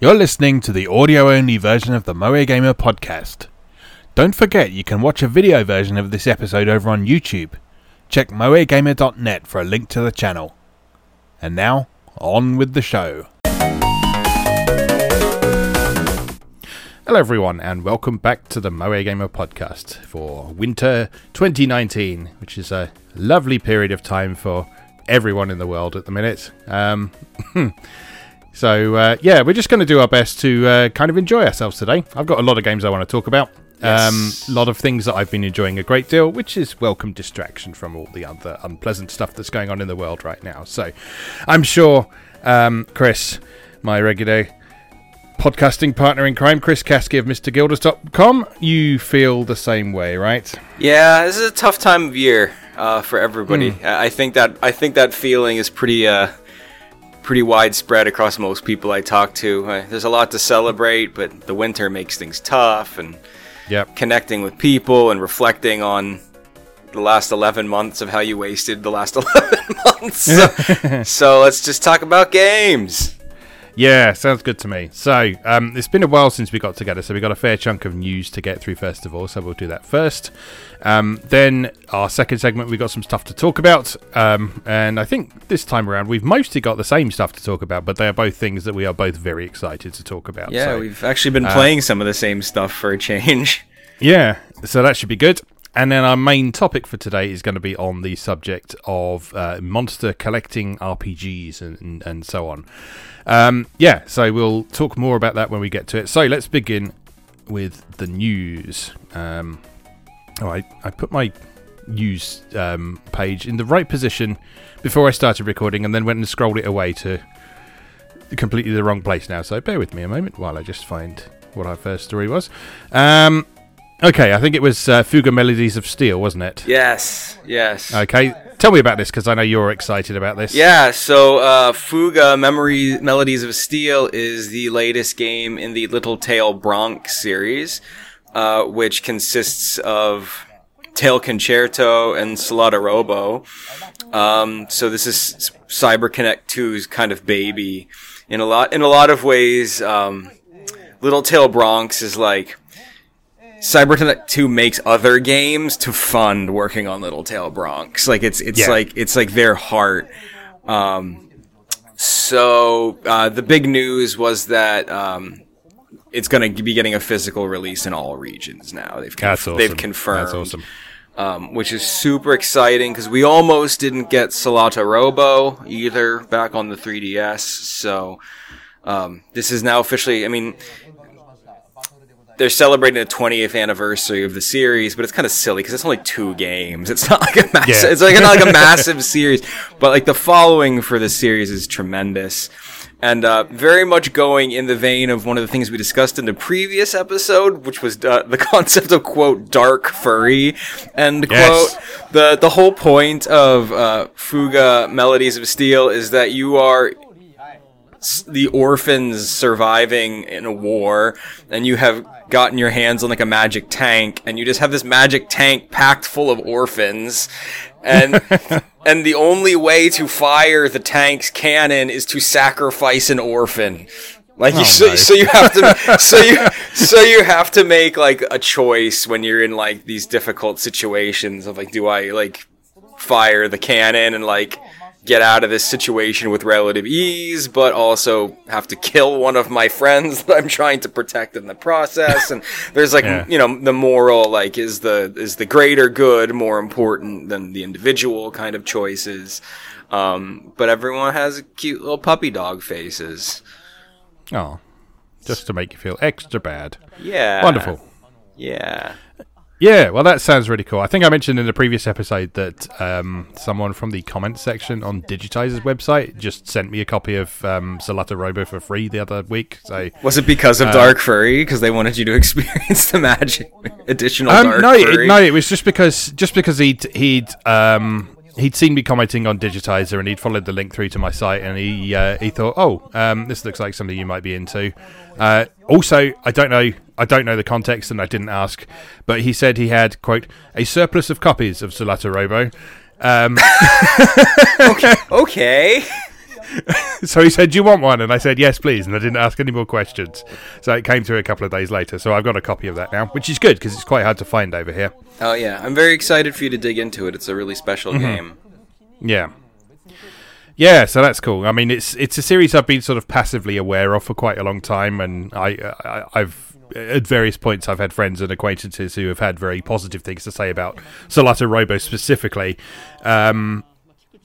You're listening to the audio only version of the MoeGamer podcast. Don't forget you can watch a video version of this episode over on YouTube. Check moegamer.net for a link to the channel. And now, on with the show. Hello, everyone, and welcome back to the MoeGamer podcast for winter 2019, which is a lovely period of time for everyone in the world at the minute. Um, So uh, yeah, we're just going to do our best to uh, kind of enjoy ourselves today. I've got a lot of games I want to talk about. Yes. Um, a lot of things that I've been enjoying a great deal, which is welcome distraction from all the other unpleasant stuff that's going on in the world right now. So I'm sure um, Chris, my regular podcasting partner in crime, Chris Caskie of MrGilders.com, you feel the same way, right? Yeah, this is a tough time of year uh, for everybody. I I think that I think that feeling is pretty uh, pretty widespread across most people I talk to. Uh, there's a lot to celebrate, but the winter makes things tough, and Yep. connecting with people and reflecting on the last 11 months of how you wasted the last 11 months. So, so let's just talk about games. Yeah, sounds good to me. So, um, it's been a while since we got together, so we got a fair chunk of news to get through first of all. So we'll do that first. Um, then our second segment, we got some stuff to talk about, um, and I think this time around we've mostly got the same stuff to talk about, but they are both things that we are both very excited to talk about. Yeah, so, we've actually been playing some of the same stuff for a change. yeah, so that should be good. And then our main topic for today is going to be on the subject of uh, monster collecting RPGs and, and, and so on. Um, yeah, so we'll talk more about that when we get to it. So let's begin with the news. Um, all right, I put my news um, page in the right position before I started recording and then went and scrolled it away to completely the wrong place now. So bear with me a moment while I just find what our first story was. Um, okay, I think it was uh, Fuga Melodies of Steel, wasn't it? Yes, yes. Okay, tell me about this because I know you're excited about this. Yeah, so uh, Fuga Memory Melodies of Steel is the latest game in the Little Tail Bronx series, uh, which consists of Tail Concerto and Solatorobo. Um, so this is CyberConnect 2's kind of baby. In a lot, in a lot of ways, um, Little Tail Bronx is like CyberConnect 2 makes other games to fund working on Little Tail Bronx. Like it's it's Yeah. like it's like their heart. Um, so uh, the big news was that um, it's going to be getting a physical release in all regions now. They've conf- awesome. they've confirmed, That's awesome. um, which is super exciting because we almost didn't get Solatorobo either back on the 3DS. So um, this is now officially. I mean, they're celebrating the 20th anniversary of the series, but it's kind of silly because it's only two games. It's not like a massive. Yeah. It's like not like a massive series, but like the following for the series is tremendous. And uh, very much going in the vein of one of the things we discussed in the previous episode, which was uh, the concept of quote dark furry end Yes. quote. The the whole point of uh, Fuga Melodies of Steel is that you are s- the orphans surviving in a war, and you have gotten your hands on like a magic tank, and you just have this magic tank packed full of orphans, and and the only way to fire the tank's cannon is to sacrifice an orphan. Like you, Oh, so, nice. so you have to, so you, so you have to make like a choice when you're in like these difficult situations of like, do I like fire the cannon and like get out of this situation with relative ease, but also have to kill one of my friends that I'm trying to protect in the process. And there's like, Yeah. you know, the moral, like, is the, is the greater good more important than the individual kind of choices? Um, but everyone has cute little puppy dog faces. Oh, just to make you feel extra bad. Yeah. Wonderful. Yeah. Yeah, well, that sounds really cool. I think I mentioned in the previous episode that um, someone from the comment section on Digitiser's website just sent me a copy of um, Solatorobo for free the other week. So Was it because of Dark Furry? Because they wanted you to experience the magic additional um, Dark no, it, Furry? no, it was just because just because he'd he'd um, he'd seen me commenting on Digitiser and he'd followed the link through to my site and he uh, he thought, oh, um, this looks like something you might be into. Uh, also, I don't know, I don't know the context and I didn't ask, but he said he had quote a surplus of copies of Solatorobo. Um, okay. so he said, "Do you want one?" And I said, "Yes, please." And I didn't ask any more questions. So it came through a couple of days later. So I've got a copy of that now, which is good because it's quite hard to find over here. Oh yeah, I'm very excited for you to dig into it. It's a really special Mm-hmm. game. Yeah. Yeah, so that's cool. I mean, it's it's a series I've been sort of passively aware of for quite a long time, and I, I I've at various points I've had friends and acquaintances who have had very positive things to say about Solatorobo specifically. Um,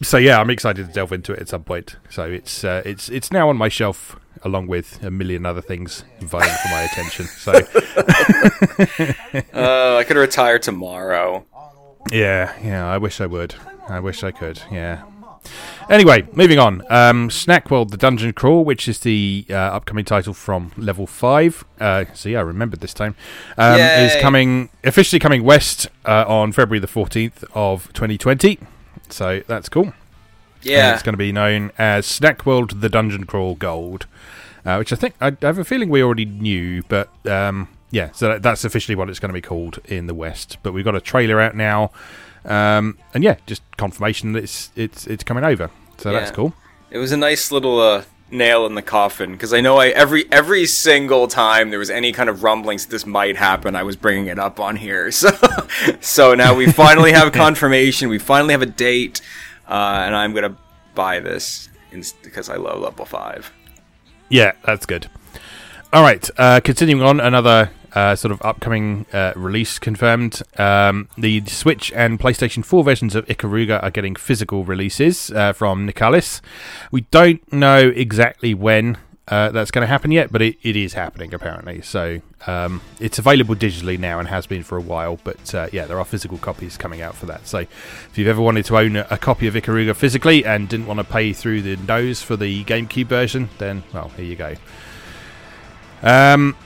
so yeah, I'm excited to delve into it at some point. So it's uh, it's it's now on my shelf along with a million other things vying for my attention. So Uh, I could retire tomorrow. Yeah, yeah, I wish I would. I wish I could, yeah. Anyway, moving on. Um, Snack World The Dungeon Crawl, which is the uh, upcoming title from Level 5. Uh, so, yeah, I remembered this time. Um, is coming, officially coming west uh, on February the 14th of 2020. So, that's cool. And Yeah, it's going to be known as Snack World The Dungeon Crawl Gold, uh, which I think, I, I have a feeling we already knew, but um, yeah, so that, that's officially what it's going to be called in the West. But we've got a trailer out now, um, and yeah, just confirmation that it's it's it's coming over. So that's cool. it was a nice little uh, nail in the coffin because I know I every every single time there was any kind of rumblings that this might happen, I was bringing it up on here. So so now we finally have confirmation. We finally have a date, uh, and I'm gonna buy this in, because I love level five. Yeah, that's good. All right, uh, continuing on, another uh, sort of upcoming uh, release confirmed. Um, the Switch and PlayStation 4 versions of Ikaruga are getting physical releases uh, from Nicalis. We don't know exactly when uh, that's going to happen yet, but it, it is happening apparently. So um, it's available digitally now and has been for a while. But uh, yeah, there are physical copies coming out for that. So if you've ever wanted to own a, copy of Ikaruga physically and didn't want to pay through the nose for the GameCube version, then well, here you go. Um,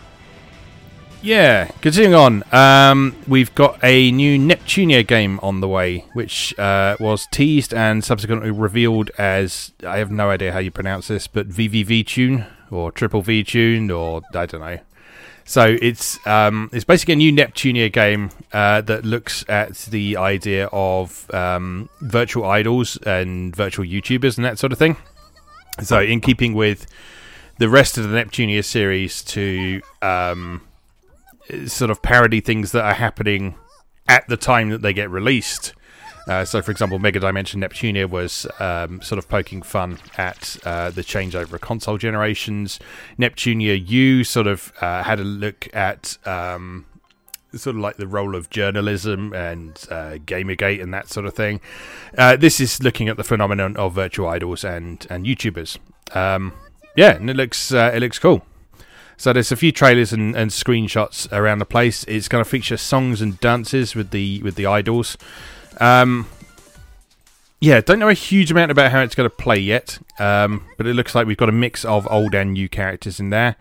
yeah, continuing on, um, we've got a new Neptunia game on the way, which uh, was teased and subsequently revealed as I have no idea how you pronounce this, but VVVtune or Triple V Tune or I don't know. So it's um, it's basically a new Neptunia game uh, that looks at the idea of um, virtual idols and virtual YouTubers and that sort of thing. So in keeping with the rest of the Neptunia series to um, sort of parody things that are happening at the time that they get released. Uh, so, for example, Mega Dimension Neptunia was um, sort of poking fun at uh, the changeover of console generations. Neptunia U sort of uh, had a look at um, sort of like the role of journalism and uh, Gamergate and that sort of thing. Uh, this is looking at the phenomenon of virtual idols and and YouTubers. Um, yeah, and it looks uh, it looks cool. So there's a few trailers and, and screenshots around the place. It's going to feature songs and dances with the with the idols. Um, yeah, don't know a huge amount about how it's going to play yet, um, but it looks like we've got a mix of old and new characters in there.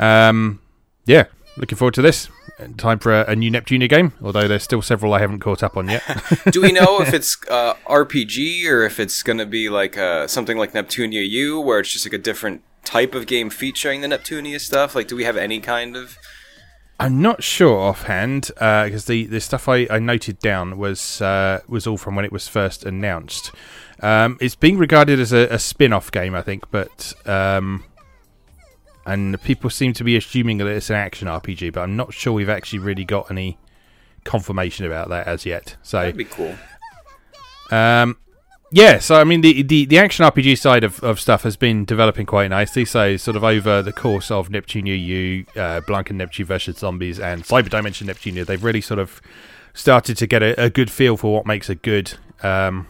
Um, yeah, looking forward to this. Time for a, a new Neptunia game, although there's still several I haven't caught up on yet. Do we know if it's uh, RPG or if it's going to be like uh, something like Neptunia U, where it's just like a different type of game featuring the Neptunia stuff? Like, do we have any kind of? I'm not sure offhand because the, the stuff I, I noted down was uh, was all from when it was first announced. Um, it's being regarded as a, a spin-off game, I think, but um, and people seem to be assuming that it's an action RPG, but I'm not sure we've actually really got any confirmation about that as yet. So That'd be cool. um, yeah, so I mean the, the the action RPG side of, of stuff has been developing quite nicely. So sort of over the course of Neptunia U, uh, Blanc and Neptune versus Zombies, and Cyber Dimension Neptunia, they've really sort of started to get a, a good feel for what makes a good um,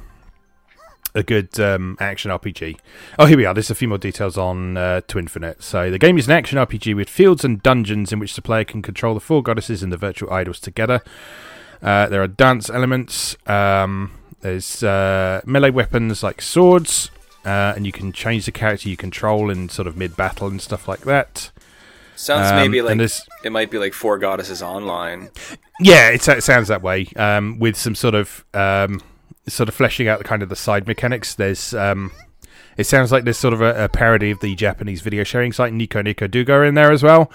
a good um, action RPG. Oh, here we are. There's a few more details on uh, Twinfinite. So the game is an action RPG with fields and dungeons in which the player can control the four goddesses and the virtual idols together. Uh, there are dance elements. Um, there's uh, melee weapons like swords, uh, and you can change the character you control in sort of mid battle and stuff like that. Sounds Um, maybe like it might be like Four Goddesses Online. Yeah, it, it sounds that way. Um, with some sort of um, sort of fleshing out the kind of the side mechanics. There's um, it sounds like there's sort of a, a parody of the Japanese video sharing site Nico Nico Douga in there as well,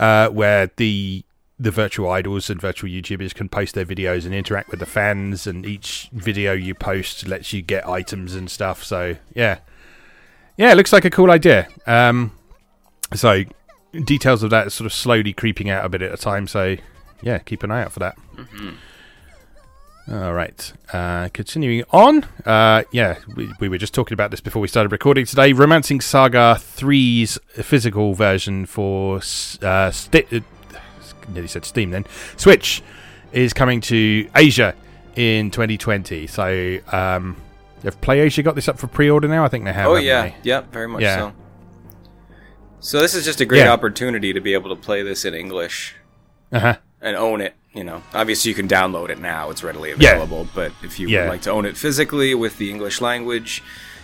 uh, where the the virtual idols and virtual YouTubers can post their videos and interact with the fans, and each video you post lets you get items and stuff. So yeah, yeah, it looks like a cool idea. Um, so details of that sort of slowly creeping out a bit at a time. So yeah, keep an eye out for that. All right. Uh, continuing on. Uh, yeah, we, we were just talking about this before we started recording today. Romancing Saga 3's physical version for uh, uh, nearly said Steam then Switch is coming to Asia in 2020. So um, have PlayAsia got this up for pre-order now? I think they have. Oh yeah, they? yep, very much Yeah. so. So this is just a great Yeah. opportunity to be able to play this in English Uh-huh. and own it. You know, obviously you can download it now; it's readily Yeah. available. But if you Yeah. would like to own it physically with the English language,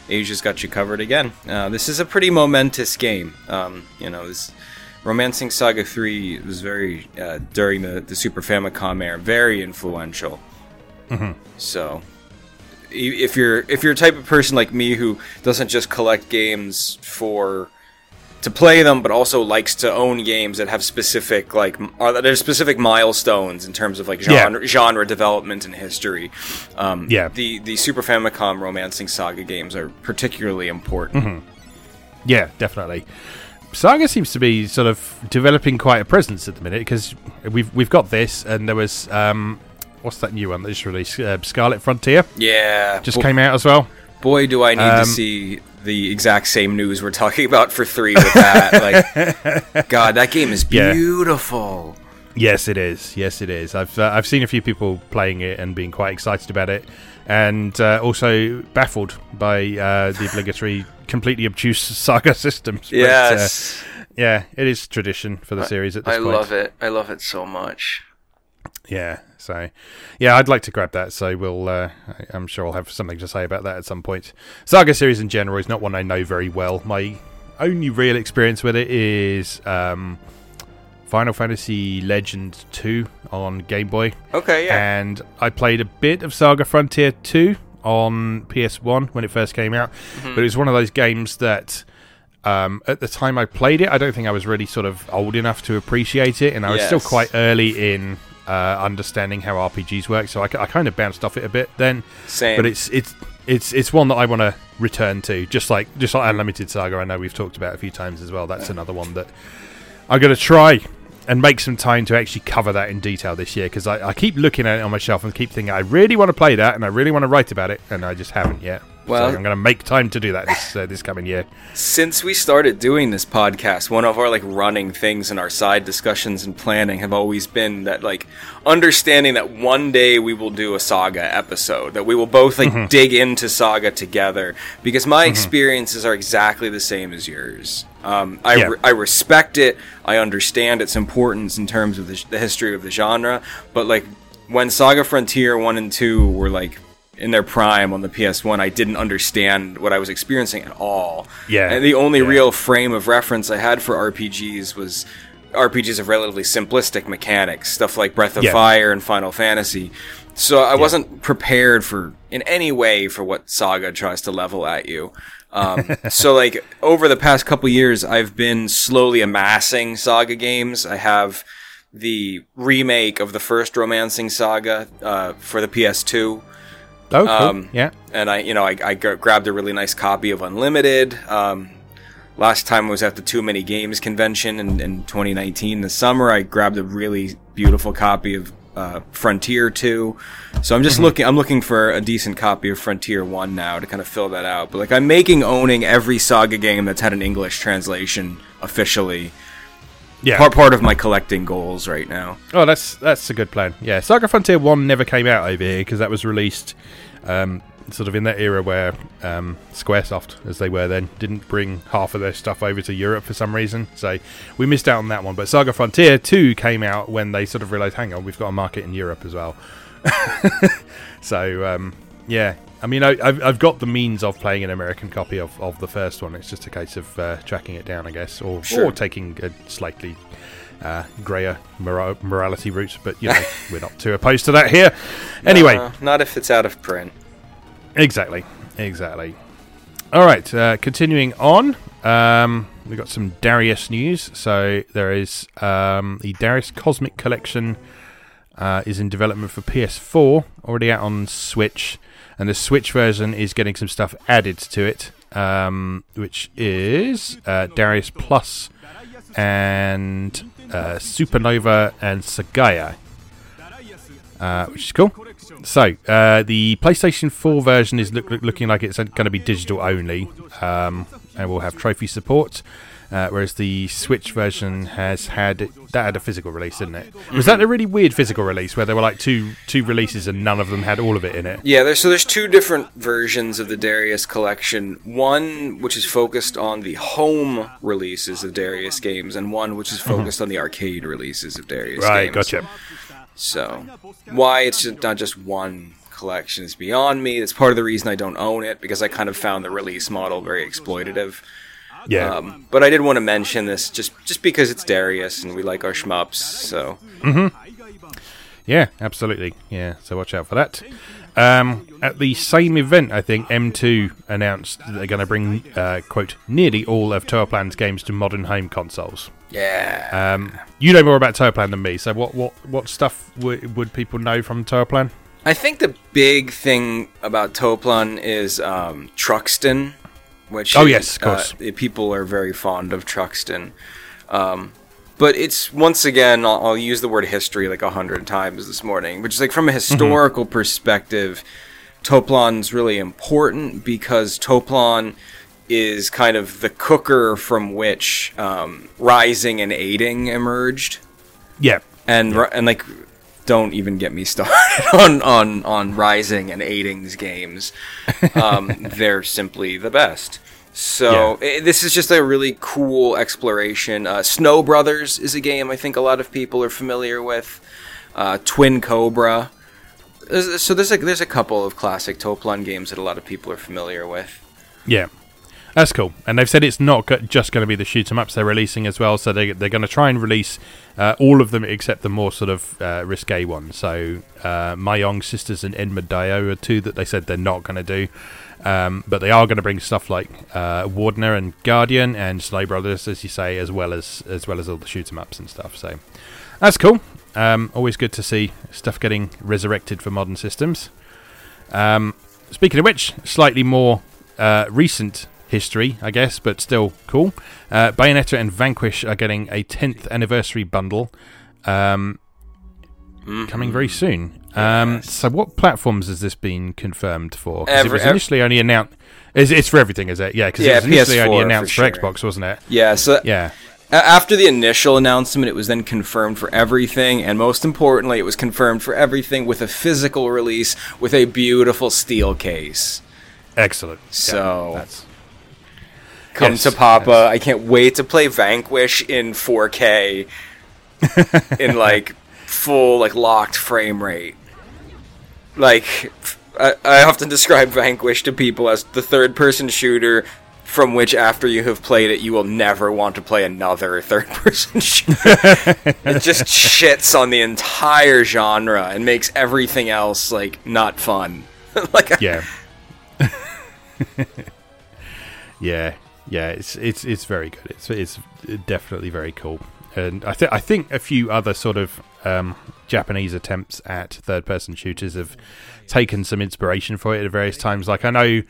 Asia's got you covered again. Uh, this is a pretty momentous game. Um, you know, this Romancing Saga Three was very uh, during the the Super Famicom era, very influential. So, if you're if you're a type of person like me who doesn't just collect games for to play them, but also likes to own games that have specific like m- are that are specific milestones in terms of like Yeah. genre, genre development and history. Um, Yeah. the the Super Famicom Romancing Saga games are particularly important. Yeah, definitely. Saga seems to be sort of developing quite a presence at the minute because we've we've got this, and there was um, what's that new one that just released? Uh, Scarlet Frontier Yeah, just Bo- came out as well. boy, do I need Um, to see the exact same news we're talking about for three with that. like, God, that game is Yeah. beautiful. Yes, it is. Yes, it is. I've uh, I've seen a few people playing it and being quite excited about it, and uh, also baffled by uh, the obligatory, completely obtuse Saga systems. But, uh, Yes. yeah, it is tradition for the series at this I point. I love it. I love it so much. Yeah, so yeah, I'd like to grab that. So we'll, uh, I'm sure I'll have something to say about that at some point. Saga series in general is not one I know very well. My only real experience with it is um, Final Fantasy Legend 2 on Game Boy, Okay, yeah. and I played a bit of Saga Frontier 2 on PS1 when it first came out. Mm-hmm. But it was one of those games that. Um, at the time I played it, I don't think I was really sort of old enough to appreciate it, and I was still quite early in uh, understanding how RPGs work. So I, I kind of bounced off it a bit then. Same. But it's it's it's it's one that I want to return to, just like just like Unlimited Saga. I know we've talked about a few times as well. That's another one that I'm going to try and make some time to actually cover that in detail this year because I, I keep looking at it on my shelf and keep thinking I really want to play that and I really want to write about it and I just haven't yet. Well- so I'm going to make time to do that this uh, this coming year. Since we started doing this podcast, one of our like running things in our side discussions and planning have always been that like understanding that one day we will do a saga episode, that we will both like dig into saga together because my experiences are exactly the same as yours. Um, I, Yeah. re- I respect it. I understand its importance in terms of the, the history of the genre, but like when Saga Frontier 1 and 2 were like in their prime on the PS1, I didn't understand what I was experiencing at all. Yeah, And the only yeah. real frame of reference I had for RPGs was RPGs of relatively simplistic mechanics, stuff like Breath of Yeah. Fire and Final Fantasy. So I wasn't prepared for in any way for what Saga tries to level at you. Um, so like over the past couple years, I've been slowly amassing Saga games. I have the remake of the first Romancing Saga uh, for the PS2 Oh, cool. Um, yeah. and I, you know, I, I g- grabbed a really nice copy of Unlimited. Um, last time I was at the Too Many Games convention in, in 2019, the summer. I grabbed a really beautiful copy of uh, Frontier 2. So I'm just Mm-hmm. looking. I'm looking for a decent copy of Frontier 1 now to kind of fill that out. But like, I'm making owning every Saga game that's had an English translation officially Yeah. part part of my collecting goals right now. Oh, that's that's a good plan. Yeah, Saga Frontier One never came out over here because that was released um, sort of in that era where um, SquareSoft, as they were then, didn't bring half of their stuff over to Europe for some reason. So we missed out on that one. But Saga Frontier Two came out when they sort of realised, hang on, we've got a market in Europe as well. so um, yeah, I mean, I, I've, I've got the means of playing an American copy of, of the first one. It's just a case of uh, tracking it down, I guess, or Sure. or taking a slightly uh, grayer mora- morality route. But you know, we're not too opposed to that here. Anyway, not if it's out of print. exactly, exactly. All right, uh, continuing on. Um, we got some Darius news. So there is um, the Darius Cozmic Collection uh, is in development for PS4, already out on Switch, and the Switch version is getting some stuff added to it. um, which is uh, Darius Plus and uh, Supernova and Sagaia, uh, which is cool. So uh, the PlayStation 4 version is look, look, looking like it's going to be digital only, um, and will have trophy support. Uh, whereas the Switch version has had that had a physical release, didn't it? Was that a really weird physical release where there were like two two releases and none of them had all of it in it? Yeah, there's so there's two different versions of the Darius collection. One which is focused on the home releases of Darius games, and one which is focused on the arcade releases of Darius games. Right, gotcha. So, why it's just not just one collection is beyond me. It's part of the reason I don't own it because I kind of found the release model very exploitative. Yeah, Um, but I did want to mention this just just because it's Darius and we like our shmups. So, yeah, absolutely. Yeah, so watch out for that. Um, at the same event, I think M2 announced that they're going to bring uh, quote nearly all of Toaplan's games to modern home consoles. yeah. Um, you know more about Toaplan than me, so what what what stuff w- would people know from Toaplan? I think the big thing about Toaplan is um, Truxton, which Oh, yes, of course. uh, people are very fond of Truxton. Um, but it's once again, I'll, I'll use the word history like a hundred times this morning, which is like from a historical perspective, Toaplan's really important because Toaplan is kind of the cooker from which um, Raizing and Eighting emerged Yeah, and ri- and like don't even get me started on on on Raizing and Eighting's games. Um, they're simply the best. So i this is just a really cool exploration. Uh, snow brothers is a game i think a lot of people are familiar with. Uh, twin cobra. So there's a there's a couple of classic Toaplan games that a lot of people are familiar with. Yeah, that's cool. And they've said it's not just going to be the shoot 'em ups they're releasing as well. So they they're going to try and release uh, all of them except the more sort of uh, risque ones. So uh, Mayong Sisters and Enma Daio are two that they said they're not going to do. Um, but they are going to bring stuff like uh, Wardner and Guardian and Snow Brothers, as you say, as well as as well as all the shoot 'em ups and stuff. So that's cool. Um, always good to see stuff getting resurrected for modern systems. Um, speaking of which, slightly more uh, recent history, I guess, but still cool. Uh, Bayonetta and Vanquish are getting a 10th anniversary bundle um, coming very soon. Um, Yes. So, what platforms has this been confirmed for? it was initially only announced. It's, it's for everything, is it? Yeah, because Yeah, it was initially only PS4 for announced for, sure. Xbox, wasn't it? yeah so Yeah. After the initial announcement, it was then confirmed for everything, and most importantly, it was confirmed for everything with a physical release with a beautiful steel case. Excellent. Yeah, So- that's Come Yes, to Papa! I can't wait to play Vanquish in 4K, in like full like locked frame rate. Like I, I often describe Vanquish to people as the third-person shooter from which, after you have played it, you will never want to play another third-person shooter. it just shits on the entire genre and makes everything else like not fun. like yeah. yeah, yeah, it's it's it's very good. It's it's definitely very cool, and I think I think a few other sort of um, Japanese attempts at third-person shooters have taken some inspiration for it at various times. Like I know.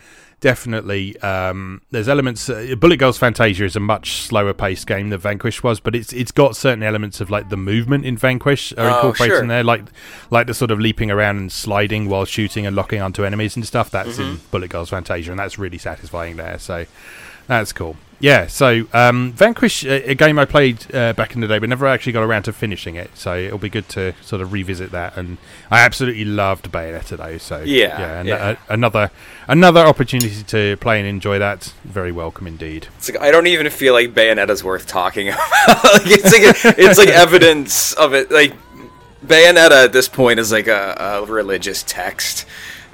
Definitely, um, there's elements. Uh, Bullet Girls Phantasia is a much slower paced game than Vanquish was, but it's it's got certain elements of like the movement in Vanquish are Oh, incorporated sure. in there, like like the sort of leaping around and sliding while shooting and locking onto enemies and stuff. That's in Mm-hmm. Bullet Girls Phantasia, and that's really satisfying there. So that's cool. Yeah. So um, Vanquish, a, a game I played uh, back in the day, but never actually got around to finishing it. So it'll be good to sort of revisit that. And I absolutely loved Bayonetta though. So Yeah, yeah, an- yeah. a- another another opportunity to play and enjoy that. Very welcome indeed. It's like, I don't even feel like Bayonetta's worth talking about. like, it's like it's like evidence of it. Like Bayonetta at this point is like a, a religious text.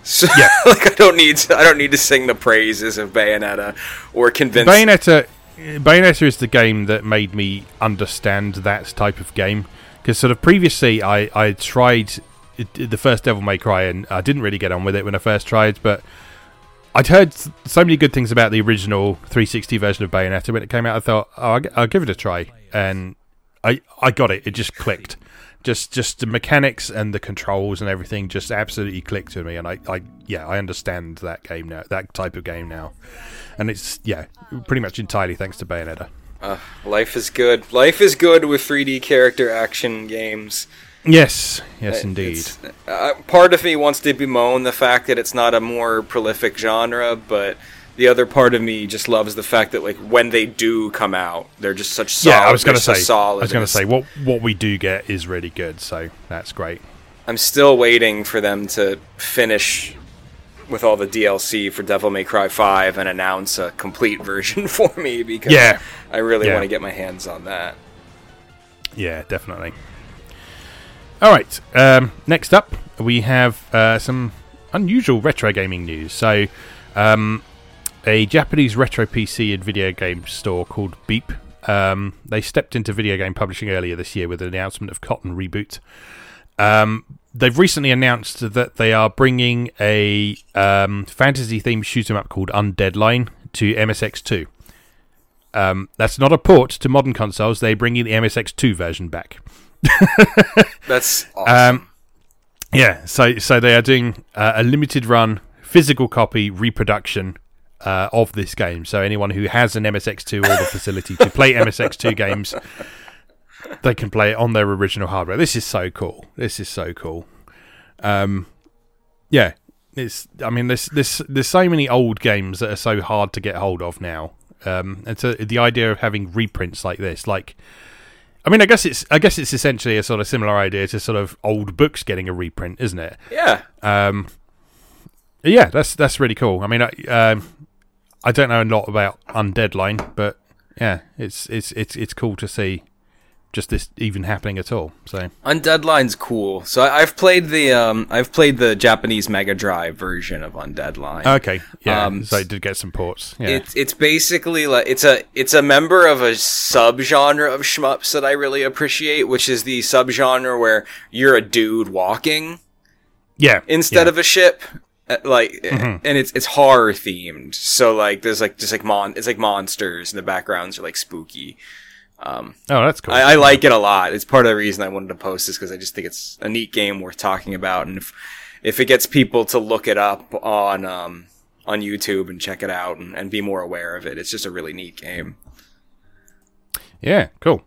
So Yeah. like I don't need to, I don't need to sing the praises of Bayonetta or convince. Bayonetta, Bayonetta is the game that made me understand that type of game. Because sort of previously, I I tried the first Devil May Cry, and I didn't really get on with it when I first tried. But I'd heard so many good things about the original 360 version of Bayonetta when it came out. I thought, oh, I'll, give it a try, and I I got it. It just clicked. Just just the mechanics and the controls and everything just absolutely clicked to me, and I, I yeah I understand that game now, that type of game now, and it's yeah pretty much entirely thanks to Bayonetta. Uh, life is good. Life is good with 3D character action games. Yes, yes, indeed. Uh, part of me wants to bemoan the fact that it's not a more prolific genre, but the other part of me just loves the fact that like when they do come out, they're just such solid. Yeah, I was going to say. so solid. I was going to say what what we do get is really good, so that's great. I'm still waiting for them to finish with all the DLC for Devil May Cry 5 and announce a complete version for me because Yeah. I really Yeah. want to get my hands on that. Yeah, definitely. All right. Um, next up, we have uh, some unusual retro gaming news. So, um, a Japanese retro PC and video game store called Beep. Um, they stepped into video game publishing earlier this year with an announcement of Cotton Reboot. Um, they've recently announced that they are bringing a um, fantasy-themed shoot 'em up called Undead Line to MSX2. Um, that's not a port to modern consoles. They're bringing the MSX2 version back. That's awesome. Um, yeah, so so they are doing uh, a limited run physical copy reproduction uh, of this game. So anyone who has an MSX2 or the facility to play MSX2 games, they can play it on their original hardware. This is so cool. This is so cool. Um, yeah, it's. I mean, there's there's there's so many old games that are so hard to get hold of now. Um, and so the idea of having reprints like this, like I mean, I guess it's I guess it's essentially a sort of similar idea to sort of old books getting a reprint, isn't it? yeah. Um, yeah, that's that's really cool. I mean, I, um, I don't know a lot about Undead Line, but yeah, it's it's it's it's cool to see just this even happening at all. So Undead Line's cool. So I, I've played the um I've played the Japanese Mega Drive version of Undead Line. okay, yeah, Um, so it did get some ports. Yeah, It's it's basically like it's a it's a member of a subgenre of shmups that I really appreciate, which is the subgenre where you're a dude walking yeah, instead yeah. of a ship. Uh, Like and it's it's horror themed. So like there's like just like mon it's like monsters and the backgrounds are like spooky. um, oh, that's cool. I, I like it a lot. It's part of the reason I wanted to post this because I just think it's a neat game worth talking about. And if if it gets people to look it up on um, on YouTube and check it out and, and be more aware of it, it's just a really neat game. Yeah, cool.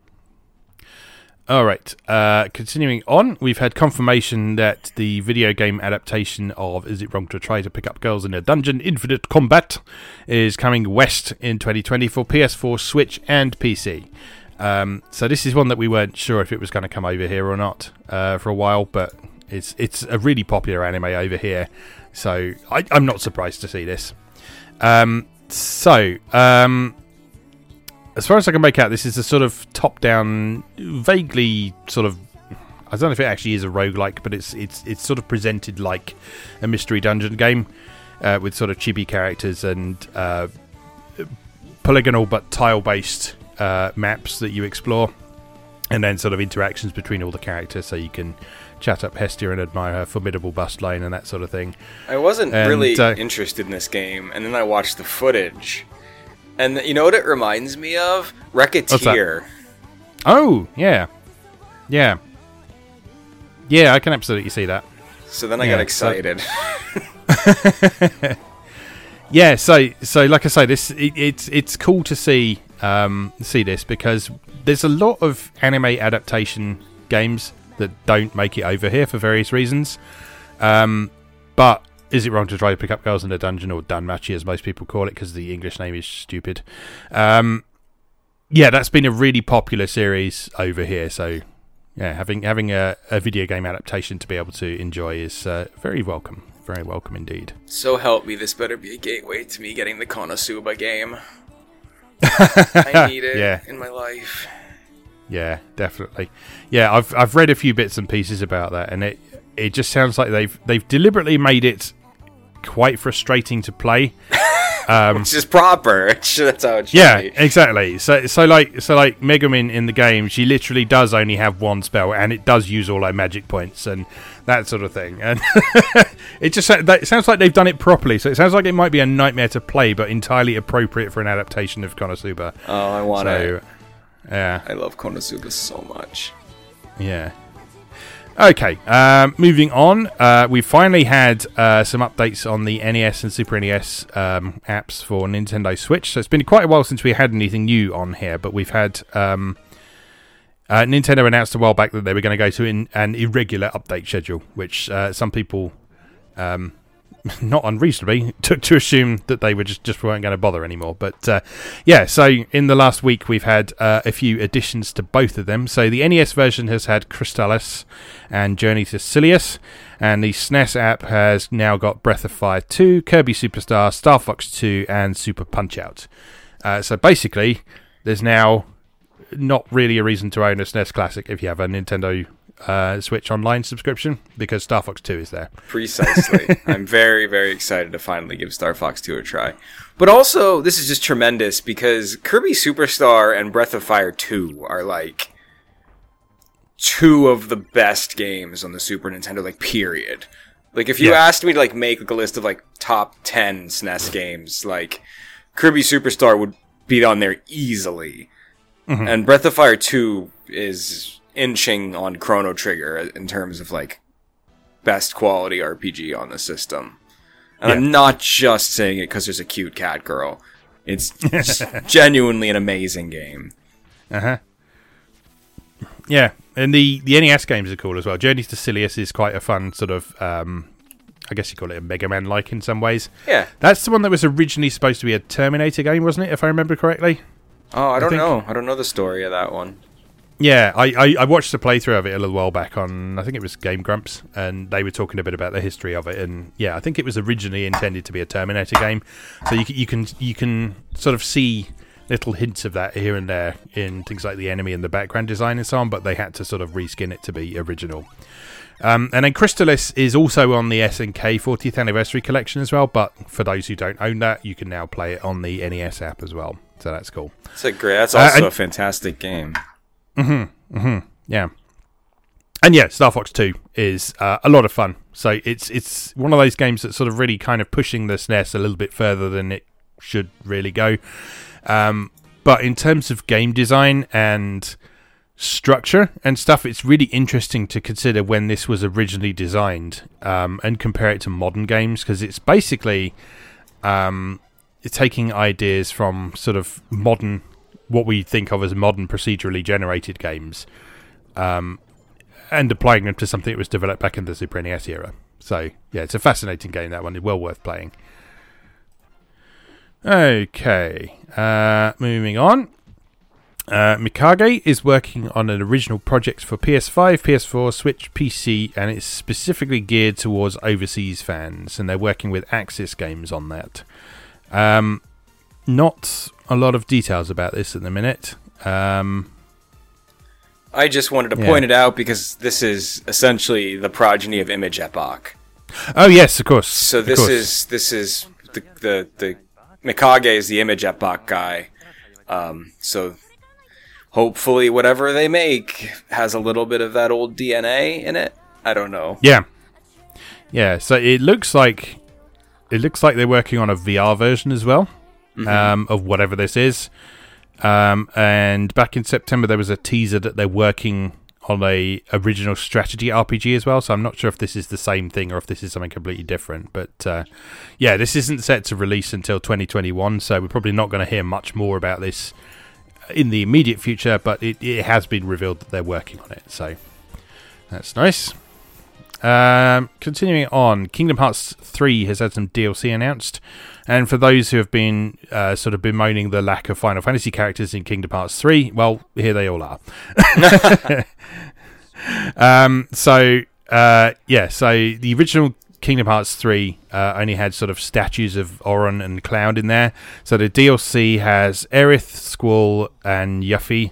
All right. Uh, continuing on, we've had confirmation that the video game adaptation of Is It Wrong to Try to Pick Up Girls in a Dungeon Infinite Combate is coming west in 2020 for PS4, Switch, and PC. Um, so this is one that we weren't sure if it was going to come over here or not uh, for a while, but it's it's a really popular anime over here, so I, I'm not surprised to see this. Um, so um, as far as I can make out, this is a sort of top-down, vaguely sort of. I don't know if it actually is a roguelike, but it's it's it's sort of presented like a mystery dungeon game uh, with sort of chibi characters and uh, polygonal but tile-based uh, maps that you explore, and then sort of interactions between all the characters, so you can chat up Hestia and admire her formidable bust line and that sort of thing. I wasn't And, really uh, interested in this game, and then I watched the footage. And you know what it reminds me of? Racketeer. Oh yeah, yeah, yeah. I can absolutely see that. So then I Yeah, got so- excited. Yeah, so so like I say, this it, it's it's cool to see um, see this because there's a lot of anime adaptation games that don't make it over here for various reasons. Um, but is it wrong to try to pick up girls in a dungeon or danmachi as most people call it because the English name is stupid? Um, yeah, that's been a really popular series over here. So yeah, having having a, a video game adaptation to be able to enjoy is uh, very welcome, very welcome indeed. so help me, this better be a gateway to me getting the Konosuba game. I need it Yeah. in my life. Yeah, definitely. Yeah, I've I've read a few bits and pieces about that, and it it just sounds like they've they've deliberately made it quite frustrating to play. Um, It's just proper. That's how it should Yeah, be. exactly. So so like so like Megumin in the game, she literally does only have one spell, and it does use all her magic points and that sort of thing. And it just that, it sounds like they've done it properly. So it sounds like it might be a nightmare to play, but entirely appropriate for an adaptation of Konosuba. Oh, I want So it. yeah. I love Konosuba so much. Yeah. Okay, um, moving on. Uh, we finally had uh, some updates on the NES and Super NES um, apps for Nintendo Switch. So it's been quite a while since we had anything new on here, but we've had um, uh, Nintendo announced a while back that they were going to go to in, an irregular update schedule, which uh, some people um, not unreasonably, to assume that they were just, just weren't going to bother anymore. But uh, yeah, so in the last week we've had uh, a few additions to both of them. So the NES version has had Crystalis and Journey to Silius, and the SNES app has now got Breath of Fire 2, Kirby Superstar, Star Fox 2, and Super Punch Out. Uh, so basically, there's now not really a reason to own a SNES Classic if you have a Nintendo uh, Switch Online subscription because Star Fox 2 is there. Precisely. I'm very, very excited to finally give Star Fox 2 a try. But also, this is just tremendous because Kirby Superstar and Breath of Fire 2 are like two of the best games on the Super Nintendo, like, period. Like, if you yeah. asked me to, like, make like, a list of, like, top 10 SNES games, like, Kirby Superstar would be on there easily. Mm-hmm. And Breath of Fire 2 is inching on Chrono Trigger in terms of like best quality RPG on the system. And yeah. I'm not just saying it because there's a cute cat girl. It's genuinely an amazing game. Uh huh. Yeah, and the the NES games are cool as well. Journeys to Silius is quite a fun sort of. Um, I guess you call it a Mega Man like in some ways. Yeah. That's the one that was originally supposed to be a Terminator game, wasn't it? If I remember correctly. Oh, I don't I know. I don't know the story of that one. Yeah, I, I, I, watched the playthrough of it a little while back on I think it was Game Grumps, and they were talking a bit about the history of it. And yeah, I think it was originally intended to be a Terminator game, so you you can you can sort of see little hints of that here and there in things like the enemy and the background design and so on. But they had to sort of reskin it to be original. Um, and then Crystalis is also on the SNK 40th anniversary collection as well. But for those who don't own that, you can now play it on the NES app as well. So that's cool. That's a great. That's also uh, and, a fantastic game. Mm-hmm. Mm-hmm. Yeah. And yeah, Star Fox Two is uh, a lot of fun. So it's it's one of those games that's sort of really kind of pushing the SNES a little bit further than it should really go. Um, but in terms of game design and structure and stuff, it's really interesting to consider when this was originally designed um, and compare it to modern games because it's basically um, taking ideas from sort of modern what we think of as modern procedurally generated games, um, and applying them to something that was developed back in the Super NES era. So yeah, it's a fascinating game. That one is well worth playing. Okay, uh, moving on. Uh, Mikage is working on an original project for PS5, PS4, Switch, PC, and it's specifically geared towards overseas fans. And they're working with Aksys Games on that. Um, not a lot of details about this at the minute. Um, I just wanted to yeah. point it out because this is essentially the progeny of Image Epoch. Oh yes, of course. So this course. is this is the the the Mikage is the Image Epoch guy. Um, so hopefully, whatever they make has a little bit of that old DNA in it. I don't know. Yeah, yeah. So it looks like it looks like they're working on a VR version as well mm-hmm. um, of whatever this is. Um, and back in September, there was a teaser that they're working on a original strategy RPG as well. So I'm not sure if this is the same thing or if this is something completely different. But uh, yeah, this isn't set to release until 2021, so we're probably not going to hear much more about this in the immediate future. But it, it has been revealed that they're working on it, so that's nice. Um, continuing on, Kingdom Hearts 3 has had some DLC announced. And for those who have been uh, sort of bemoaning the lack of Final Fantasy characters in Kingdom Hearts 3, well, here they all are. um, so, uh, yeah, so the original Kingdom Hearts 3 uh, only had sort of statues of Auron and Cloud in there. So the DLC has Aerith, Squall, and Yuffie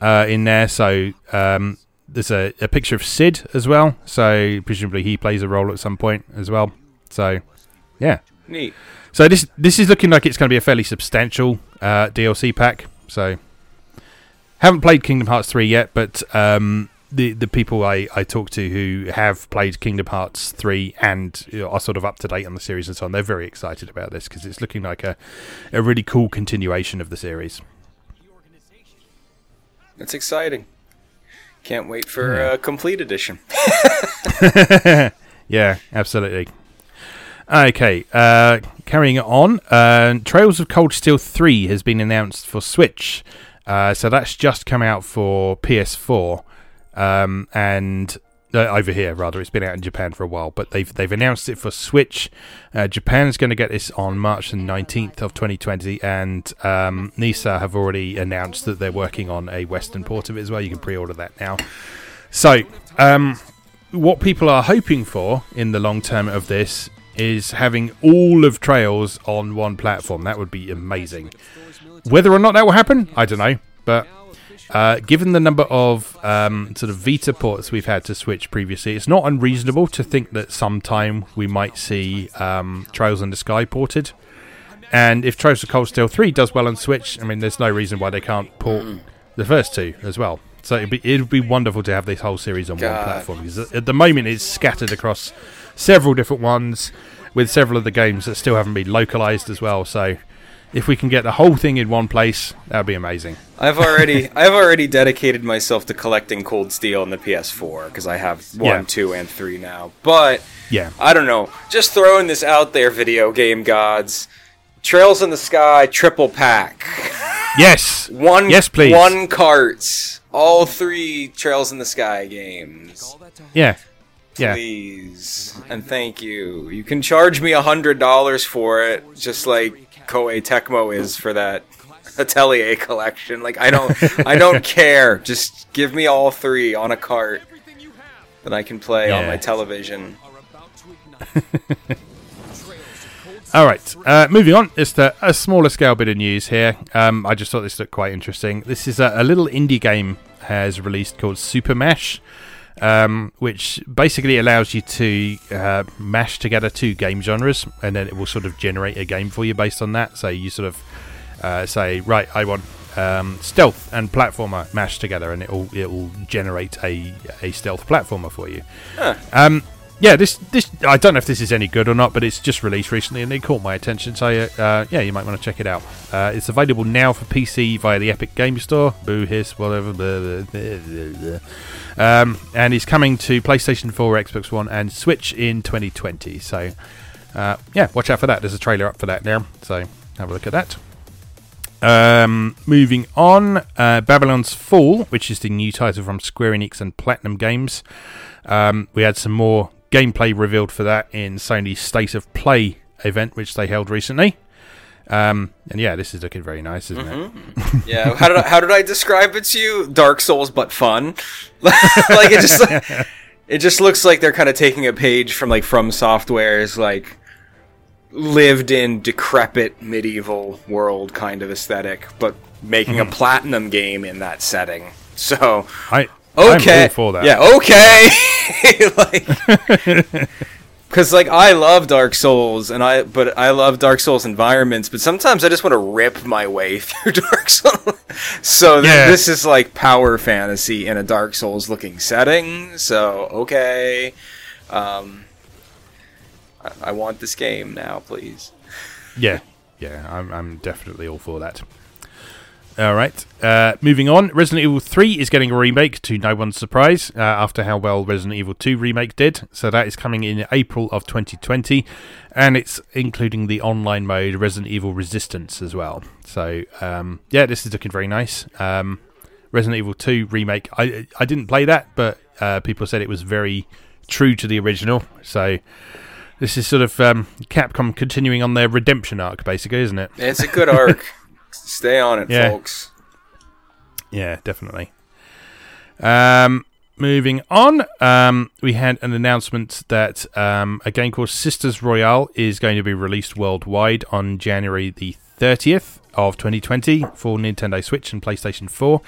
uh, in there. So um, there's a, a picture of Cid as well. So presumably he plays a role at some point as well. So, yeah. Neat. So this this is looking like it's going to be a fairly substantial uh, DLC pack. So haven't played Kingdom Hearts three yet, but um, the the people I, I talk to who have played Kingdom Hearts three and you know, are sort of up to date on the series and so on, they're very excited about this because it's looking like a a really cool continuation of the series. That's exciting. Can't wait for a complete edition. yeah, absolutely. Okay, uh, carrying on. Uh, Trails of Cold Steel 3 has been announced for Switch. Uh, so that's just come out for PS4. Um, and uh, over here, rather, it's been out in Japan for a while, but they've they've announced it for Switch. Uh, Japan is going to get this on March the nineteenth of 2020, and um, Nisa have already announced that they're working on a Western port of it as well. You can pre-order that now. So, um, what people are hoping for in the long term of this is having all of Trails on one platform. That would be amazing. Whether or not that will happen, I don't know. But uh, given the number of um, sort of Vita ports we've had to Switch previously, it's not unreasonable to think that sometime we might see um, Trails in the Sky ported. And if Trails of Cold Steel 3 does well on Switch, I mean, there's no reason why they can't port the first two as well. So it'd be, it'd be wonderful to have this whole series on God. one platform because at the moment it's scattered across several different ones with several of the games that still haven't been localized as well. So if we can get the whole thing in one place, that would be amazing. I've already I've already dedicated myself to collecting Cold Steel on the PS4 because I have one, Yeah. two, and three now. But Yeah. I don't know. Just throwing this out there, video game gods. Trails in the Sky triple pack. Yes. One Yes, please. One carts. All three Trails in the Sky games. Yeah. Yeah. Please and thank you. You can charge me a hundred dollars for it, just like Koei Tecmo is for that Atelier collection. Like I don't, I don't care. Just give me all three on a cart that I can play on my television. All right. Uh, moving on, just a, a smaller scale bit of news here. Um, I just thought this looked quite interesting. This is a, a little indie game has released called Super Mash, um, which basically allows you to uh, mash together two game genres, and then it will sort of generate a game for you based on that. So you sort of uh, say, right, I want um, stealth and platformer mashed together, and it will it will generate a a stealth platformer for you. Um, yeah, this this I don't know if this is any good or not, but it's just released recently and it caught my attention. So uh, yeah, you might want to check it out. Uh, it's available now for PC via the Epic Game Store. Boo hiss, whatever. blah, blah, blah. Um, and it's coming to PlayStation 4, Xbox One, and Switch in 2020. So uh, yeah, watch out for that. There's a trailer up for that now, so have a look at that. Um, moving on, uh, Babylon's Fall, which is the new title from Square Enix and Platinum Games. Um, we had some more gameplay revealed for that in Sony's State of Play event, which they held recently. Um, and yeah, this is looking very nice, isn't it? Yeah, how did I, how did I describe it to you? Dark Souls, but fun. like it just it just looks like they're kind of taking a page from like From Software's like lived in decrepit medieval world kind of aesthetic, but making a platinum game in that setting. So I okay, for that. yeah, okay, like. Because like I love Dark Souls and I but I love Dark Souls environments, but sometimes I just want to rip my way through Dark Souls. so th- Yeah. this is like power fantasy in a Dark Souls looking setting. So okay, um, I, I want this game now, please. Yeah, yeah, I'm, I'm definitely all for that. All right, uh, moving on. Resident Evil 3 is getting a remake, to no one's surprise, uh, after how well Resident Evil 2 remake did. So that is coming in April of 2020, and it's including the online mode Resident Evil Resistance as well. So um, yeah, this is looking very nice. Um, Resident Evil 2 remake. I I didn't play that, but uh, people said it was very true to the original. So this is sort of um, Capcom continuing on their redemption arc, basically, isn't it? It's a good arc. Stay on it, Yeah. folks. Yeah, definitely. Um, moving on, um, we had an announcement that um, a game called Sisters Royale is going to be released worldwide on January the 30th of 2020 for Nintendo Switch and PlayStation 4.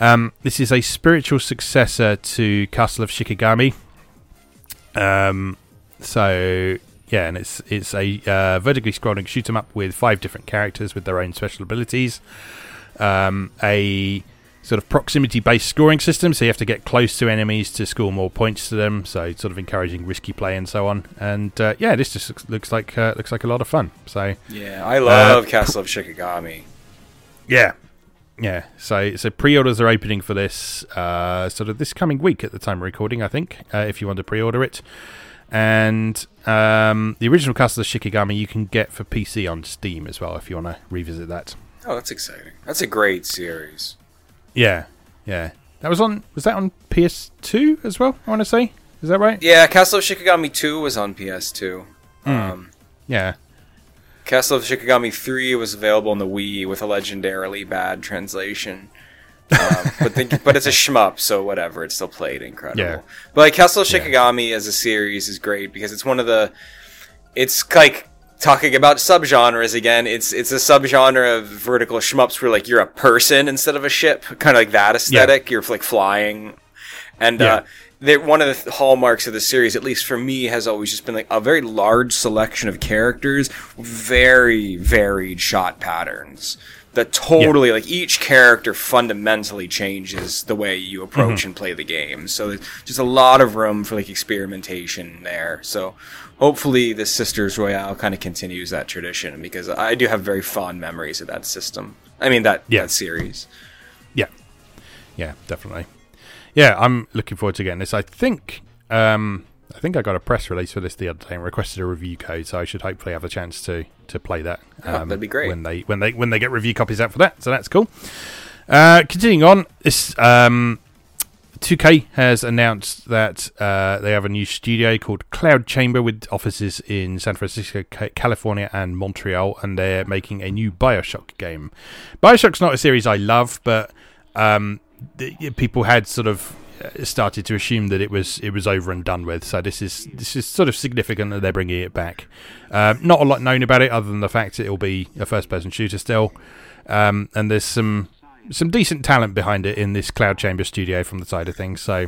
Um, this is a spiritual successor to Castle of Shikigami. Um, so yeah, and it's it's a uh, vertically scrolling shoot 'em up with five different characters with their own special abilities. Um, a sort of proximity based scoring system, so you have to get close to enemies to score more points to them. So sort of encouraging risky play and so on. And uh, yeah, this just looks, looks like uh, looks like a lot of fun. So Yeah, I love Castle of Shikigami. yeah, Yeah, so so pre-orders are opening for this uh, sort of this coming week at the time of recording, I think. Uh, if you want to pre-order it, and um, the original Castle of Shikigami you can get for PC on Steam as well if you want to revisit that. Oh, that's exciting. That's a great series. Yeah, yeah. That was on. Was that on PS2 as well? I want to say. Is that right? Yeah, Castle of Shikigami 2 was on PS2. Um, Yeah. Castle of Shikigami 3 was available on the Wii with a legendarily bad translation. Um, but the, but it's a shmup, so whatever. It's still played incredible. Yeah. But like Castle Shikigami as a series is great because it's one of the. It's like talking about subgenres again. It's it's a subgenre of vertical shmups where like you're a person instead of a ship, kind of like that aesthetic. You're like flying, and Yeah. uh, they one of the hallmarks of the series, at least for me, has always just been like a very large selection of characters, very varied shot patterns. That totally like each character fundamentally changes the way you approach and play the game. So there's just a lot of room for like experimentation there. So hopefully the Sisters Royale kind of continues that tradition because I do have very fond memories of that system. I mean that Yeah. that series. Yeah, yeah, definitely. Yeah, I'm looking forward to getting this. I think, um, I think I got a press release for this the other day and requested a review code, so I should hopefully have a chance to to play that. Oh, um, that'd be great. when they when they when they get review copies out for that. So that's cool. Uh, continuing on, this um, 2K has announced that uh, they have a new studio called Cloud Chamber with offices in San Francisco, California, and Montreal, and they're making a new Bioshock game. Bioshock's not a series I love, but um, the, people had sort of started to assume that it was it was over and done with. So this is this is sort of significant that they're bringing it back. Um, not a lot known about it, other than the fact that it'll be a first-person shooter still, um, and there's some some decent talent behind it in this Cloud Chamber studio from the side of things. So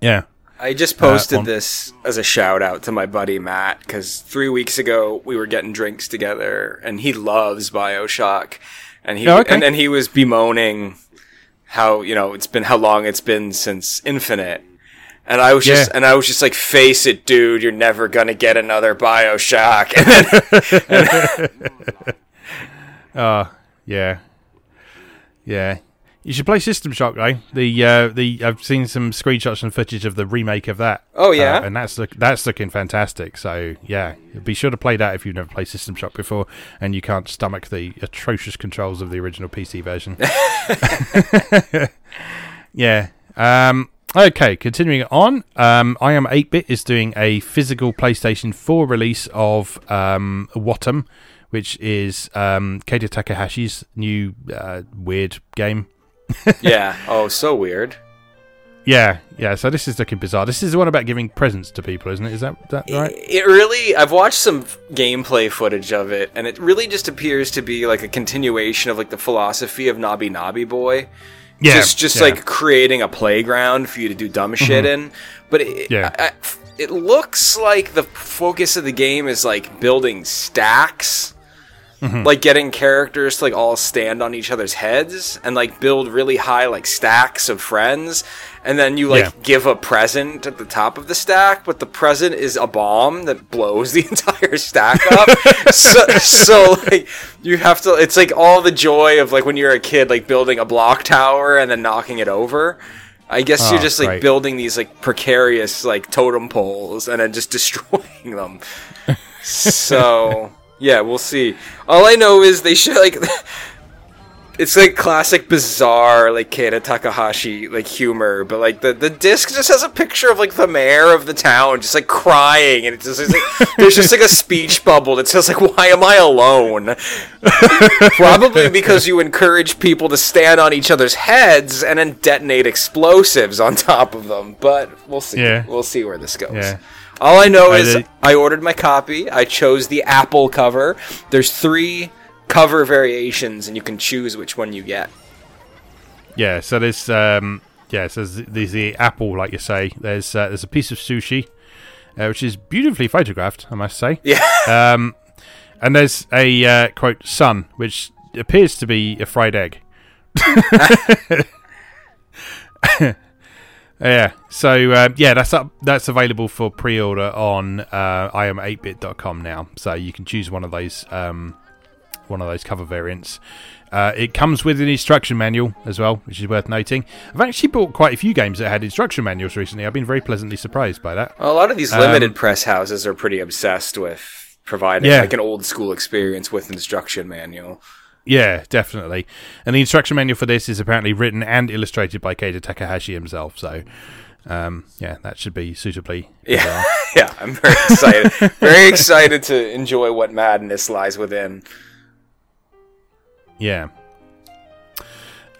yeah, I just posted on- this as a shout out to my buddy Matt because three weeks ago we were getting drinks together and he loves Bioshock, and he Oh, okay. and, and he was bemoaning how you know it's been how long it's been since Infinite. And I was just, and I was just like, face it, dude, you're never gonna get another Bioshock. And then, uh, yeah, yeah. You should play System Shock though. The uh, the I've seen some screenshots and footage of the remake of that. Oh, yeah? Uh, and that's look that's looking fantastic. So yeah, be sure to play that if you've never played System Shock before and you can't stomach the atrocious controls of the original PC version. yeah. Um, okay, continuing on. Um, iam8bit is doing a physical PlayStation 4 release of um, Wattam, which is um, Keita Takahashi's new uh, weird game. yeah, oh, so weird. Yeah, yeah. So this is looking bizarre. This is the one about giving presents to people, isn't it? Is that that right? It really, I've watched some f- gameplay footage of it, and it really just appears to be like a continuation of like the philosophy of Noby Noby Boy. Yeah, just just yeah. Mm-hmm. like creating a playground for you to do dumb shit in. But it, Yeah. I- I- it looks like the focus of the game is like building stacks. Mm-hmm. Like getting characters to like all stand on each other's heads and like build really high like stacks of friends, and then you like Yeah. give a present at the top of the stack, but the present is a bomb that blows the entire stack up. so, so like you have to. It's like all the joy of like when you're a kid, like building a block tower and then knocking it over. I guess you're Oh, just like great. building these like precarious like totem poles and then just destroying them. so yeah, we'll see. All I know is they should like. It's like classic bizarre like Keita Takahashi like humor, but like the, the disc just has a picture of like the mayor of the town just like crying, and it's just it's like, there's just like a speech bubble that says like "Why am I alone?" Probably because you encourage people to stand on each other's heads and then detonate explosives on top of them. But we'll see. Yeah. We'll see where this goes. Yeah. All I know I is did- I ordered my copy. I chose the Apple cover. There's three cover variations, and you can choose which one you get. Yeah, so there's um, yeah, so there's, there's the apple, like you say. There's uh, there's a piece of sushi, uh, which is beautifully photographed, I must say. Yeah. Um, and there's a uh, quote sun, which appears to be a fried egg. yeah. So uh, yeah, that's up. That's available for pre-order on uh, iam8bit.com now. So you can choose one of those um, one of those cover variants. Uh, it comes with an instruction manual as well, which is worth noting. I've actually bought quite a few games that had instruction manuals recently. I've been very pleasantly surprised by that. Well, a lot of these limited um, press houses are pretty obsessed with providing yeah. like an old school experience with instruction manual. Yeah, definitely. And the instruction manual for this is apparently written and illustrated by Keita Takahashi himself. So, um, yeah, that should be suitably. Yeah, yeah, I'm very excited. very excited to enjoy what madness lies within. Yeah.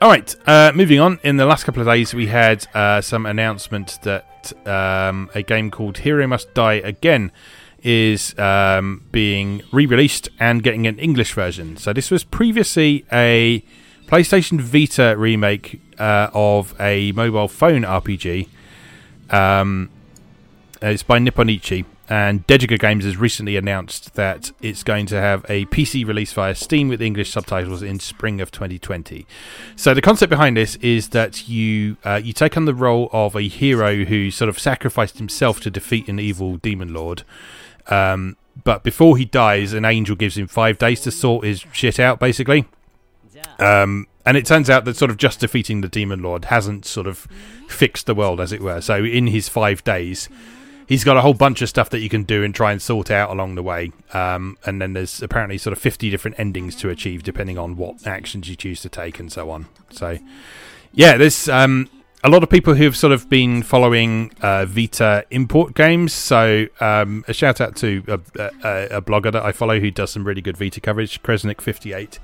All right. Uh, moving on. In the last couple of days, we had uh, some announcement that um, a game called Hero Must Die Again is um, being re-released and getting an English version. So this was previously a PlayStation Vita remake uh, of a mobile phone RPG. Um, it's by Nippon Ichi, and Degica Games has recently announced that it's going to have a PC release via Steam with English subtitles in spring of 2020. So the concept behind this is that you uh, you take on the role of a hero who sort of sacrificed himself to defeat an evil demon lord. Um, but before he dies, an angel gives him five days to sort his shit out, basically. Um, and it turns out that sort of just defeating the demon lord hasn't sort of fixed the world, as it were. So in his five days, he's got a whole bunch of stuff that you can do and try and sort out along the way. Um, and then there's apparently sort of 50 different endings to achieve depending on what actions you choose to take and so on. So, yeah, there's um, a lot of people who've sort of been following uh, Vita import games. So um, a shout out to a, a, a, blogger that I follow who does some really good Vita coverage, Kresnik58.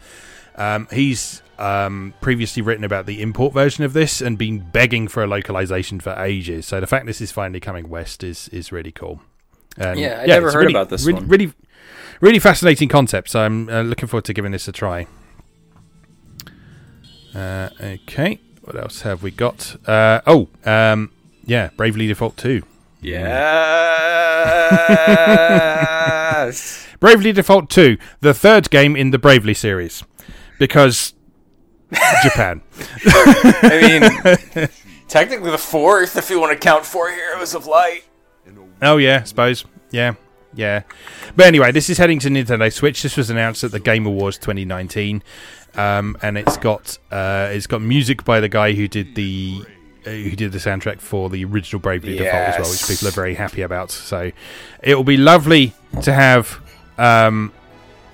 Um, he's um, previously written about the import version of this and been begging for a localization for ages. So the fact this is finally coming west is is really cool. And yeah, I yeah, never heard really, about this really, one. Really, really fascinating concept. So I'm uh, looking forward to giving this a try. Uh, okay. What else have we got? Uh, oh, um, yeah, Bravely Default 2. Yes. Bravely Default 2, the third game in the Bravely series. Because Japan. I mean, technically the fourth, if you want to count Four Heroes of Light. Oh, yeah, I suppose. Yeah, yeah. But anyway, this is heading to Nintendo Switch. This was announced at the Game Awards 2019 um, and it's got uh, it's got music by the guy who did the uh, who did the soundtrack for the original Bravely yes. Default as well, which people are very happy about. So it will be lovely to have um,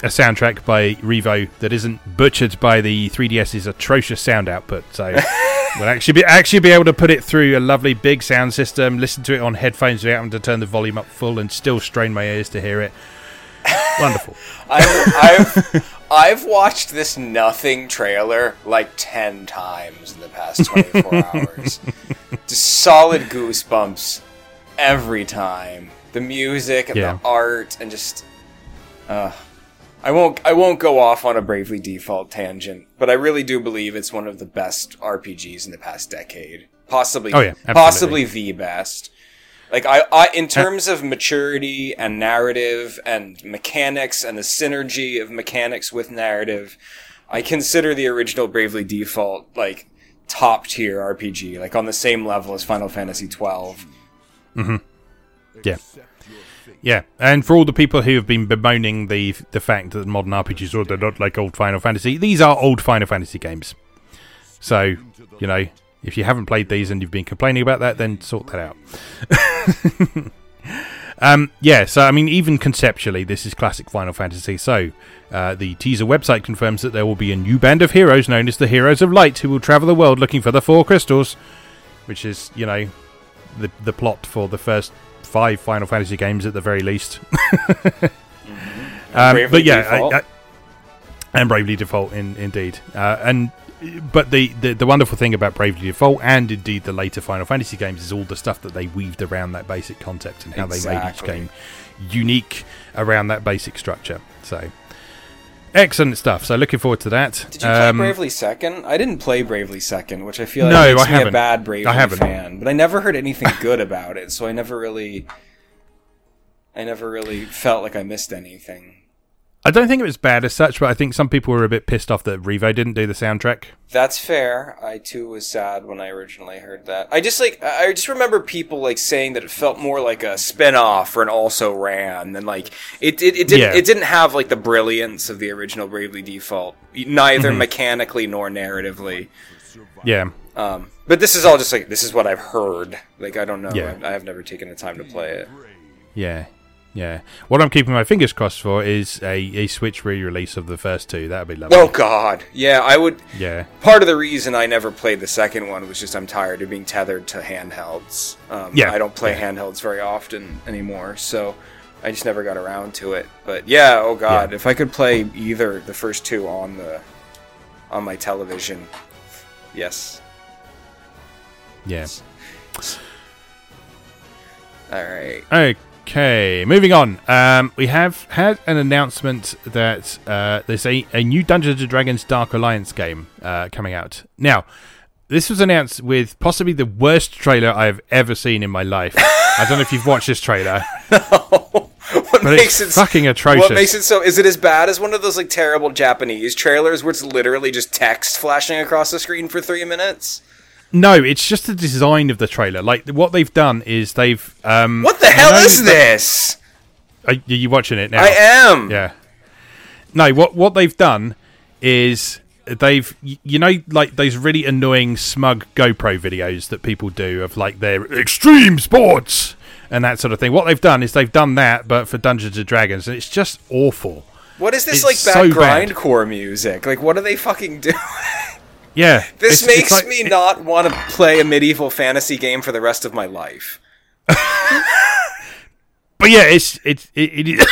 a soundtrack by Revo that isn't butchered by the 3DS's atrocious sound output. So we'll actually be actually be able to put it through a lovely big sound system, listen to it on headphones without having to turn the volume up full, and still strain my ears to hear it. Wonderful. I've, I've, I've watched this nothing trailer like 10 times in the past 24 hours. Just solid goosebumps every time. The music and yeah. the art and just uh, I won't I won't go off on a Bravely Default tangent, but I really do believe it's one of the best RPGs in the past decade. Possibly oh, yeah, possibly the best. Like I, I in terms of maturity and narrative and mechanics and the synergy of mechanics with narrative, I consider the original Bravely Default like top tier RPG, like on the same level as Final Fantasy twelve. Mm-hmm. Yeah. Yeah, and for all the people who have been bemoaning the the fact that modern RPGs are they're not like old Final Fantasy, these are old Final Fantasy games. So, you know, if you haven't played these and you've been complaining about that, then sort that out. um, yeah, so I mean, even conceptually, this is classic Final Fantasy. So, uh, the teaser website confirms that there will be a new band of heroes known as the Heroes of Light who will travel the world looking for the four crystals, which is, you know, the the plot for the first five Final Fantasy games at the very least. mm-hmm. um, but yeah, I, I, and Bravely Default, in, indeed, uh, and but the, the, the wonderful thing about Bravely Default and indeed the later Final Fantasy games is all the stuff that they weaved around that basic concept and how exactly. they made each game unique around that basic structure. So excellent stuff. So looking forward to that. Did you play um, Bravely Second? I didn't play Bravely Second, which I feel like no, makes I me haven't. a bad Bravely I haven't. fan. But I never heard anything good about it, so I never really, I never really felt like I missed anything. I don't think it was bad as such, but I think some people were a bit pissed off that Revo didn't do the soundtrack. That's fair. I too was sad when I originally heard that. I just like I just remember people like saying that it felt more like a spin-off or an also ran than like it it, it didn't Yeah. it didn't have like the brilliance of the original Bravely Default, neither Mm-hmm. mechanically nor narratively. Yeah. Um, but this is all just like this is what I've heard. Like I don't know. Yeah. I, I have never taken the time to play it. Yeah. Yeah. What I'm keeping my fingers crossed for is a, a Switch re release of the first two. That'd be lovely. Oh God, yeah. I would. Yeah. Part of the reason I never played the second one was just I'm tired of being tethered to handhelds. Um, Yeah. I don't play Yeah. handhelds very often anymore, so I just never got around to it. But yeah, oh god, Yeah. if I could play either the first two on the on my television, yes. Yeah. All right. Okay, moving on. Um, we have had an announcement that uh, there's a, a new Dungeons and Dragons Dark Alliance game uh, coming out. Now, this was announced with possibly the worst trailer I've ever seen in my life. I don't know if you've watched this trailer, what but makes it's it fucking atrocious. What makes it so? Is it as bad as one of those like terrible Japanese trailers where it's literally just text flashing across the screen for three minutes? No, it's just the design of the trailer. Like what they've done is they've um, What the hell is this? Are you watching it now? I am. Yeah. No, what what they've done is they've you know like those really annoying smug GoPro videos that people do of like their extreme sports and that sort of thing. What they've done is they've done that but for Dungeons and Dragons and it's just awful. What is this It's like so bad bad. grindcore music? Like what are they fucking doing? Yeah. This it's- makes it's like- me not want to play a medieval fantasy game for the rest of my life. But yeah, it's it's it, it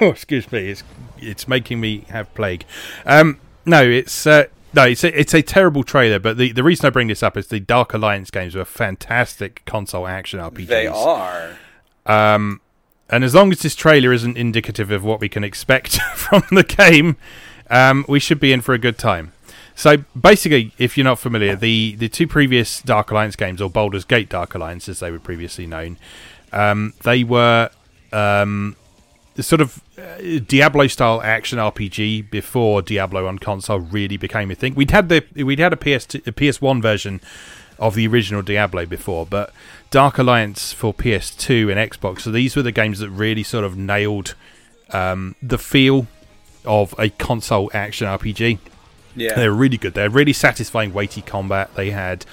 oh, excuse me, it's it's making me have plague. Um no, it's uh no, it's a, it's a terrible trailer, but the, the reason I bring this up is the Dark Alliance games were fantastic console action RPGs. They are. Um, and as long as this trailer isn't indicative of what we can expect from the game, um, we should be in for a good time. So basically, if you're not familiar, the, the two previous Dark Alliance games, or Baldur's Gate Dark Alliance, as they were previously known, um, they were um, sort of uh, Diablo style action RPG before Diablo on console really became a thing. We'd had the we'd had a PS a PS1 version of the original Diablo before, but Dark Alliance for PS2 and Xbox. So these were the games that really sort of nailed um, the feel of a console action RPG. Yeah. They were really good. They had really satisfying weighty combat. They had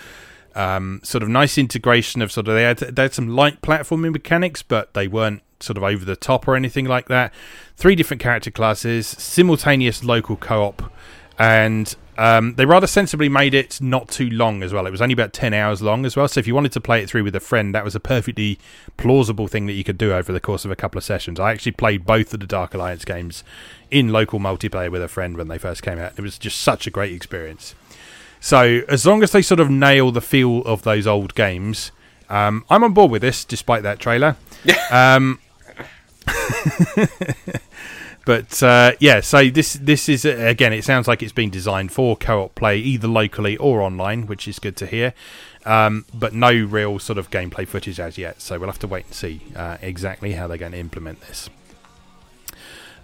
um, sort of nice integration of sort of they had they had some light platforming mechanics, but they weren't sort of over the top or anything like that. Three different character classes, simultaneous local co-op, and um, they rather sensibly made it not too long as well. It was only about ten hours long as well. So if you wanted to play it through with a friend, that was a perfectly plausible thing that you could do over the course of a couple of sessions. I actually played both of the Dark Alliance games in local multiplayer with a friend when they first came out. It was just such a great experience. So as long as they sort of nail the feel of those old games, um, I'm on board with this, despite that trailer. um, but uh, yeah, so this this is again. It sounds like it's been designed for co-op play, either locally or online, which is good to hear. Um, but no real sort of gameplay footage as yet, so we'll have to wait and see uh, exactly how they're going to implement this.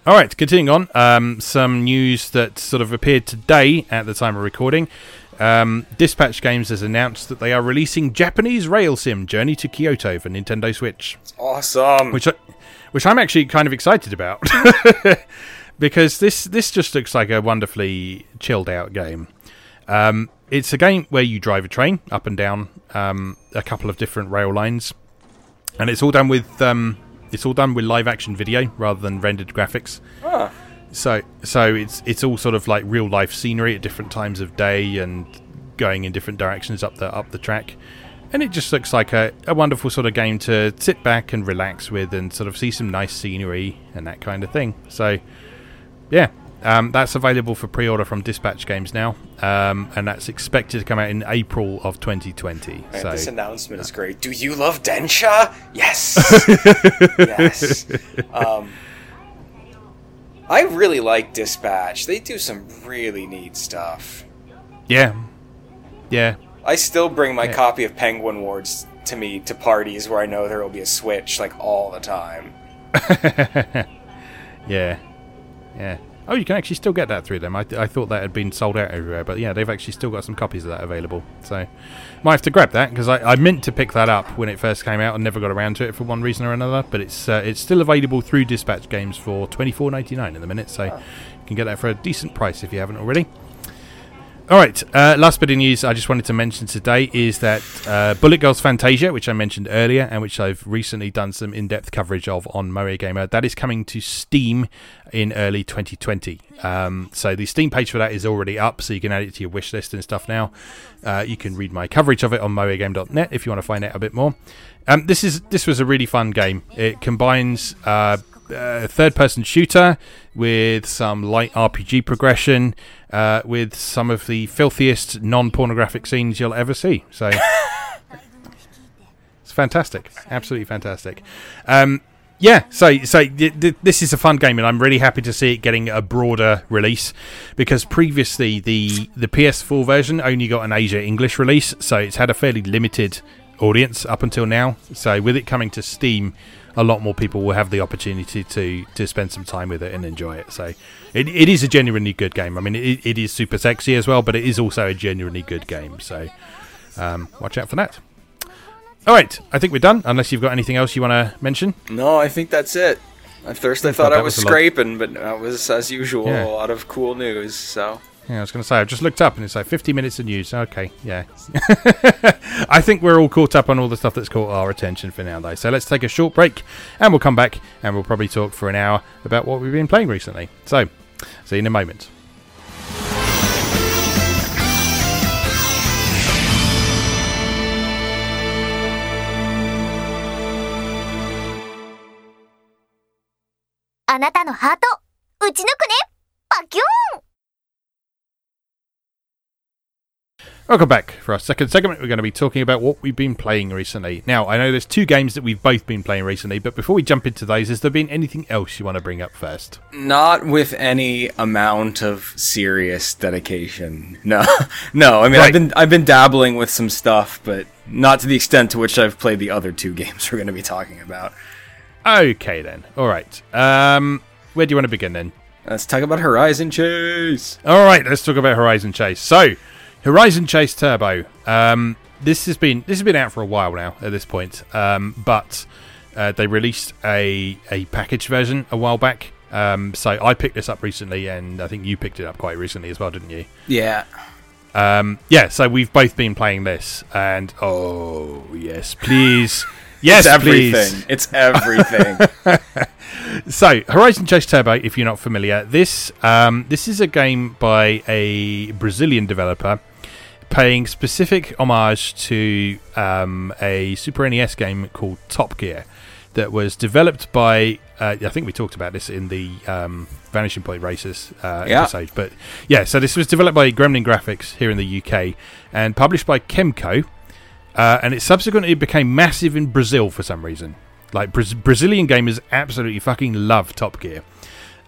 All right, continuing on, um, some news that sort of appeared today at the time of recording. Um, Dispatch Games has announced that they are releasing Japanese rail sim Journey to Kyoto for Nintendo Switch, Awesome. which I, which I'm actually kind of excited about because this this just looks like a wonderfully chilled out game. Um, it's a game where you drive a train up and down um, a couple of different rail lines, and it's all done with um, it's all done with live action video rather than rendered graphics. Huh. So so it's it's all sort of like real life scenery at different times of day and going in different directions up the up the track. And it just looks like a, a wonderful sort of game to sit back and relax with and sort of see some nice scenery and that kind of thing. So yeah, um, that's available for pre-order from Dispatch Games now, um, and that's expected to come out in April of 2020. Man, so this announcement is great. Do you love Densha? Yes. yes. Um, I really like Dispatch. They do some really neat stuff. yeah, yeah, I still bring my copy of Penguin Wars to me to parties where I know there will be a Switch like all the time. yeah, Yeah. Oh, you can actually still get that through them. I, I thought that had been sold out everywhere, but yeah, they've actually still got some copies of that available. So, might have to grab that because I, I meant to pick that up when it first came out and never got around to it for one reason or another. But it's uh, it's still available through Dispatch Games for twenty four ninety nine in the minute, so you can get that for a decent price if you haven't already. All right, uh, last bit of news I just wanted to mention today is that uh, Bullet Girls Phantasia, which I mentioned earlier and which I've recently done some in depth coverage of on MoeGamer, that is coming to Steam in early 2020. Um, so the Steam page for that is already up, so you can add it to your wish list and stuff now. Uh, you can read my coverage of it on moegamer.net if you want to find out a bit more. Um, this is this was a really fun game. It combines uh, uh, third person shooter with some light RPG progression, uh, with some of the filthiest non pornographic scenes you'll ever see. So it's fantastic, absolutely fantastic. Um, yeah, so so th- th- this is a fun game, and I'm really happy to see it getting a broader release because previously the the PS4 version only got an Asia English release, so it's had a fairly limited audience up until now. So with it coming to Steam, a lot more people will have the opportunity to to spend some time with it and enjoy it. So it, it is a genuinely good game. I mean, it, it is super sexy as well, but it is also a genuinely good game. So um, watch out for that. All right, I think we're done. Unless you've got anything else you want to mention. No, I think that's it. At first, I thought that I was was lot. scraping, but that was, as usual, Yeah. a lot of cool news. So Yeah, I was going to say, I've just looked up and it's like 50 minutes of news. Okay, yeah. I think we're all caught up on all the stuff that's caught our attention for now, though. So let's take a short break and we'll come back and we'll probably talk for an hour about what we've been playing recently. So, see you in a moment. あなたのハート、撃ち抜くねパキューン Welcome back for our second segment. We're going to be talking about what we've been playing recently. Now, I know there's two games that we've both been playing recently, but before we jump into those, has there been anything else you want to bring up first? not with any amount of serious dedication. No, no. I mean, Right. I've been I've been dabbling with some stuff, but not to the extent to which I've played the other two games we're going to be talking about. Okay, then. All right. Um, where do you want to begin then? Let's talk about Horizon Chase. All right, let's talk about Horizon Chase. So, Horizon Chase Turbo. Um, this has been this has been out for a while now at this point, um, but uh, they released a a package version a while back. Um, so I picked this up recently, and I think you picked it up quite recently as well, didn't you? Yeah. Um, yeah. So we've both been playing this, and oh yes, please, yes, it's please. everything. It's everything. So, Horizon Chase Turbo, if you're not familiar, this um, this is a game by a Brazilian developer paying specific homage to um, a Super NES game called Top Gear that was developed by. Uh, I think we talked about this in the um, Vanishing Point Races uh, Yeah. episode, but yeah. So this was developed by Gremlin Graphics here in the UK and published by Kemco, uh, and it subsequently became massive in Brazil for some reason. Like Braz- Brazilian gamers absolutely fucking love Top Gear.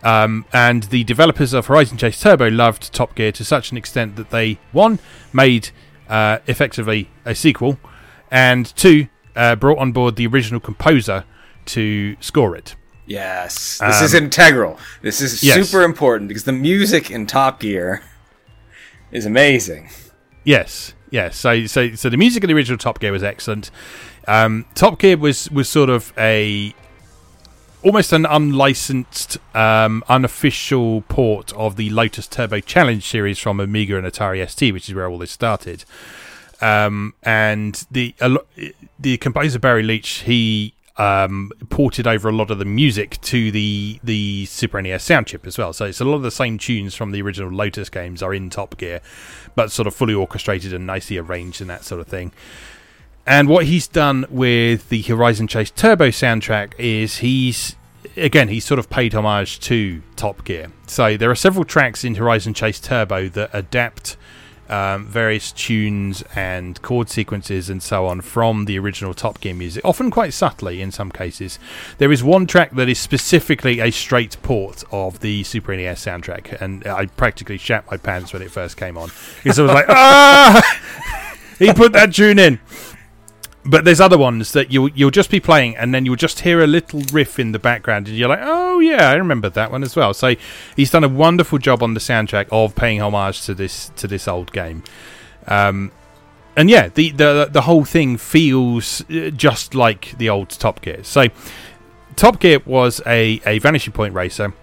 Um, and the developers of Horizon Chase Turbo loved Top Gear to such an extent that they, one, made uh, effectively a sequel, and two, uh, brought on board the original composer to score it. yes. This is integral. This is Um, yes. super important because the music in Top Gear is amazing. Yes, yes. So, so, so the music in the original Top Gear was excellent. Um, Top Gear was was sort of a almost an unlicensed, um, unofficial port of the Lotus Turbo Challenge series from Amiga and Atari ST, which is where all this started. Um, and the lo- the composer Barry Leitch he um, ported over a lot of the music to the the Super NES sound chip as well. So it's a lot of the same tunes from the original Lotus games are in Top Gear, but sort of fully orchestrated and nicely arranged and that sort of thing. And what he's done with the Horizon Chase Turbo soundtrack is he's again he's sort of paid homage to Top Gear. So there are several tracks in Horizon Chase Turbo that adapt um, various tunes and chord sequences and so on from the original Top Gear music, often quite subtly in some cases. There is one track that is specifically a straight port of the Super NES soundtrack, and I practically shat my pants when it first came on because I was like, ah, he put that tune in. But there's other ones that you'll you'll just be playing and then you'll just hear a little riff in the background and you're like oh yeah i remember that one as well. So he's done a wonderful job on the soundtrack of paying homage to this to this old game. Um, and yeah the, the the whole thing feels uh, just like the old top gear. So top gear was a, a vanishing point racer.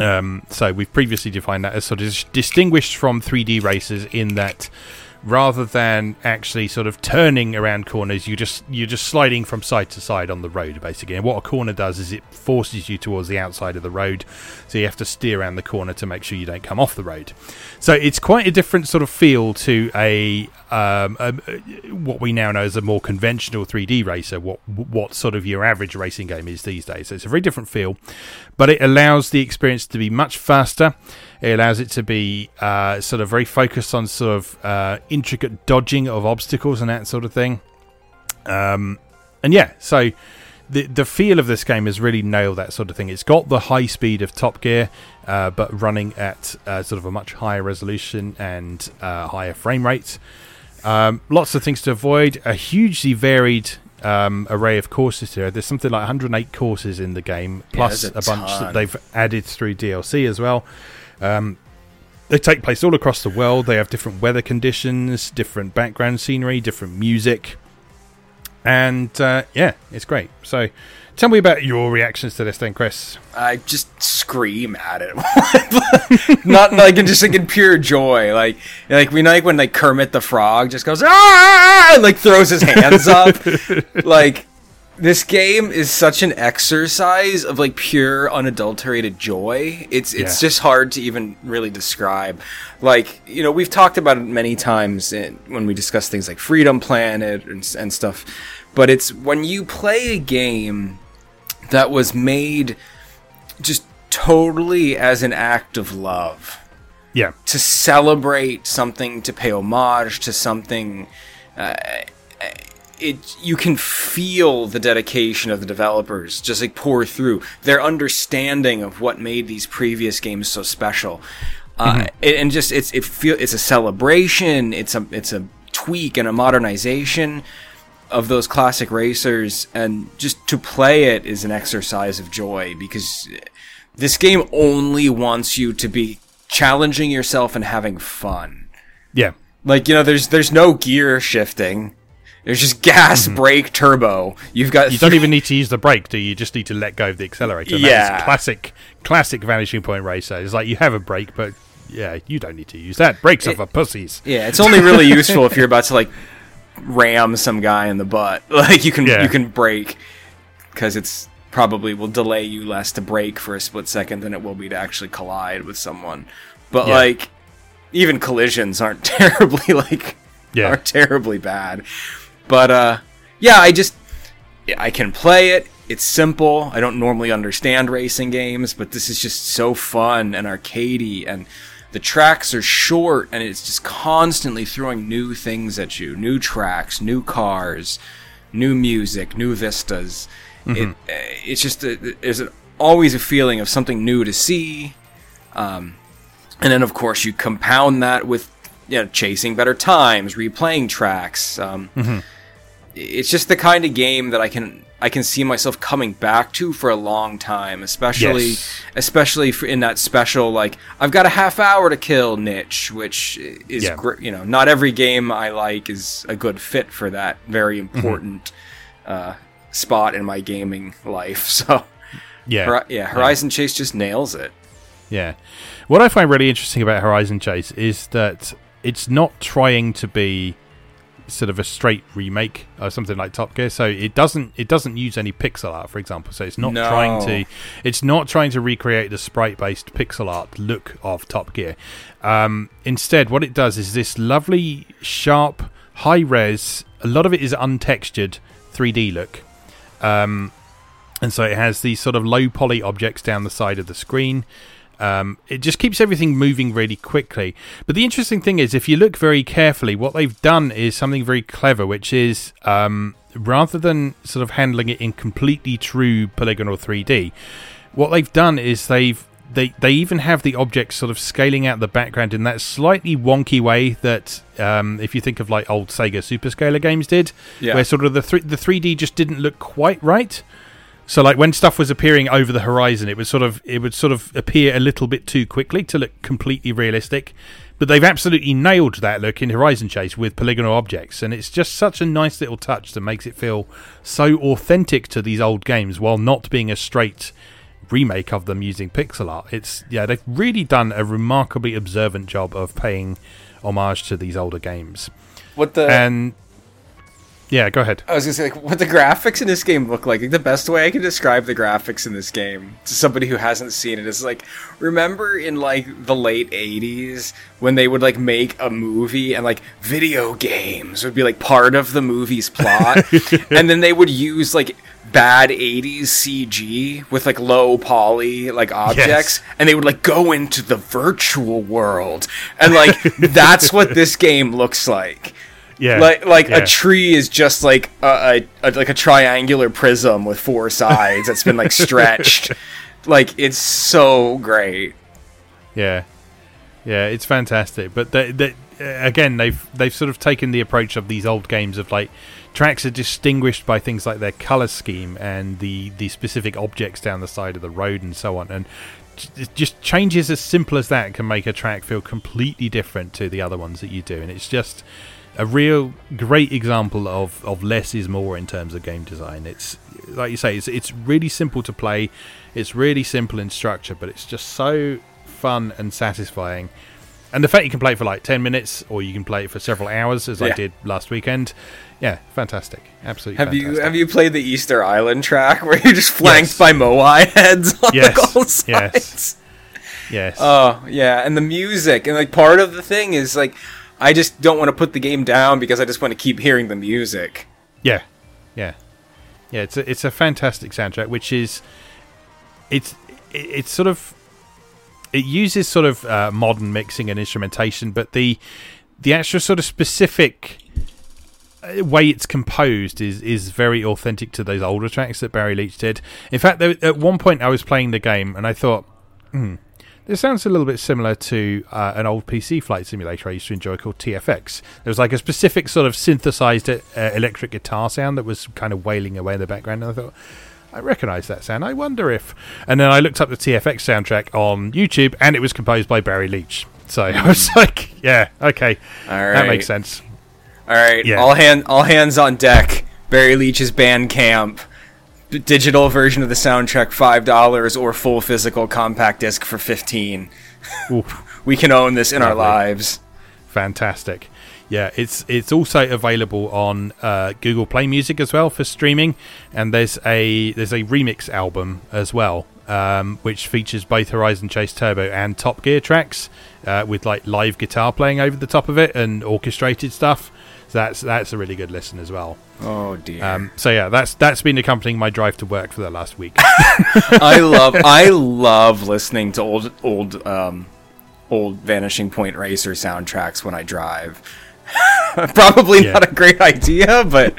Um, so we've previously defined that as sort of distinguished from 3d racers in that rather than actually sort of turning around corners you just you're just sliding from side to side on the road basically. And what a corner does is it forces you towards the outside of the road so you have to steer around the corner to make sure you don't come off the road. So it's quite a different sort of feel to a, um, a what we now know as a more conventional 3d racer what what sort of your average racing game is these days so it's a very different feel but it allows the experience to be much faster it allows it to be uh, sort of very focused on sort of uh, intricate dodging of obstacles and that sort of thing. Um, and yeah, so the the feel of this game has really nailed that sort of thing. It's got the high speed of Top Gear, uh, but running at uh, sort of a much higher resolution and uh, higher frame rate. Um, lots of things to avoid. A hugely varied um, array of courses here. There's something like 108 courses in the game, plus yeah, a, a bunch that they've added through DLC as well. Um, they take place all across the world. They have different weather conditions, different background scenery, different music, and uh, yeah, it's great. So, tell me about your reactions to this, then, Chris. I just scream at it, not like in just like in pure joy, like like we know like when like Kermit the Frog just goes ah, and like throws his hands up, like this game is such an exercise of like pure unadulterated joy. It's it's Yeah. just hard to even really describe. Like you know we've talked about it many times in, when we discuss things like Freedom Planet and, and stuff, but it's when you play a game that was made just totally as an act of love Yeah, to celebrate something, to pay homage to something. Uh, it you can feel the dedication of the developers just like pour through their understanding of what made these previous games so special. Uh, it- and just it's it feel it's a celebration. It's a it's a tweak and a modernization of those classic racers, and just to play it is an exercise of joy because this game only wants you to be challenging yourself and having fun. yeah, Like you know, there's there's no gear shifting. There's just gas, brake, turbo. You've got Mm-hmm. you don't even need to use the brake, do you? You just need to let go of the accelerator. And that is Yeah. classic, classic vanishing point racer. It's like you have a brake, but yeah, you don't need to use that. Brakes are for pussies. Yeah, it's only really useful if you're about to like ram some guy in the butt. Like you can Yeah. you can brake because it's probably will delay you less to break for a split second than it will be to actually collide with someone. But Yeah. like even collisions aren't terribly like Yeah. are terribly bad. But uh yeah, I just I can play it. It's simple. I don't normally understand racing games, but this is just so fun and arcadey and the tracks are short and it's just constantly throwing new things at you. New tracks, new cars, new music, new vistas. It, uh, it's just a, there's an, always a feeling of something new to see. Um, and then of course you compound that with you know chasing better times, replaying tracks. Um, It's just the kind of game that I can I can see myself coming back to for a long time, especially Yes. especially for in that special like I've got a half hour to kill niche, which is Yeah. gr- you know not every game I like is a good fit for that very important uh, spot in my gaming life. So Yeah, Hori- yeah, Horizon Chase just nails it. Yeah. What I find really interesting about Horizon Chase is that it's not trying to be sort of a straight remake of something like Top Gear. So it doesn't it doesn't use any pixel art, for example. So it's not No. trying to it's not trying to recreate the sprite based pixel art look of Top Gear. Um, instead, what it does is this lovely, sharp, high res. A lot of it is untextured 3D look. Um, and so it has these sort of low poly objects down the side of the screen. Um, it just keeps everything moving really quickly. But the interesting thing is, if you look very carefully, what they've done is something very clever, which is um, rather than sort of handling it in completely true polygonal 3D, what they've done is they've they they even have the objects sort of scaling out the background in that slightly wonky way that um, if you think of like old Sega Superscaler games did, Yeah. where sort of the th- the 3D just didn't look quite right. So like when stuff was appearing over the horizon, it would sort of it would sort of appear a little bit too quickly to look completely realistic. But they've absolutely nailed that look in Horizon Chase with polygonal objects, and it's just such a nice little touch that makes it feel so authentic to these old games while not being a straight remake of them using pixel art. It's yeah, they've really done a remarkably observant job of paying homage to these older games. What the And yeah, go ahead. I was gonna say like what the graphics in this game look like. like. The best way I can describe the graphics in this game to somebody who hasn't seen it is like remember in like the late '80s when they would like make a movie and like video games would be like part of the movie's plot, and then they would use like bad 80s CG with like low poly like objects and they would like go into the virtual world and like that's what this game looks like Yeah, like like yeah. a tree is just like a, a, a like a triangular prism with four sides that's been like stretched. like it's so great. Yeah, yeah, it's fantastic. But they, they, again, they've they've sort of taken the approach of these old games of like tracks are distinguished by things like their color scheme and the the specific objects down the side of the road and so on, and just changes as simple as that can make a track feel completely different to the other ones that you do, and it's just a real great example of, of less is more in terms of game design. It's like you say, it's it's really simple to play, it's really simple in structure, but it's just so fun and satisfying. And the fact you can play it for like ten minutes, or you can play it for several hours, as I did last weekend, yeah, fantastic, absolutely. Have you have you played the Easter Island track where you're just flanked Yes. by Moai heads on Yes, like all sides? yes. Yes. Oh yeah, and the music and like part of the thing is like I just don't want to put the game down because I just want to keep hearing the music. Yeah, yeah, yeah. It's a, it's a fantastic soundtrack, which is it's it's sort of it uses sort of uh, modern mixing and instrumentation, but the the actual sort of specific uh, way it's composed is is very authentic to those older tracks that Barry Leitch did. In fact, there, at one point I was playing the game and I thought, hmm, this sounds a little bit similar to uh, an old PC flight simulator I used to enjoy called TFX. There was like a specific sort of synthesized uh, electric guitar sound that was kind of wailing away in the background, and I thought. I recognise that sound. I wonder if. And then I looked up the TFX soundtrack on YouTube, and it was composed by Barry Leitch. So I was like, "Yeah, okay, All that makes sense." All right, Yeah. all hand all hands on deck. Barry Leitch's Bandcamp. D- digital version of the soundtrack five dollars or full physical compact disc for fifteen. We can own this in our lives. Fantastic. Yeah, it's it's also available on uh, Google Play Music as well for streaming, and there's a there's a remix album as well, um, which features both Horizon Chase Turbo and Top Gear tracks uh, with like live guitar playing over the top of it and orchestrated stuff. So that's that's a really good listen as well. Oh dear. Um, so yeah, that's that's been accompanying my drive to work for the last week. I love I love listening to old old um old Vanishing Point Racer soundtracks when I drive. Probably Yeah. not a great idea, but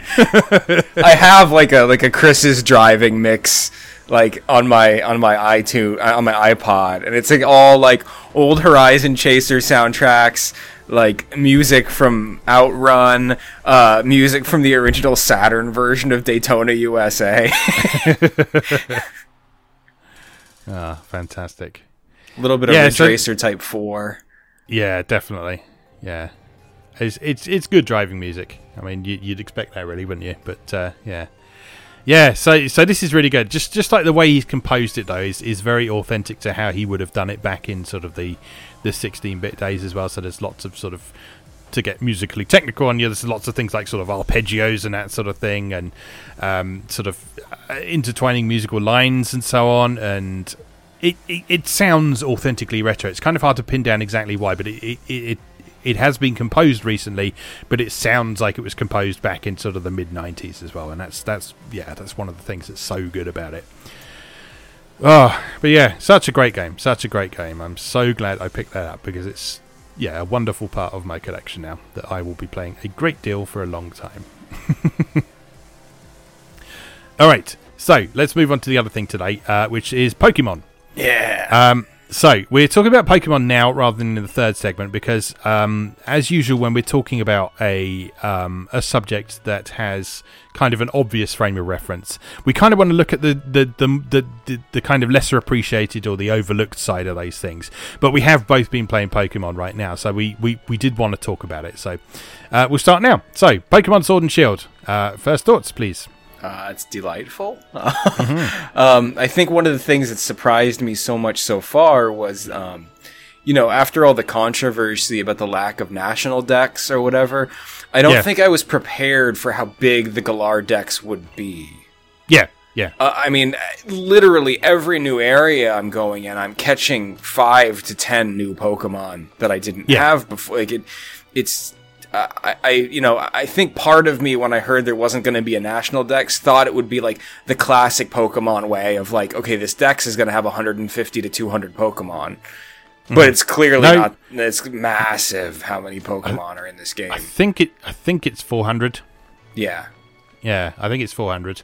I have like a like a Chris's driving mix like on my on my iTunes on my iPod and it's like all like old Horizon Chaser soundtracks like music from Outrun, uh, music from the original Saturn version of Daytona USA. ah, fantastic. A little bit of Yeah, Ridge so- Racer Type 4. Yeah, definitely. Yeah, it's it's it's good driving music. I mean, you, you'd expect that, really, wouldn't you? But uh, yeah, yeah. So so this is really good. Just just like the way he's composed it, though, is is very authentic to how he would have done it back in sort of the the 16-bit days as well. So there's lots of sort of to get musically technical on you. There's lots of things like sort of arpeggios and that sort of thing, and um, sort of uh, intertwining musical lines and so on. And it, it it sounds authentically retro. It's kind of hard to pin down exactly why, but it it, it it has been composed recently, but it sounds like it was composed back in sort of the mid '90s as well, and that's that's yeah, that's one of the things that's so good about it. Oh, but yeah, such a great game, such a great game. I'm so glad I picked that up because it's yeah, a wonderful part of my collection now that I will be playing a great deal for a long time. All right, so let's move on to the other thing today, uh, which is Pokemon. Yeah. Um, So we're talking about Pokemon now rather than in the third segment because, um, as usual, when we're talking about a um, a subject that has kind of an obvious frame of reference, we kind of want to look at the the, the the, the, kind of lesser appreciated or the overlooked side of those things. But we have both been playing Pokemon right now, so we we, we did want to talk about it. So uh, we'll start now. So Pokemon Sword and Shield. Uh, first thoughts, please. Uh, it's delightful. um, I think one of the things that surprised me so much so far was, um, you know, after all the controversy about the lack of national dex or whatever, I don't Yeah. think I was prepared for how big the Galar dex would be. Yeah, yeah, Uh, I mean, literally every new area I'm going in, I'm catching five to ten new Pokemon that I didn't Yeah. have before. Like it, it's. I, I, you know, I think part of me when I heard there wasn't going to be a national dex thought it would be like the classic Pokemon way of like, okay, this dex is going to have 150 to 200 Pokemon, but it's clearly. No. not. It's massive how many Pokemon are in this game. I think it. I think it's four hundred. yeah, Yeah, I think it's 400.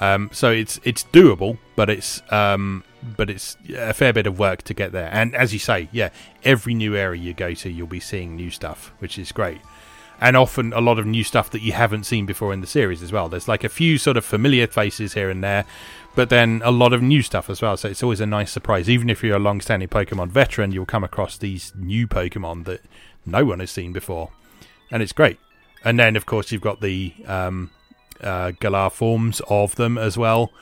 Um, so it's it's doable, but it's um, but it's a fair bit of work to get there. And as you say, yeah, every new area you go to, you'll be seeing new stuff, which is great. And often a lot of new stuff that you haven't seen before in the series as well. There's like a few sort of familiar faces here and there, but then a lot of new stuff as well. So it's always a nice surprise. Even if you're a long-standing Pokemon veteran, you'll come across these new Pokemon that no one has seen before, and it's great. And then, of course, you've got the um, uh, Galar forms of them as well,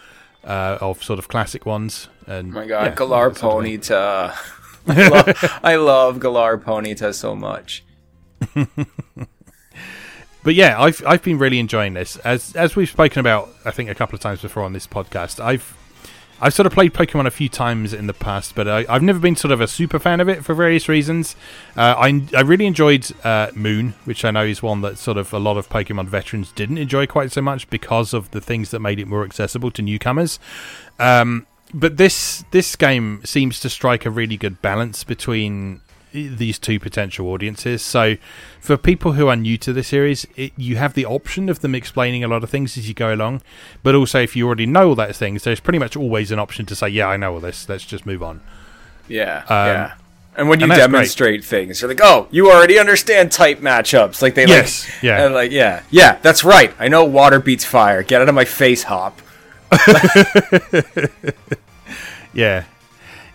uh, of sort of classic ones. And Oh my god, yeah, Galar. Ponyta. I, love, I love Galar Ponyta so much. But yeah, I've I've been really enjoying this. As as we've spoken about, I think a couple of times before on this podcast. I've I've sort of played Pokemon a few times in the past, but I, I've never been sort of a super fan of it for various reasons. Uh, I I really enjoyed uh, Moon, which I know is one that sort of a lot of Pokemon veterans didn't enjoy quite so much because of the things that made it more accessible to newcomers. Um, but this this game seems to strike a really good balance between these two potential audiences. So, for people who are new to the series, it, you have the option of them explaining a lot of things as you go along. But also, if you already know all those things, there's pretty much always an option to say, "Yeah, I know all this. Let's just move on." Yeah, Um, yeah. And when you and demonstrate things, you're like, "Oh, you already understand type matchups." Like they Yes, like, yeah. and like, yeah, yeah, that's right. I know water beats fire. Get out of my face, hop. Yeah,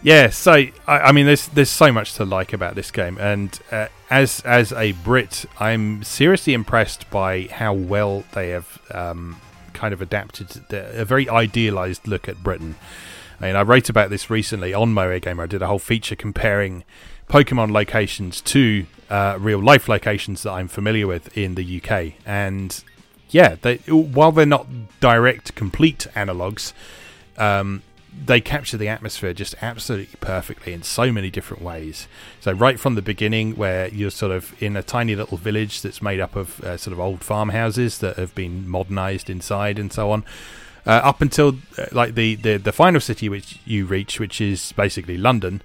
yeah. So I, I mean, there's there's so much to like about this game, and uh, as as a Brit, I'm seriously impressed by how well they have um, kind of adapted the, a very idealized look at Britain. I mean, I wrote about this recently on MoeGamer. I did a whole feature comparing Pokemon locations to uh, real life locations that I'm familiar with in the UK, and yeah, they while they're not direct, complete analogs, um, they capture the atmosphere just absolutely perfectly in so many different ways. So right from the beginning, where you're sort of in a tiny little village that's made up of uh, sort of old farmhouses that have been modernized inside and so on, uh, up until uh, like the, the the final city which you reach, which is basically London.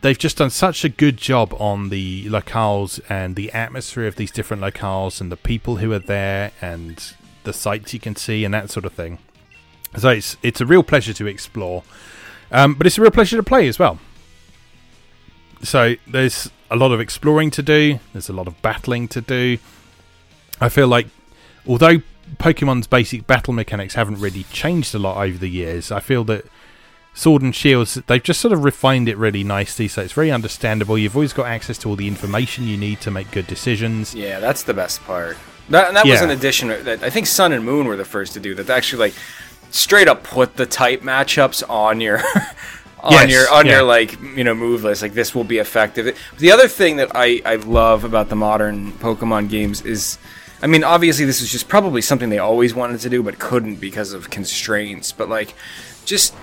They've just done such a good job on the locales and the atmosphere of these different locales and the people who are there and the sights you can see and that sort of thing. So it's it's a real pleasure to explore, um, but it's a real pleasure to play as well. So there's a lot of exploring to do. There's a lot of battling to do. I feel like, although Pokemon's basic battle mechanics haven't really changed a lot over the years, I feel that Sword and Shields they've just sort of refined it really nicely. So it's very understandable. You've always got access to all the information you need to make good decisions. Yeah, that's the best part. That, and that was an addition that I think Sun and Moon were the first to do that. Actually like straight up put the type matchups on your on Yes, your on yeah. your like you know move list. Like this will be effective. The other thing that I I love about the modern Pokemon games is. I mean, obviously, this is just probably something they always wanted to do, but couldn't because of constraints. But like, just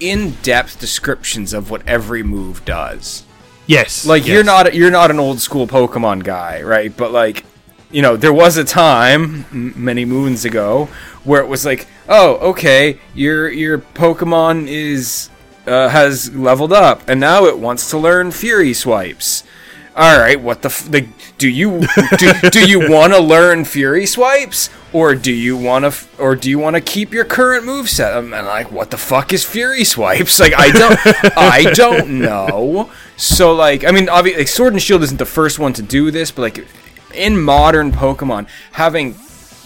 in-depth descriptions of what every move does. Yes, Like yes. you're not you're not an old school Pokemon guy, right? But like, you know, there was a time m- many moons ago where it was like, oh, okay, your your Pokemon is uh, has leveled up, and now it wants to learn Fury swipes. all right, what the, f- like, do you do, do you want to learn Fury swipes or do you want to f- or do you want to keep your current move set? I'm like, what the fuck is Fury swipes? Like, I don't I don't know. So like, I mean, obviously, like, Sword and Shield isn't the first one to do this, but like in modern Pokemon, having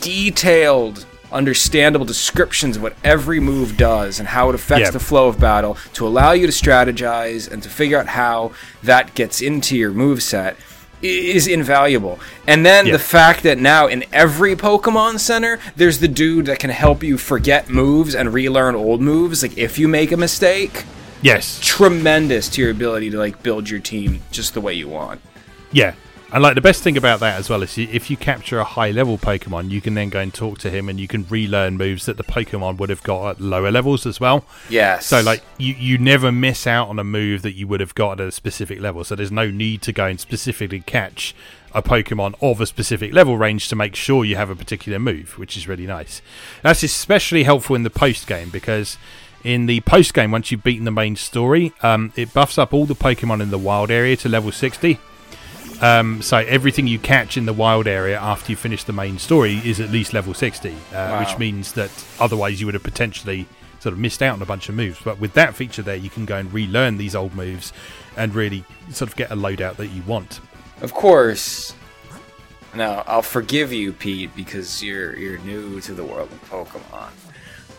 detailed understandable descriptions of what every move does and how it affects Yeah. the flow of battle to allow you to strategize and to figure out how that gets into your move set is invaluable. And then the fact that now in every Pokemon Center, there's the dude that can help you forget moves and relearn old moves. Like if you make a mistake, Yes. tremendous to your ability to like build your team just the way you want. Yeah. And like the best thing about that as well is if you capture a high level Pokemon, you can then go and talk to him and you can relearn moves that the Pokemon would have got at lower levels as well. Yes. So like you, you never miss out on a move that you would have got at a specific level. So there's no need to go and specifically catch a Pokemon of a specific level range to make sure you have a particular move, which is really nice. That's especially helpful in the post game because in the post game, once you've beaten the main story, um, it buffs up all the Pokemon in the wild area to level 60. Um, so everything you catch in the wild area after you finish the main story is at least level 60, uh, Wow. which means that otherwise you would have potentially sort of missed out on a bunch of moves. But with that feature there, you can go and relearn these old moves and really sort of get a loadout that you want. Of course. Now, I'll forgive you, Pete, because you're you're new to the world of Pokemon.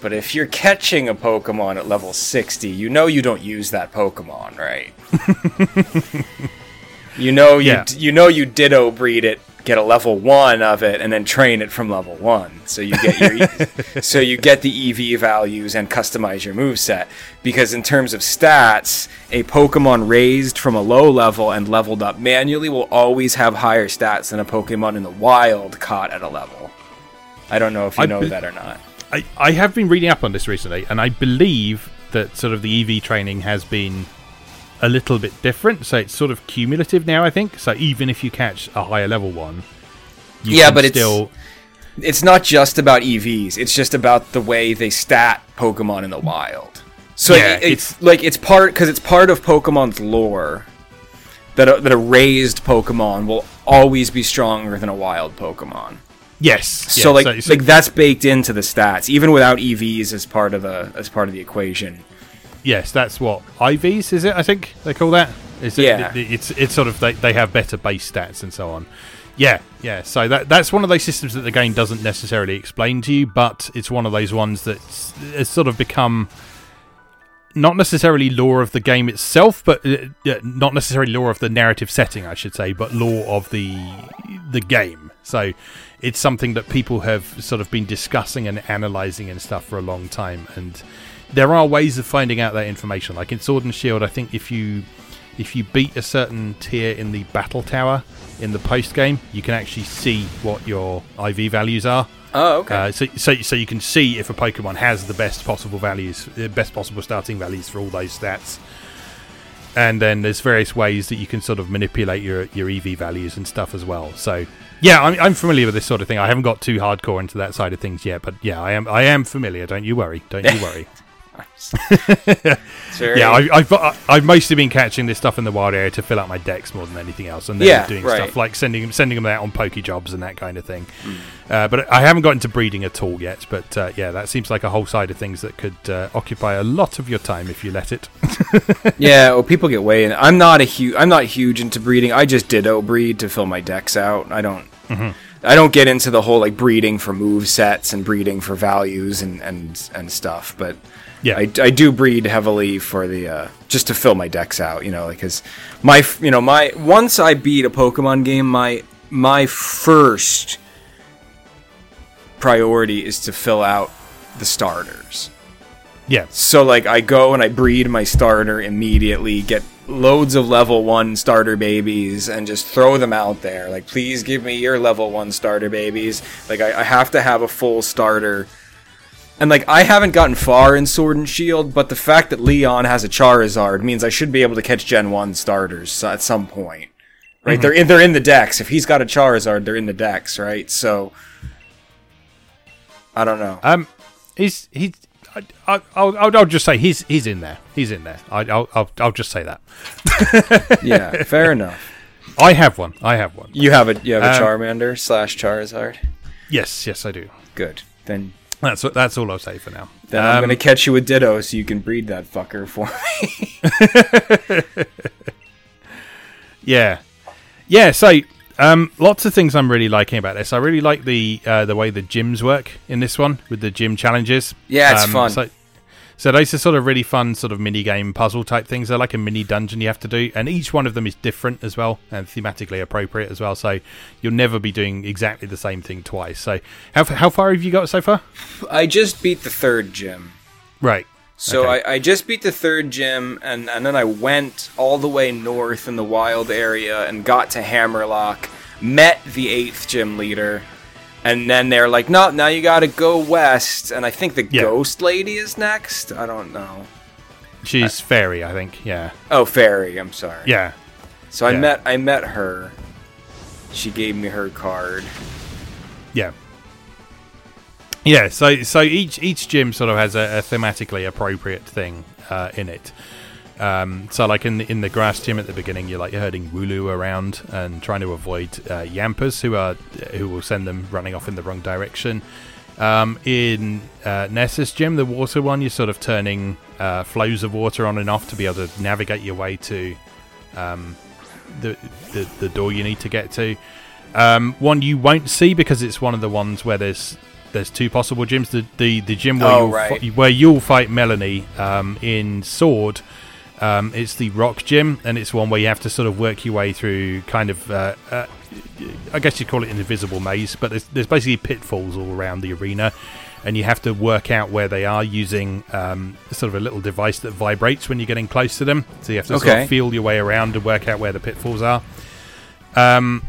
But if you're catching a Pokemon at level 60, you know you don't use that Pokemon, right? you know you Yeah. you know you Ditto breed it, get a level 1 of it and then train it from level 1. So you get your so you get the EV values and customize your move set because in terms of stats, a Pokemon raised from a low level and leveled up manually will always have higher stats than a Pokemon in the wild caught at a level. I don't know if you I know be- that or not. I, I have been reading up on this recently, and I believe that sort of the EV training has been a little bit different. So it's sort of cumulative now, I think. So even if you catch a higher level one, you Yeah, but it's- still. It's not just about EVs. It's just about the way they stat Pokemon in the wild. So Yeah, it- it's, like it's part because it's part of Pokemon's lore that a, that a raised Pokemon will always be stronger than a wild Pokemon. Yes. so yeah, like like that's baked into the stats, even without EVs as part of the as part of the equation. Yes, that's what IVs is it? I think they call that. Is Yeah. it- it's it's sort of they, they have better base stats and so on. Yeah, yeah. So that that's one of those systems that the game doesn't necessarily explain to you, but it's one of those ones that's has sort of become not necessarily lore of the game itself, but uh, not necessarily lore of the narrative setting, I should say, but lore of the the game. So it's something that people have sort of been discussing and analyzing and stuff for a long time, and there are ways of finding out that information. Like in Sword and Shield, I think if you if you beat a certain tier in the battle tower in the post game, you can actually see what your IV values are. Oh, okay. Uh, so, so, so you can see if a Pokemon has the best possible values, the best possible starting values for all those stats. And then there's various ways that you can sort of manipulate your, your EV values and stuff as well. So yeah, I'm, I'm familiar with this sort of thing. I haven't got too hardcore into that side of things yet, but yeah, I am I am familiar. Don't you worry. Don't you worry. It's very- yeah, I, I've I- I've mostly been catching this stuff in the wild area to fill out my dex more than anything else, and then Yeah, doing right. stuff like sending sending them out on Poké Jobs and that kind of thing. Hmm. Uh, but I haven't got into breeding at all yet. But uh, yeah, that seems like a whole side of things that could uh, occupy a lot of your time if you let it. yeah, well, people get way in. I'm not a huge. I'm not huge into breeding. I just Ditto breed to fill my dex out. I don't. I don't get into the whole like breeding for move sets and breeding for values and and and stuff. But Yeah. I, I do breed heavily for the uh, just to fill my dex out. You know, because my you know my once I beat a Pokemon game, my my first priority is to fill out the starters. yeah, So like I go and I breed my starter immediately, get loads of level 1 starter babies and just throw them out there. Like please give me your level 1 starter babies. Like I, I have to have a full starter. And like I haven't gotten far in Sword and Shield, but the fact that Leon has a Charizard means I should be able to catch Gen 1 starters at some point. Right? They're in they're in the dex. If he's got a Charizard, they're in the dex, right? So I don't know. um, he's he's. I, I, I'll, I'll just say he's he's in there. He's in there. I, I'll, I'll I'll just say that. yeah, fair enough. I have one. I have one. You have a you have a Um, Charmander slash Charizard. Yes, yes, I do. Good. Then That's that's all I'll say for now. then I'm Um, gonna catch you with Ditto so you can breed that fucker for me. Yeah, yeah. So, um, lots of things I'm really liking about this. I really like the uh, the way the gyms work in this one with the gym challenges. Yeah, it's Um, fun. So, so those are sort of really fun, sort of mini game puzzle type things. They're like a mini dungeon you have to do, and each one of them is different as well and thematically appropriate as well. So you'll never be doing exactly the same thing twice. So how how far have you got so far? I just beat the third gym. Right. So Okay. I, I just beat the third gym, and, and then I went all the way north in the wild area and got to Hammerlocke, met the eighth gym leader, and then they're like, no, now you gotta go west, and I think the Yeah. ghost lady is next? I don't know. She's fairy, I think. Yeah. Oh, Fairy, I'm sorry. Yeah. So I yeah. met I met her. She gave me her card. Yeah. Yeah, so so each each gym sort of has a, a thematically appropriate thing uh, in it. Um, so like in the, in the grass gym at the beginning, you're like herding Wooloo around and trying to avoid uh, Yampers who are who will send them running off in the wrong direction. Um, in uh, Nessa's gym, the water one, you're sort of turning uh, flows of water on and off to be able to navigate your way to um, the, the the door you need to get to. Um, one you won't see because it's one of the ones where there's there's two possible gyms. The the, the gym where Oh, you'll right. fi- where you'll fight Melanie um, in Sword. Um, it's the Rock Gym, and it's one where you have to sort of work your way through kind of, uh, uh, I guess you'd call it an invisible maze, but there's, there's basically pitfalls all around the arena, and you have to work out where they are using um, sort of a little device that vibrates when you're getting close to them. So you have to sort of feel your way around and work out where the pitfalls are. Um,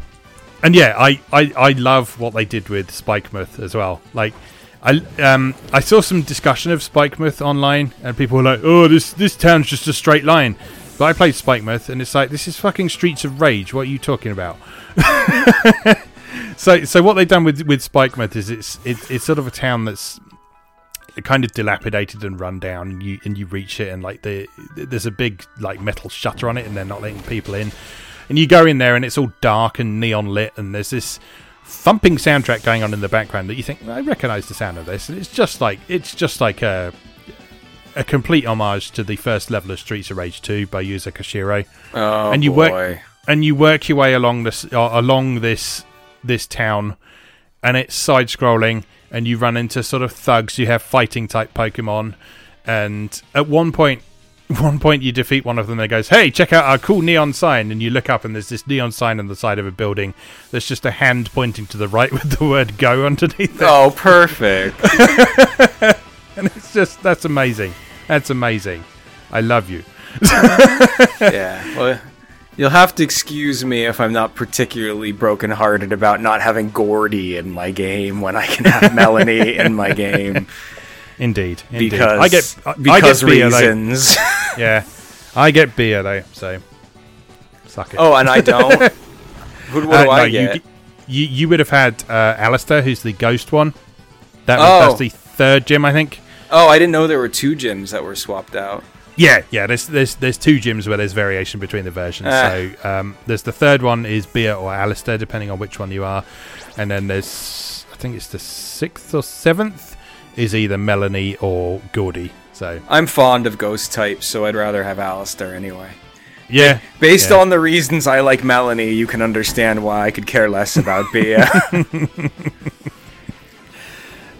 and yeah, I, I, I love what they did with Spikemuth as well. Like, I um I saw some discussion of Spikemuth online, and people were like, "Oh, this this town's just a straight line." But I played Spikemuth, and it's like this is fucking Streets of Rage. What are you talking about? so so what they've done with with Spikemuth is it's it's it's sort of a town that's kind of dilapidated and run down and you and you reach it and like the there's a big like metal shutter on it and they're not letting people in and you go in there and it's all dark and neon lit and there's this thumping soundtrack going on in the background that you think I recognize the sound of this and it's just like it's just like a a complete homage to the first level of Streets of Rage 2 by Yuzo Koshiro Oh And you boy. work- and you work your way along this uh, along this this town and it's side scrolling and you run into sort of thugs you have fighting type pokemon and at one point one point you defeat one of them that goes hey check out our cool neon sign. And you look up and there's this neon sign on the side of a building there's just a hand pointing to the right with the word go underneath it. Oh, perfect. and it's just that's amazing. That's amazing. I love you. Yeah. Well, you'll have to excuse me if I'm not particularly brokenhearted about not having Gordie in my game when I can have Melanie in my game indeed, indeed. because i get I, because I get Bea, though. reasons. yeah i get Bea though so suck it oh, and I don't. What Uh, do I no, get? You, you you would have had uh, Allister, who's the ghost one. That was, Oh. that's the third gym, I think. oh, I didn't know there were two gyms that were swapped out. Yeah, yeah. There's there's there's two gyms where there's variation between the versions. Ah. So um, there's the third one is Bea or Allister, depending on which one you are, and then there's I think it's the sixth or seventh is either Melanie or Gordie. So I'm fond of ghost types, so I'd rather have Allister anyway. yeah, Based Yeah. on the reasons I like Melanie, you can understand why I could care less about Bea.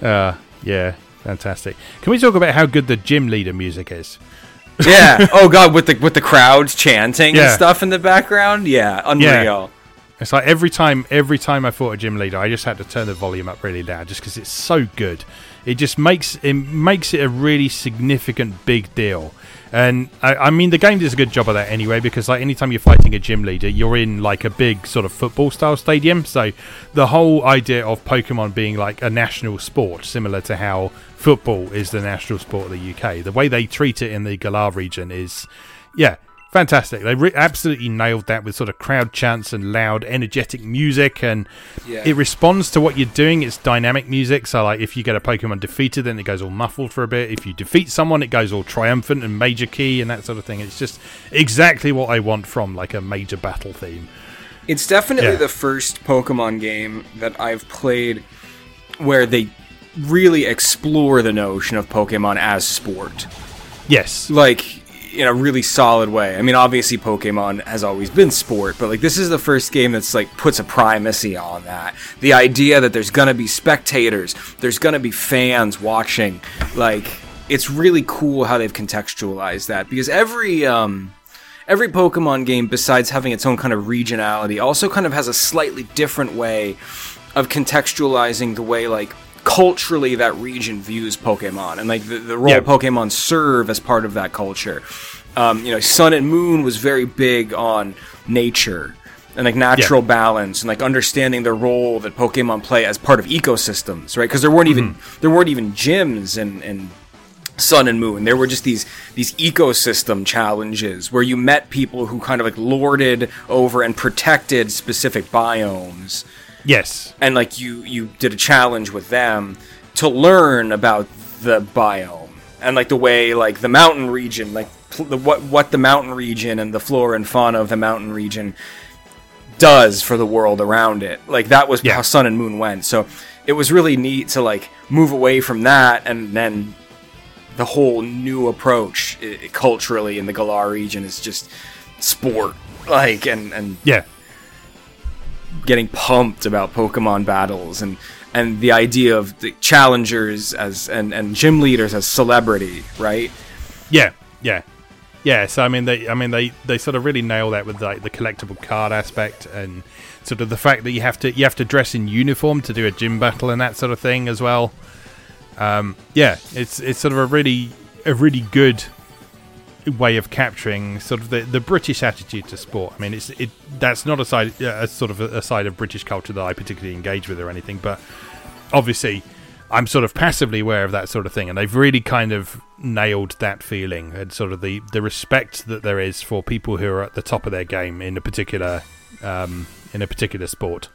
uh, yeah, fantastic. Can we talk about how good the gym leader music is? yeah. Oh god, with the with the crowds chanting and stuff in the background. Yeah, unreal. It's like every time, every time I fought a gym leader, I just had to turn the volume up really loud, just because it's so good. It just makes it makes it a really significant big deal. And I, I mean, the game does a good job of that anyway, because like anytime you're fighting a gym leader, you're in like a big sort of football style stadium. So the whole idea of Pokemon being like a national sport, similar to how football is the national sport of the UK, the way they treat it in the Galar region is, yeah, fantastic. They re- absolutely nailed that with sort of crowd chants and loud, energetic music, and Yeah. it responds to what you're doing. It's dynamic music. So, like, if you get a Pokemon defeated, then it goes all muffled for a bit. If you defeat someone, it goes all triumphant and major key and that sort of thing. It's just exactly what I want from like a major battle theme. It's definitely Yeah. the first Pokemon game that I've played where they really explore the notion of Pokemon as sport. Yes. Like in a really solid way. I mean, obviously Pokemon has always been sport, but like this is the first game that's like puts a primacy on that. The idea that there's going to be spectators, there's going to be fans watching, like it's really cool how they've contextualized that because every um every Pokemon game, besides having its own kind of regionality, also kind of has a slightly different way of contextualizing the way like culturally that region views Pokemon and like the, the role Yeah. Pokemon serve as part of that culture. Um, you know, Sun and Moon was very big on nature and like natural balance and like understanding the role that Pokemon play as part of ecosystems, right? Because there weren't even there weren't even gyms and and Sun and Moon. There were just these these ecosystem challenges where you met people who kind of like lorded over and protected specific biomes, Yes. and like you you did a challenge with them to learn about the biome and like the way like the mountain region, like pl- the, what what the mountain region and the flora and fauna of the mountain region does for the world around it. Like that was Yeah. how Sun and Moon went. So it was really neat to like move away from that and then the whole new approach culturally in the Galar region is just sport like and and Yeah. Getting pumped about Pokemon battles and and the idea of the challengers as and and gym leaders as celebrity, right? Yeah. Yeah. Yeah. So I mean, they I mean they they sort of really nail that with like the collectible card aspect and sort of the fact that you have to you have to dress in uniform to do a gym battle and that sort of thing as well. Um, yeah, it's it's sort of a really a really good way of capturing sort of the, the British attitude to sport. I mean, it's it that's not a side a sort of a, side of British culture that I particularly engage with or anything, but obviously I'm sort of passively aware of that sort of thing, and they've really kind of nailed that feeling and sort of the the respect that there is for people who are at the top of their game in a particular um, in a particular sport.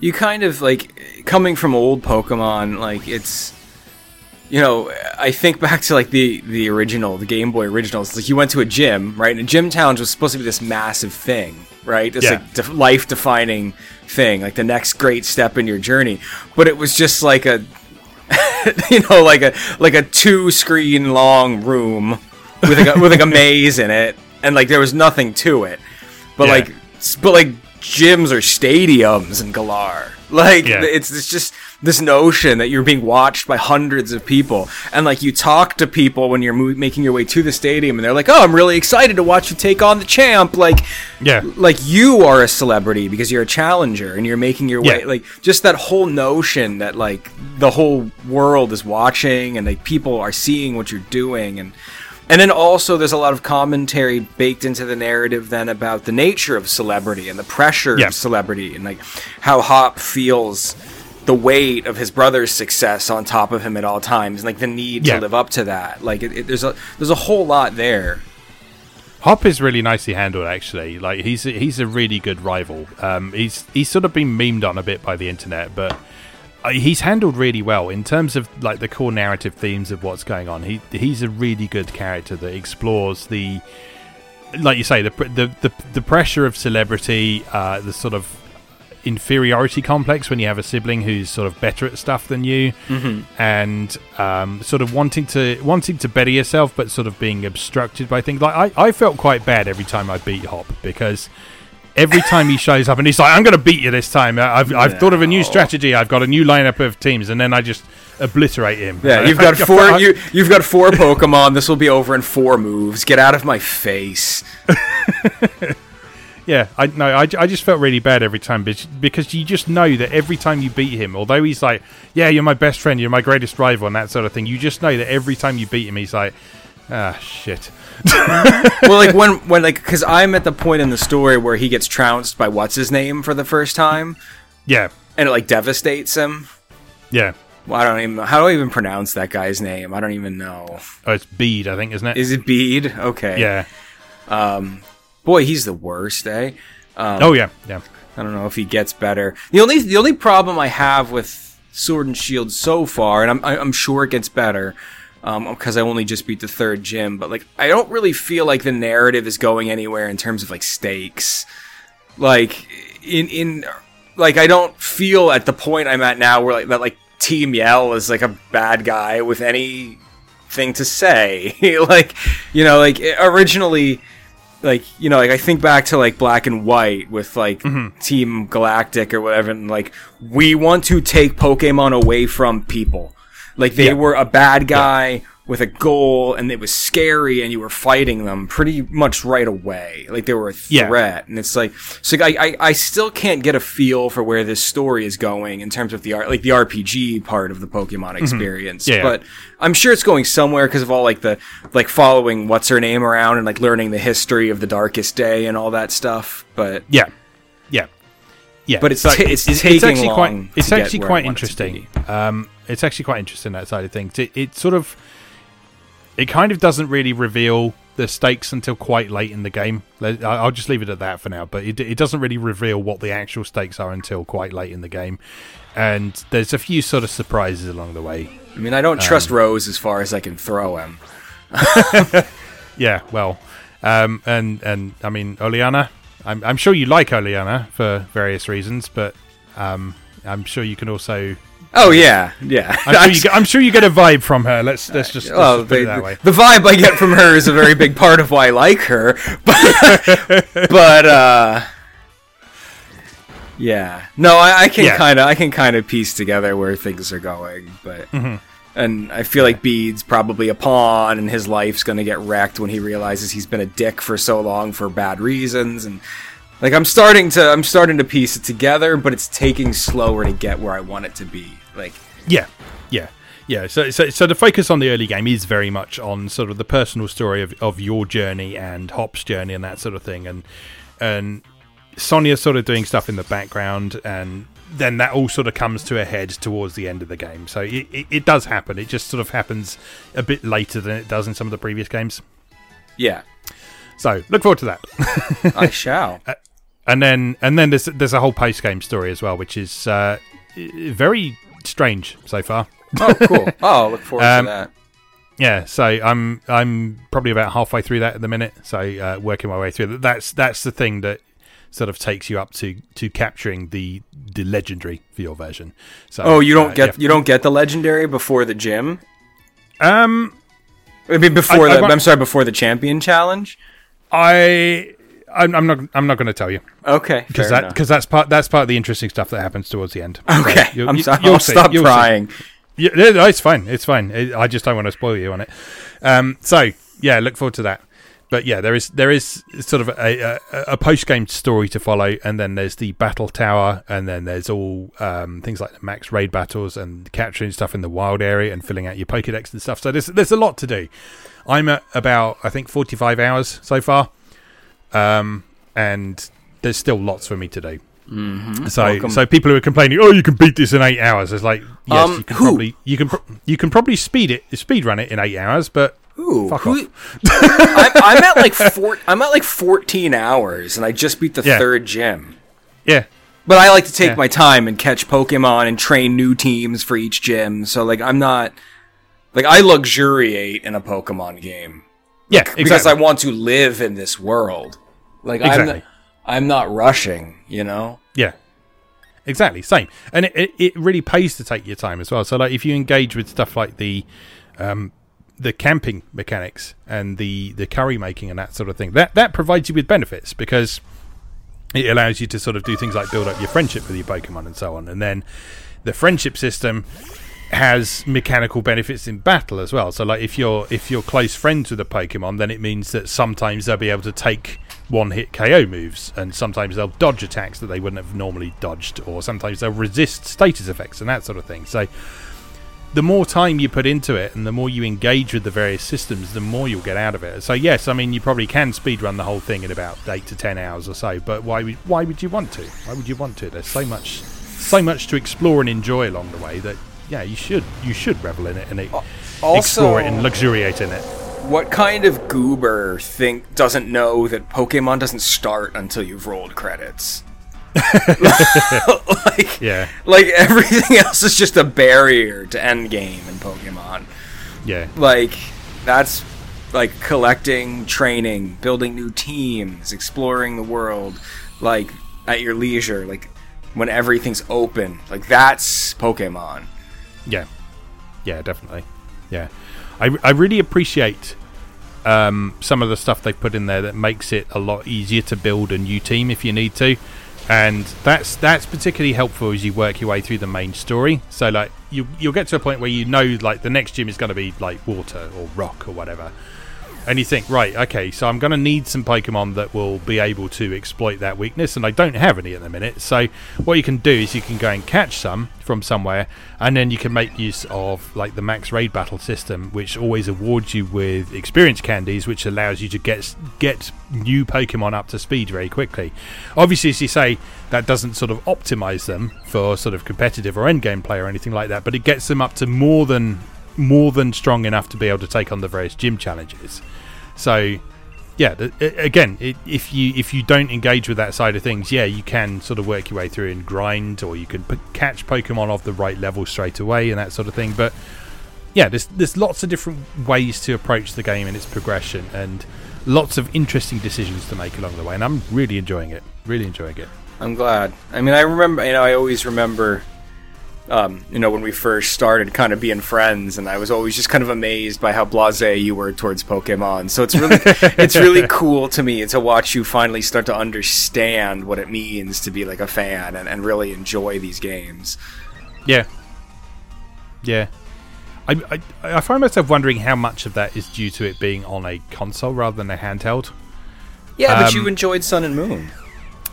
You kind of like coming from old Pokemon, like it's you know, I think back to like the the original, the Game Boy originals. Like you went to a gym, right? And gym challenge was supposed to be this massive thing, right? This Yeah. like def- life defining thing, like the next great step in your journey. But it was just like a you know, like a like a two screen long room with like a, with like a maze in it, and like there was nothing to it. But Yeah. like, but like gyms or stadiums in Galar. Like Yeah. it's, it's just this notion that you're being watched by hundreds of people, and like you talk to people when you're mo- making your way to the stadium, and they're like, "Oh, I'm really excited to watch you take on the champ." Like, Yeah. like you are a celebrity because you're a challenger and you're making your way Yeah. like just that whole notion that like the whole world is watching and like people are seeing what you're doing and and then also there's a lot of commentary baked into the narrative then about the nature of celebrity and the pressure Yeah. of celebrity and like how Hop feels the weight of his brother's success on top of him at all times and like the need Yeah. to live up to that like it, it, there's a there's a whole lot there Hop is really nicely handled, actually. Like he's a, he's a really good rival. Um, he's he's sort of been memed on a bit by the internet, but he's handled really well in terms of like the core narrative themes of what's going on. He he's a really good character that explores the, like you say, the the the, the pressure of celebrity, uh, the sort of inferiority complex when you have a sibling who's sort of better at stuff than you and um, sort of wanting to wanting to better yourself but sort of being obstructed by things like I, I felt quite bad every time I beat Hop because every time he shows up and he's like I'm going to beat you this time I've, I've thought of a new strategy I've got a new lineup of teams and then I just obliterate him Yeah, you've got four. You, you've got four Pokemon. This will be over in four moves. Get out of my face. Yeah, I no, I, I just felt really bad every time because- because you just know that every time you beat him, although he's like, yeah, you're my best friend, you're my greatest rival, and that sort of thing, you just know that every time you beat him, he's like, ah, shit. Well, like when when like because I'm at the point in the story where he gets trounced by what's his name for the first time, Yeah, and it like devastates him. yeah. Well, I don't even how do I even pronounce that guy's name? I don't even know. Oh, it's Bede, I think, isn't it? Is it Bede? Okay. yeah. Um, Boy, he's the worst, eh? Um, oh, yeah, yeah. I don't know if he gets better. The only the only problem I have with Sword and Shield so far, and I'm I'm sure it gets better, Um, because I only just beat the third gym. But like, I don't really feel like the narrative is going anywhere in terms of like stakes. Like in in like I don't feel at the point I'm at now where like that like Team Yell is like a bad guy with anything to say. like you know, like eh, originally like you know like i think back to like black and white with like mm-hmm. team galactic or whatever and like we want to take pokemon away from people like they Yeah. were a bad guy with a goal and it was scary and you were fighting them pretty much right away like they were a Yeah. threat and it's like so I, I i still can't get a feel for where this story is going in terms of the art like the rpg part of the pokemon experience Mm-hmm. Yeah. but I'm sure it's going somewhere because of all like the like following what's her name around and like learning the history of the Darkest Day and all that stuff. But Yeah, yeah, yeah. But it's ta- it's taking actually long quite it's actually quite want it to interesting. Um, it's actually quite interesting that side of things. It, it sort of it kind of doesn't really reveal the stakes until quite late in the game. I'll just leave it at that for now. But it, it doesn't really reveal what the actual stakes are until quite late in the game. And there's a few sort of surprises along the way. I mean, I don't Um, trust Rose as far as I can throw him. Yeah, well, um, and and I mean Oleana. I'm I'm sure you like Oleana for various reasons, but um, I'm sure you can also. Oh yeah, yeah. I'm sure, you get, I'm sure you get a vibe from her. Let's let's just, let's well, just put the, it that way. the vibe I get from her is a very big part of why I like her. But, but uh, yeah, no, I, I can Yeah. kind of I can kind of piece together where things are going, but. Mm-hmm. And I feel like Bede's probably a pawn, and his life's gonna get wrecked when he realizes he's been a dick for so long for bad reasons. And like I'm starting to, I'm starting to piece it together, but it's taking slower to get where I want it to be. Like, Yeah, yeah, yeah. So, so, so the focus on the early game is very much on sort of the personal story of, of your journey and Hop's journey and that sort of thing, and and Sonia's sort of doing stuff in the background, and then that all sort of comes to a head towards the end of the game. So it, it, it does happen. It just sort of happens a bit later than it does in some of the previous games. yeah, So look forward to that. I shall. and then and then there's there's a whole post game story as well, which is uh, very strange so far. Oh, cool. Oh, look forward Um, to that. Yeah, so I'm I'm probably about halfway through that at the minute. So uh, working my way through that. That's that's the thing that sort of takes you up to to capturing the the legendary for your version. So Oh, you don't uh, get you don't get the legendary before the gym. Um, I mean, before I- I the want- I'm sorry, before the champion challenge. I I'm, I'm not I'm not going to tell you Okay, because that because that's part that's part of the interesting stuff that happens towards the end. So Okay, you- I'm sorry. you'll I'll stop you'll see. crying. Yeah, no, it's fine. It's fine. I just don't want to spoil you on it. Um, so yeah, look forward to that. But yeah, there is there is sort of a, a, a post game story to follow, and then there's the battle tower, and then there's all um, things like the max raid battles and capturing stuff in the wild area and filling out your Pokedex and stuff. So there's there's a lot to do. I'm at about I think 45 hours so far, um, and there's still lots for me to do. Mm-hmm. So, Welcome. so people who are complaining, oh, you can beat this in eight hours. It's like, yes, Um, you can who? probably you can pro- you can probably speed it, speed run it in eight hours, but Ooh, Fuck who- I'm, I'm at like four. I'm at like 14 hours, and I just beat the Yeah. third gym. yeah, But I like to take Yeah. my time and catch Pokemon and train new teams for each gym. So like, I'm not like I luxuriate in a Pokemon game yeah, because. I want to live in this world. Like I'm, Exactly. I'm not rushing. You know. Yeah, exactly. Same, and it, it, it really pays to take your time as well. So, like, if you engage with stuff like the um, the camping mechanics and the the curry making and that sort of thing, that that provides you with benefits because it allows you to sort of do things like build up your friendship with your Pokemon and so on, and then the friendship system has mechanical benefits in battle as well. So like if you're if you're close friends with a Pokemon, then it means that sometimes they'll be able to take one hit KO moves and sometimes they'll dodge attacks that they wouldn't have normally dodged or sometimes they'll resist status effects and that sort of thing. So the more time you put into it and the more you engage with the various systems, the more you'll get out of it. So yes, I mean you probably can speedrun the whole thing in about eight to ten hours or so, but why would why would you want to? Why would you want to? There's so much so much to explore and enjoy along the way that yeah, you should you should revel in it and it, explore it and luxuriate in it. What kind of goober think doesn't know that Pokemon doesn't start until you've rolled credits? like, Yeah. like everything else is just a barrier to end game in Pokemon. Yeah. Like that's like collecting, training, building new teams, exploring the world, like at your leisure, like when everything's open. Like that's Pokemon. Yeah, yeah, definitely. Yeah, I, I really appreciate um, some of the stuff they put in there that makes it a lot easier to build a new team if you need to, and that's that's particularly helpful as you work your way through the main story. So like you you'll get to a point where you know like the next gym is going to be like water or rock or whatever, and you think, right, okay, so I'm going to need some Pokemon that will be able to exploit that weakness, and I don't have any at the minute. So what you can do is you can go and catch some from somewhere, and then you can make use of like the max raid battle system, which always awards you with experience candies, which allows you to get get new Pokemon up to speed very quickly. Obviously, as you say, that doesn't sort of optimize them for sort of competitive or end game play or anything like that, but it gets them up to more than more than strong enough to be able to take on the various gym challenges. So, yeah, again, it, if you if you don't engage with that side of things, yeah, you can sort of work your way through and grind, or you can p- catch Pokemon of the right level straight away and that sort of thing. But yeah, there's there's lots of different ways to approach the game and its progression, and lots of interesting decisions to make along the way. And I'm really enjoying it. Really enjoying it. I'm glad. I mean, I remember, you know, I always remember, um, you know, when we first started kind of being friends, and I was always just kind of amazed by how blasé you were towards Pokemon. So it's really, it's really cool to me to watch you finally start to understand what it means to be like a fan and, and really enjoy these games. Yeah. Yeah. I, I, I find myself wondering how much of that is due to it being on a console rather than a handheld. Yeah, but you Um, enjoyed Sun and Moon.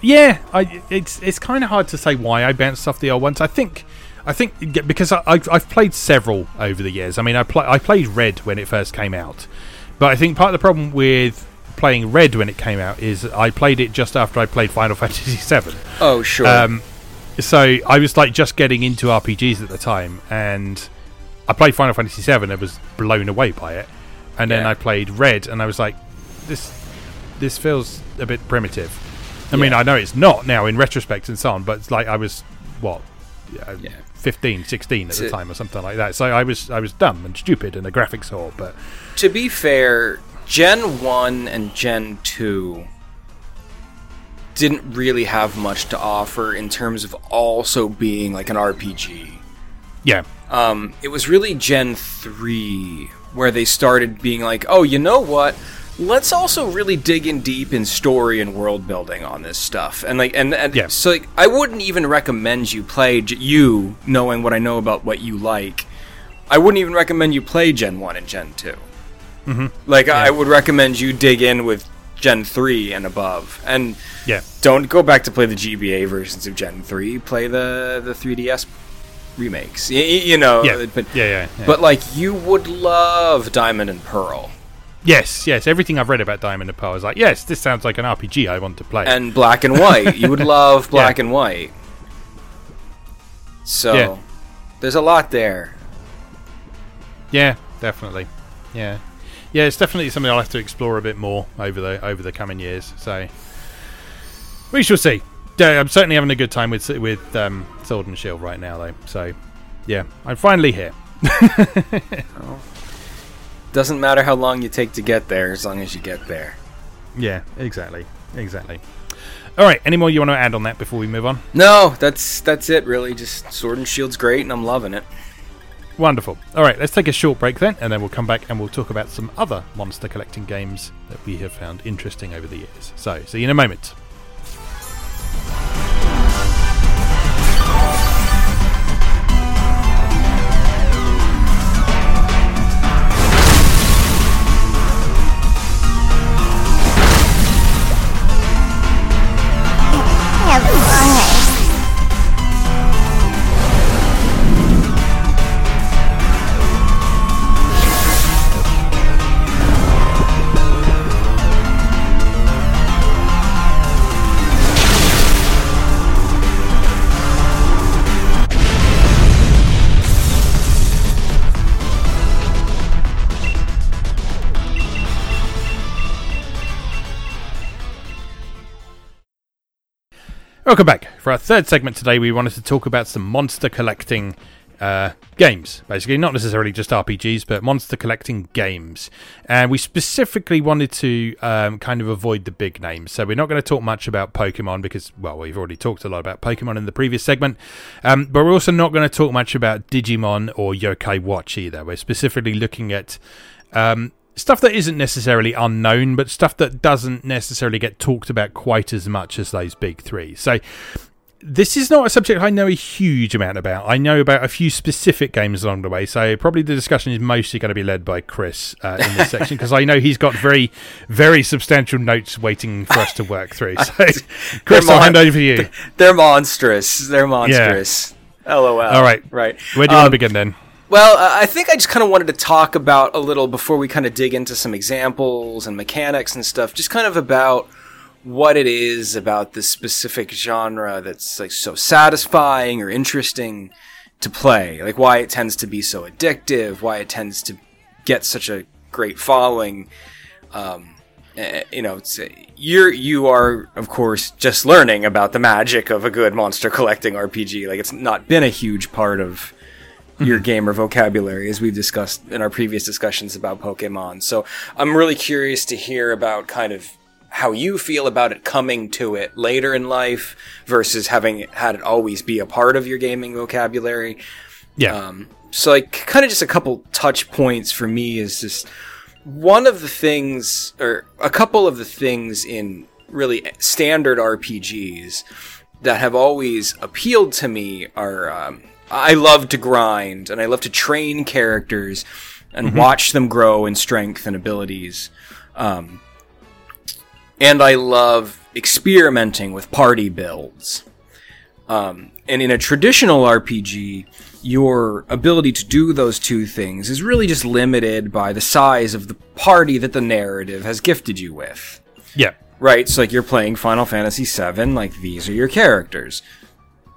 Yeah, I, it's it's kind of hard to say why I bounced off the old ones. I think I think because I, I've, I've played several over the years. I mean, I play, I played Red when it first came out, but I think part of the problem with playing Red when it came out is I played it just after I played Final Fantasy VII. Oh, sure. Um, so I was like just getting into RPGs at the time, and I played Final Fantasy VII and was blown away by it. And then Yeah. I played Red, and I was like, this this feels a bit primitive. I mean, I know it's not now in retrospect and so on, but it's like I was what, Yeah. 15, 16 at the time or something like that. So I was I was dumb and stupid and a graphics whore, but to be fair, Gen 1 and Gen 2 didn't really have much to offer in terms of also being like an RPG. yeah, Um, it was really Gen 3 where they started being like, oh, you know what? Let's also really dig in deep in story and world building on this stuff, and like, and, and Yeah. so like, I wouldn't even recommend you play you knowing what I know about what you like. I wouldn't even recommend you play Gen One and Gen 2 Mm-hmm. Like, I would recommend you dig in with Gen Three and above, and yeah, don't go back to play the GBA versions of Gen Three. Play the the 3DS remakes. Y- y- you know, yeah, but yeah, yeah, yeah. but like you would love Diamond and Pearl yes, yes, everything I've read about Diamond and Pearl is like, yes, this sounds like an RPG I want to play. and Black and White. you would love Black and White. So Yeah. there's a lot there. Yeah, definitely. Yeah, yeah, it's definitely something I'll have to explore a bit more over the over the coming years. So we shall see. Yeah, I'm certainly having a good time with with um, Sword and Shield right now, though. So yeah, I'm finally here. Doesn't matter how long you take to get there, as long as you get there. Yeah, exactly, exactly. All right, any more you want to add on that before we move on? No, that's that's it. Really, just Sword and Shield's great, and I'm loving it. Wonderful. All right, let's take a short break then, and then we'll come back and we'll talk about some other monster collecting games that we have found interesting over the years. So, see you in a moment. Welcome back. For our third segment today, we wanted to talk about some monster collecting uh, games, basically, not necessarily just RPGs, but monster collecting games. And we specifically wanted to um, kind of avoid the big names. So we're not going to talk much about Pokemon because, well, we've already talked a lot about Pokemon in the previous segment. Um, but we're also not going to talk much about Digimon or Yokai Watch either. We're specifically looking at. Um, stuff that isn't necessarily unknown, but stuff that doesn't necessarily get talked about quite as much as those big three. So, this is not a subject I know a huge amount about. I know about a few specific games along the way, so probably the discussion is mostly going to be led by Chris uh, in this section because I know he's got very, very substantial notes waiting for us to work through. So, Chris, I'll hand over to you. They're monstrous. They're monstrous. Yeah. LOL. All right. Right. Where do you um, want to begin then? Well, I think I just kind of wanted to talk about a little before we kind of dig into some examples and mechanics and stuff, just kind of about what it is about this specific genre that's like so satisfying or interesting to play. Like why it tends to be so addictive, why it tends to get such a great following. Um, eh, you know, you're you are of course just learning about the magic of a good monster collecting RPG. Like it's not been a huge part of your gamer vocabulary, as we've discussed in our previous discussions about Pokemon. So I'm really curious to hear about kind of how you feel about it coming to it later in life versus having had it always be a part of your gaming vocabulary. Yeah. Um, so like kind of just a couple touch points for me is just one of the things or a couple of the things in really standard RPGs that have always appealed to me are um, I love to grind and I love to train characters and mm-hmm. watch them grow in strength and abilities. Um, and I love experimenting with party builds. Um, and in a traditional RPG, your ability to do those two things is really just limited by the size of the party that the narrative has gifted you with. Yeah. Right? So, like, you're playing Final Fantasy VII, like, these are your characters.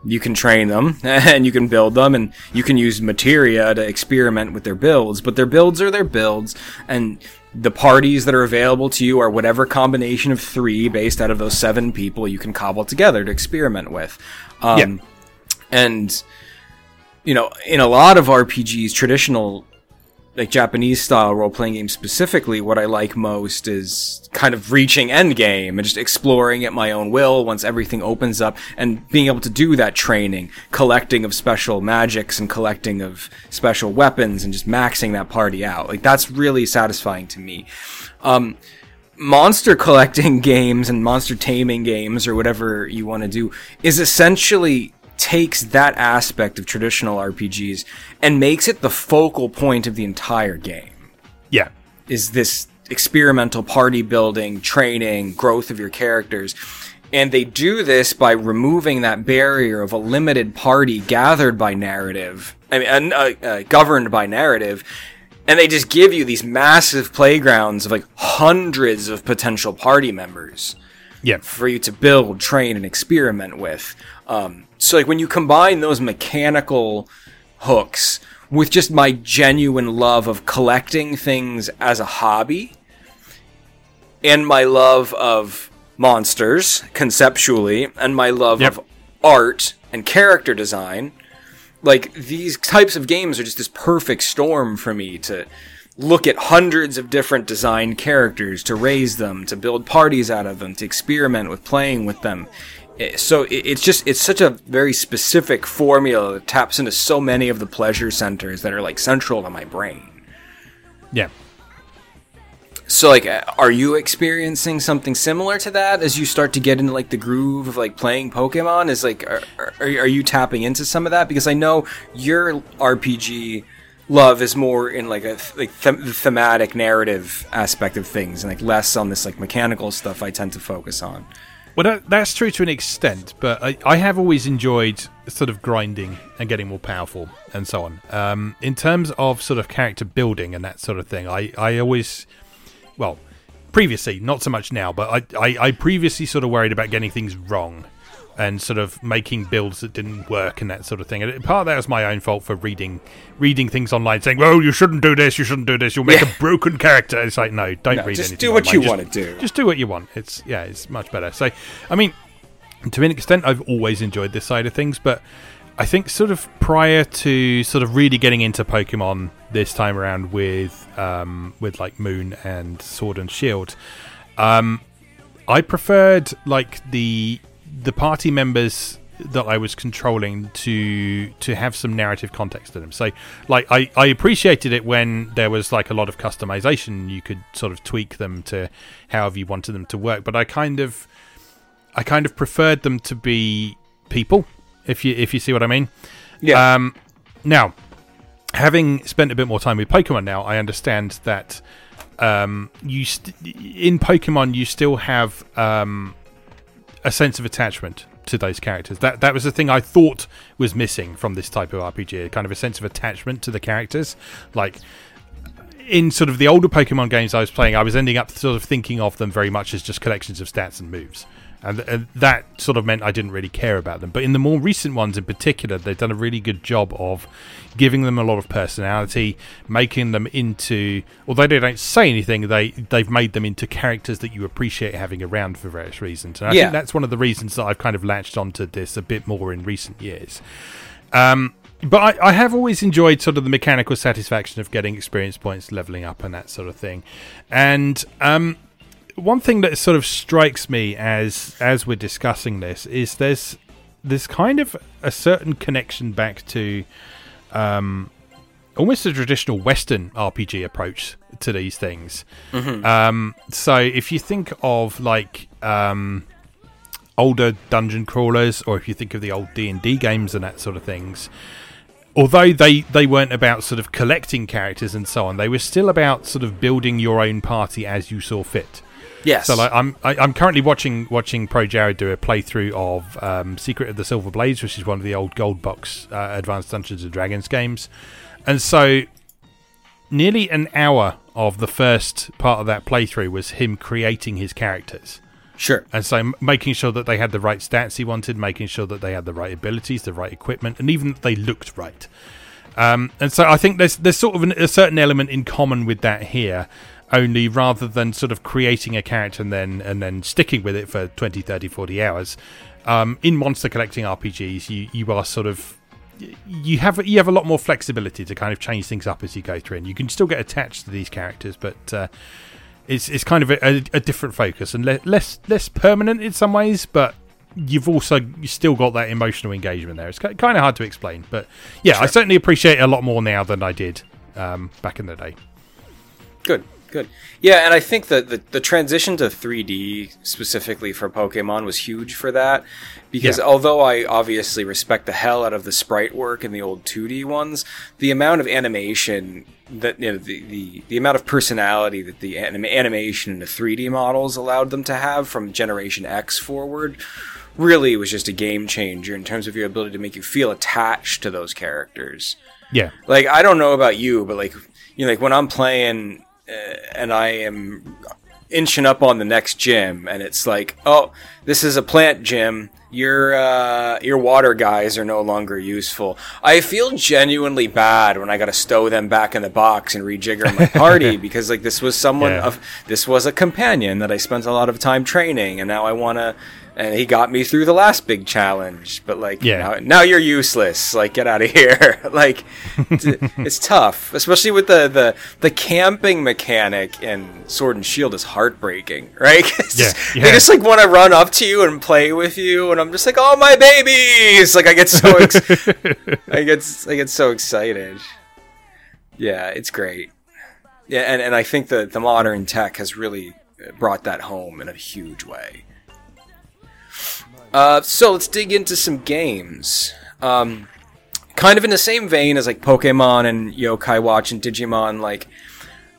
You can train them, and you can build them, and you can use materia to experiment with their builds, but their builds are their builds, and the parties that are available to you are whatever combination of three based out of those seven people you can cobble together to experiment with. Um, yeah. And, you know, in a lot of RPGs, traditional like Japanese style role playing games specifically, what I like most is kind of reaching end game and just exploring at my own will once everything opens up and being able to do that training, collecting of special magics and collecting of special weapons and just maxing that party out. Like that's really satisfying to me. Um, monster collecting games and monster taming games or whatever you want to do is essentially takes that aspect of traditional RPGs and makes it the focal point of the entire game. Yeah. Is this experimental party building, training, growth of your characters. And they do this by removing that barrier of a limited party gathered by narrative, I mean, uh, uh, governed by narrative. And they just give you these massive playgrounds of like hundreds of potential party members. Yeah. For you to build, train, and experiment with. Um, so like when you combine those mechanical hooks with just my genuine love of collecting things as a hobby and my love of monsters conceptually and my love yep. of art and character design like these types of games are just this perfect storm for me to look at hundreds of different designed characters to raise them to build parties out of them to experiment with playing with them Eh, so it's just it's such a very specific formula that taps into so many of the pleasure centers that are like central to my brain. Yeah. So like uh, are you experiencing something similar to that as you start to get into like the groove of like playing pokemon is like are, are, are you tapping into some of that? Because i know your rpg love is more in like a like the thematic narrative aspect of things and like less on this like mechanical stuff i tend to focus on well, that, that's true to an extent, but I, I, have always enjoyed sort of grinding and getting more powerful and so on. Um, in terms of sort of character building and that sort of thing, I, I always, well, previously, not so much now, but I, I, I previously sort of worried about getting things wrong and sort of making builds that didn't work and that sort of thing. And part of that was my own fault for reading reading things online saying, "Well, you shouldn't do this, you shouldn't do this, you'll make yeah. a broken character." It's like, no, don't no, read just anything. do what online. you want to do. Just do what you want. It's yeah, it's much better. So, I mean, to an extent, I've always enjoyed this side of things, but I think sort of prior to sort of really getting into Pokemon this time around with um, with like Moon and Sword and Shield, um, I preferred like the the party members that I was controlling to to have some narrative context to them. So, like, I, I appreciated it when there was like a lot of customization. You could sort of tweak them to however you wanted them to work. But I kind of I kind of preferred them to be people, if you if you see what I mean. Yeah. Um, now, having spent a bit more time with Pokemon now, I understand that um, you st- in Pokemon you still have um, a sense of attachment to those characters. That that was the thing I thought was missing from this type of RPG, kind of a sense of attachment to the characters. Like in sort of the older Pokemon games I was playing, I was ending up sort of thinking of them very much as just collections of stats and moves. And, and that sort of meant I didn't really care about them. But in the more recent ones in particular, they've done a really good job of giving them a lot of personality, making them into although they don't say anything, they they've made them into characters that you appreciate having around for various reasons. And I Yeah. think that's one of the reasons that I've kind of latched onto this a bit more in recent years. Um, but I, I have always enjoyed sort of the mechanical satisfaction of getting experience points, leveling up, and that sort of thing. And um, one thing that sort of strikes me as as we're discussing this is there's there's kind of a certain connection back to um, almost a traditional Western RPG approach to these things. Um, so if you think of like um, older dungeon crawlers, or if you think of the old D and D games and that sort of things, although they they weren't about sort of collecting characters and so on, they were still about sort of building your own party as you saw fit. Yes. So like I'm I, I'm currently watching watching ProJared do a playthrough of um, Secret of the Silver Blades, which is one of the old gold box uh, Advanced Dungeons and Dragons games, and so nearly an hour of the first part of that playthrough was him creating his characters. sure. And so making sure that they had the right stats he wanted, making sure that they had the right abilities, the right equipment, and even that they looked right. Um, and so I think there's there's sort of an, a certain element in common with that here, only rather than sort of creating a character and then and then sticking with it for 20, 30, 40 hours. Um, in monster collecting RPGs, you you are sort of you have you have a lot more flexibility to kind of change things up as you go through, and you can still get attached to these characters, but uh, it's it's kind of a, a, a different focus and le- less less permanent in some ways, but you've also you still got that emotional engagement there. It's kind of hard to explain, but yeah, I certainly appreciate it a lot more now than I did um, back in the day. Good, good. Yeah, and I think that the, the transition to 3D specifically for Pokemon was huge for that. Because Yeah. although I obviously respect the hell out of the sprite work in the old 2D ones, the amount of animation that you know, the, the the amount of personality that the anim- animation in the 3D models allowed them to have from Generation X forward really was just a game changer in terms of your ability to make you feel attached to those characters Yeah, like I don't know about you, but like you know, like when I'm playing and I am inching up on the next gym, and it's like, oh, this is a plant gym. Your uh, your water guys are no longer useful. I feel genuinely bad when I got to stow them back in the box and rejigger my party because like this was someone Yeah. of this was a companion that I spent a lot of time training, and now I want to. And he got me through the last big challenge, but like Yeah. now, now you're useless. Like get out of here. like it's tough, especially with the, the the camping mechanic in Sword and Shield is heartbreaking, right? Yeah, yeah. They just like want to run up to you and play with you, and I'm just like, oh my babies! Like I get so ex- I get I get so excited. Yeah, it's great. Yeah, and, and I think that the modern tech has really brought that home in a huge way. Uh, so let's dig into some games. Um, kind of in the same vein as like Pokemon and Yokai Watch and Digimon, like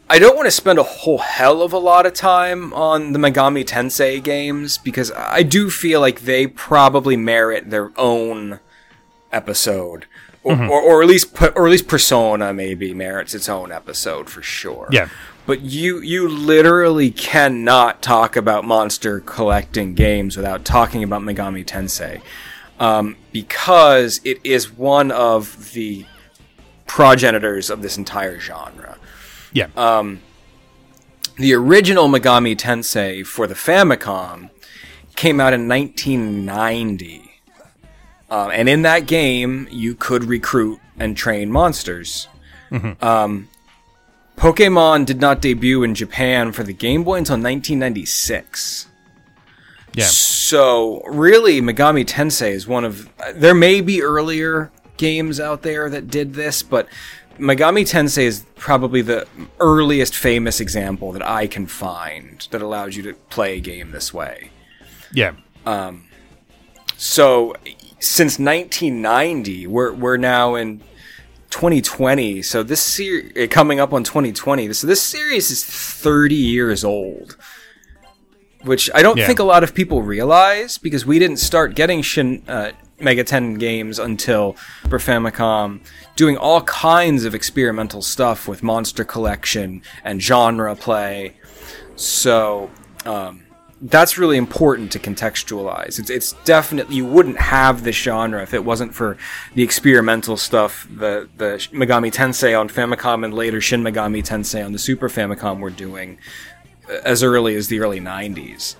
I don't want to spend a whole hell of a lot of time on the Megami Tensei games because I do feel like they probably merit their own episode. Or, or, or at least or at least Persona maybe merits its own episode for sure. Yeah. But you you literally cannot talk about monster collecting games without talking about Megami Tensei, um, because it is one of the progenitors of this entire genre. yeah, The original Megami Tensei for the Famicom came out in 1990. Um, and in that game, you could recruit and train monsters. Um, Pokemon did not debut in Japan for the Game Boy until 1996. Yeah. So really, Megami Tensei is one of. There may be earlier games out there that did this, but Megami Tensei is probably the earliest famous example that I can find that allows you to play a game this way. Yeah. Um. So since 1990, we're we're now in 2020. So this series coming up on 2020. So this series is 30 years old, which I don't Yeah. think a lot of people realize because we didn't start getting Shin uh, Megaten games until Super Famicom, doing all kinds of experimental stuff with monster collection and genre play. So. Um, that's really important to contextualize. It's it's definitely you wouldn't have this genre if it wasn't for the experimental stuff the the Megami Tensei on Famicom and later Shin Megami Tensei on the Super Famicom were doing uh, as early as the early 90s.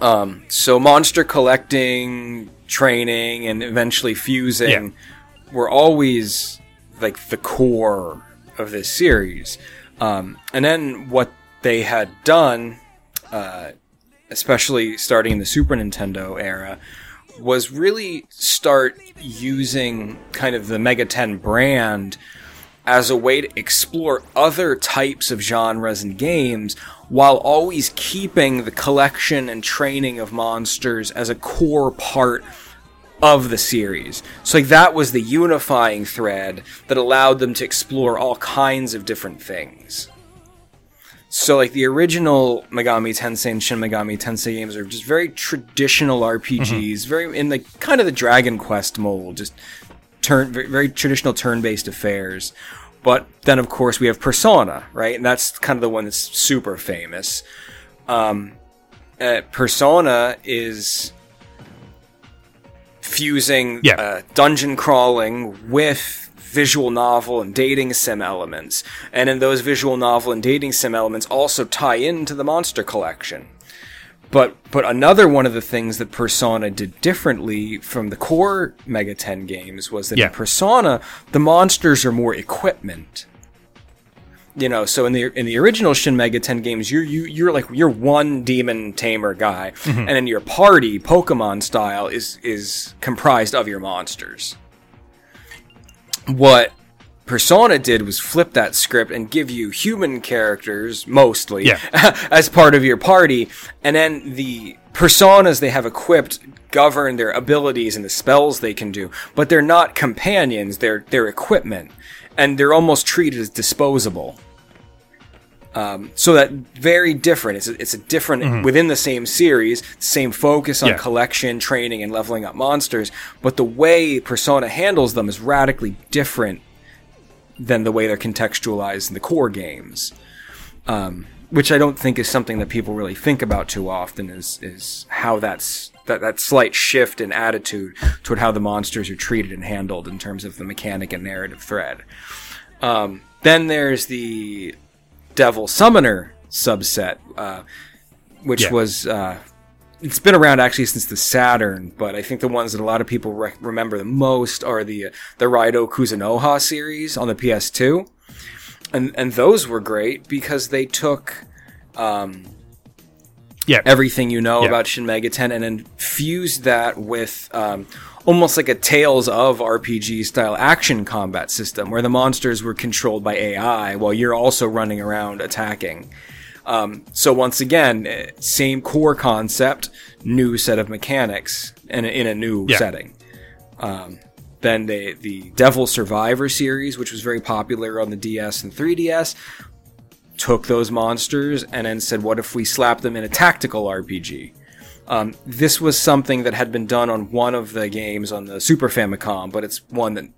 Um, so monster collecting, training, and eventually fusing were always like the core of this series. Um, and then what they had done uh, especially starting in the Super Nintendo era, was really start using kind of the Megaten brand as a way to explore other types of genres and games while always keeping the collection and training of monsters as a core part of the series. So like that was the unifying thread that allowed them to explore all kinds of different things. So like the original Megami Tensei and Shin Megami Tensei games are just very traditional RPGs, very in the kind of the Dragon Quest mold, just turn very, very traditional turn-based affairs. But then of course we have Persona, right? And that's kind of the one that's super famous. Um, uh, Persona is fusing Yeah. uh, dungeon crawling with visual novel and dating sim elements. And in those visual novel and dating sim elements also tie into the monster collection. But but another one of the things that Persona did differently from the core Megaten games was that Yeah. in Persona the monsters are more equipment. You know, so in the in the original Shin Megaten games, you're you you're like you're one demon tamer guy, mm-hmm. and then your party, Pokemon style, is is comprised of your monsters. What Persona did was flip that script and give you human characters mostly Yeah. as part of your party, and then the personas they have equipped govern their abilities and the spells they can do, but they're not companions; they're they're equipment, and they're almost treated as disposable. Um, so that very different. It's a, it's a different within the same series, same focus on Yeah. collection, training, and leveling up monsters. But the way Persona handles them is radically different than the way they're contextualized in the core games. Um, which I don't think is something that people really think about too often. Is is how that's that that slight shift in attitude toward how the monsters are treated and handled in terms of the mechanic and narrative thread. Um, then there's the Devil Summoner subset, uh, which Yeah. was uh, it's been around actually since the Saturn, but I think the ones that a lot of people rec- remember the most are the the Raido Kuzunoha series on the PS2, and and those were great because they took Um, Yeah. everything you know Yeah. about Shin Megaten and then fused that with um, almost like a Tales of RPG style action combat system where the monsters were controlled by AI while you're also running around attacking. Um, so once again, eh, same core concept, new set of mechanics, and in a new Yeah. setting. Um, then the the Devil Survivor series, which was very popular on the DS and 3DS, took those monsters and then said, "What if we slap them in a tactical RPG?" Um, this was something that had been done on one of the games on the Super Famicom, but it's one that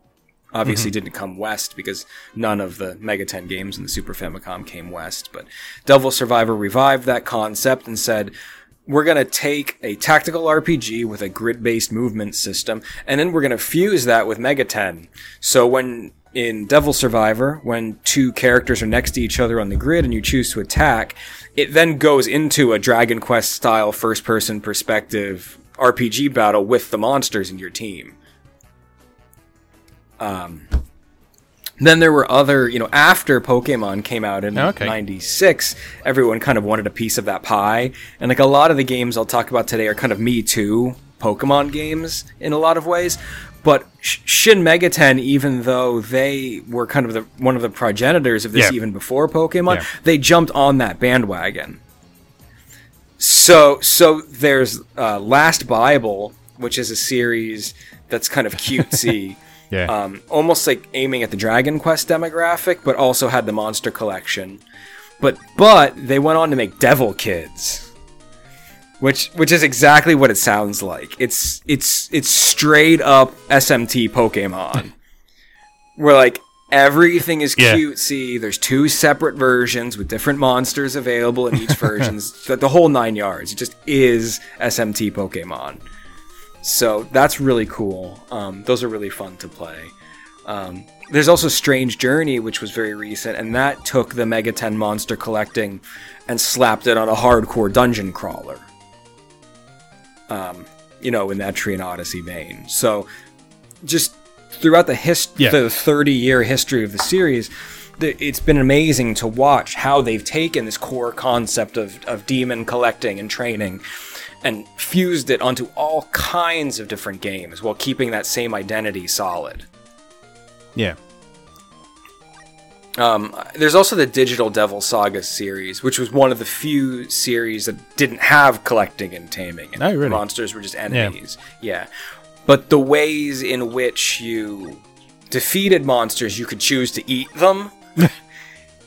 obviously didn't come west because none of the Megaten games in the Super Famicom came west. But Devil Survivor revived that concept and said, we're going to take a tactical RPG with a grid based movement system, and then we're going to fuse that with Megaten. So when in Devil Survivor, when two characters are next to each other on the grid and you choose to attack, it then goes into a Dragon Quest style first person perspective RPG battle with the monsters in your team. Um, then there were other, you know, after Pokemon came out in okay. 96, everyone kind of wanted a piece of that pie. And like a lot of the games I'll talk about today are kind of Me Too Pokemon games in a lot of ways. But Sh- Shin Megaten, even though they were kind of the one of the progenitors of this Yeah. even before Pokemon, Yeah. they jumped on that bandwagon. So so there's uh, Last Bible, which is a series that's kind of cutesy. Yeah. um, almost like aiming at the Dragon Quest demographic, but also had the monster collection. But but they went on to make Devil Kids, which which is exactly what it sounds like. It's it's it's straight up SMT Pokemon, where like everything is Yeah. cutesy. There's two separate versions with different monsters available in each version. the, the whole nine yards. It just is SMT Pokemon. So that's really cool. Um, those are really fun to play. Um, there's also Strange Journey, which was very recent, and that took the Megaten monster collecting and slapped it on a hardcore dungeon crawler. Um, you know, in that Etrian Odyssey vein. So just throughout the hist- Yeah. the 30 year history of the series, th- it's been amazing to watch how they've taken this core concept of, of demon collecting and training and fused it onto all kinds of different games while keeping that same identity solid. yeah. Um, there's also the Digital Devil Saga series, which was one of the few series that didn't have collecting and taming. And Oh, really? Monsters were just enemies. Yeah. But the ways in which you defeated monsters, you could choose to eat them.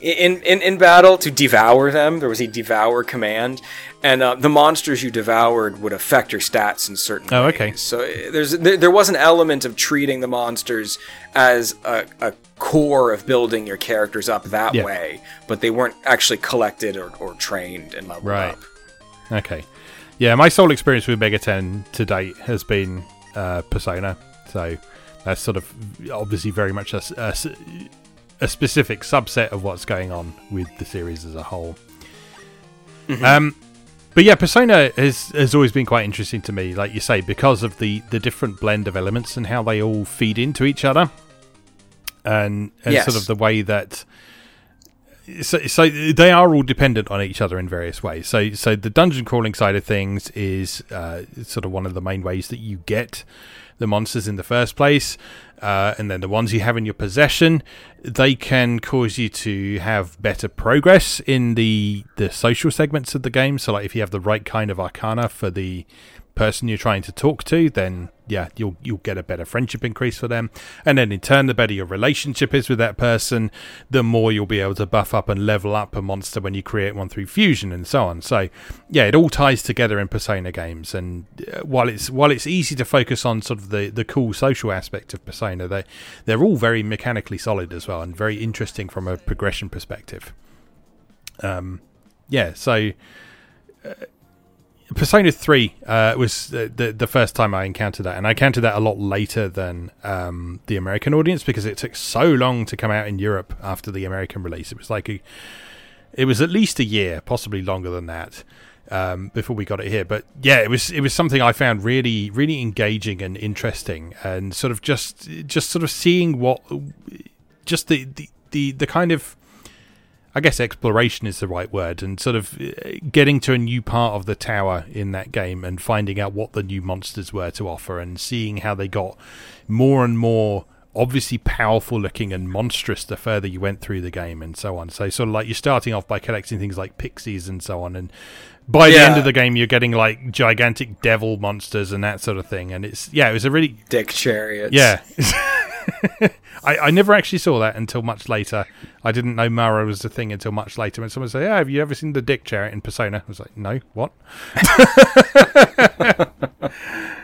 In, in, in battle to devour them, there was a devour command, and uh, the monsters you devoured would affect your stats in certain Oh, ways. okay. So uh, there's there, there was an element of treating the monsters as a, a core of building your characters up that Yeah. way, but they weren't actually collected or, or trained and leveled Right. up. Okay. Yeah, my sole experience with Megaten to date has been uh, Persona. So that's sort of obviously very much a specific subset of what's going on with the series as a whole. Um, but yeah, Persona has has always been quite interesting to me, like you say, because of the the different blend of elements and how they all feed into each other, and and Yes. sort of the way that so, so they are all dependent on each other in various ways. So, so the dungeon crawling side of things is uh, sort of one of the main ways that you get the monsters in the first place, uh, and then the ones you have in your possession, they can cause you to have better progress in the the social segments of the game. So, like if you have the right kind of arcana for the person you're trying to talk to, then yeah, you'll you'll get a better friendship increase for them. And then in turn, the better your relationship is with that person, the more you'll be able to buff up and level up a monster when you create one through fusion and so on. So yeah, it all ties together in Persona games. And uh, while it's while it's easy to focus on sort of the the cool social aspect of Persona, they they're all very mechanically solid as well and very interesting from a progression perspective. Um, yeah, so. Persona 3 uh, was the, the the first time I encountered that, and I encountered that a lot later than um, the American audience because it took so long to come out in Europe after the American release. It was like a, it was at least a year, possibly longer than that, um, before we got it here. But yeah, it was it was something I found really really engaging and interesting, and sort of just just sort of seeing what just the the the, the kind of I guess exploration is the right word, and sort of uh, getting to a new part of the tower in that game and finding out what the new monsters were to offer, and seeing how they got more and more obviously powerful looking and monstrous the further you went through the game, and so on. So, sort of like you're starting off by collecting things like pixies and so on, and by the end of the game, you're getting like gigantic devil monsters and that sort of thing. And it's yeah, it was a really Dick chariots. yeah. I, I never actually saw that until much later. I didn't know Mara was a thing until much later. When someone said, "Yeah, have you ever seen the Dick Chariot in Persona?" I was like, "No, what?"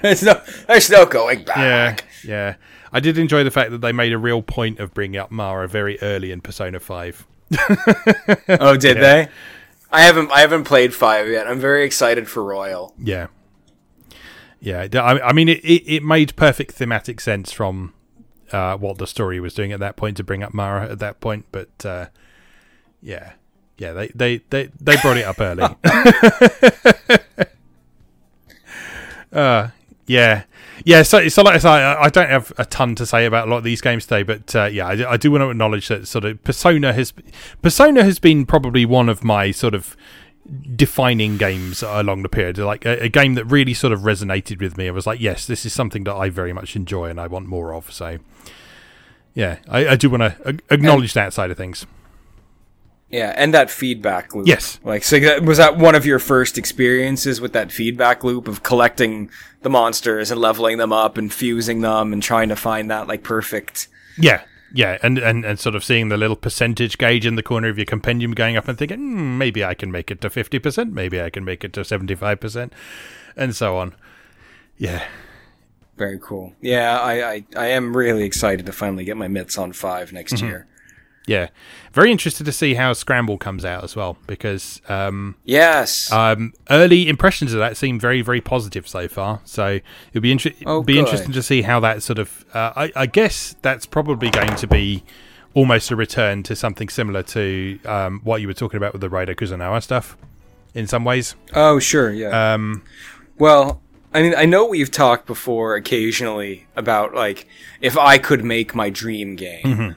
there's no, there's no going back. Yeah, yeah. I did enjoy the fact that they made a real point of bringing up Mara very early in Persona Five. Oh, did they? I haven't, I haven't played five yet. I'm very excited for Royal. Yeah, yeah. I mean, it, it, it made perfect thematic sense from uh, what the story was doing at that point to bring up Mara at that point. But uh, yeah, yeah, they, they, they, they brought it up early. Uh, yeah, yeah. So, so like I say, I I don't have a ton to say about a lot of these games today, but uh, yeah, I, I do want to acknowledge that sort of Persona has Persona has been probably one of my sort of defining games along the period. Like a, a game that really sort of resonated with me. I was like, yes, this is something that I very much enjoy and I want more of. So, yeah, I, I do want to acknowledge that side of things. Yeah, and that feedback loop. Yes. Like, so that, was that one of your first experiences with that feedback loop of collecting the monsters and leveling them up and fusing them and trying to find that like perfect? Yeah, yeah, and, and, and sort of seeing the little percentage gauge in the corner of your compendium going up and thinking, hmm, maybe I can make it to 50%, maybe I can make it to 75%, and so on. Yeah. Very cool. Yeah, I, I, I am really excited to finally get my mitts on five next year. Yeah. Very interested to see how Scramble comes out as well, because um, Yes. um, early impressions of that seem very, very positive so far. So it'll be, inter- Oh, be good. interesting to see how that sort of. Uh, I, I guess that's probably going to be almost a return to something similar to um, what you were talking about with the Raido Kuzunoha stuff in some ways. oh, sure. Yeah. Um, Well, I mean, I know we've talked before occasionally about like if I could make my dream game.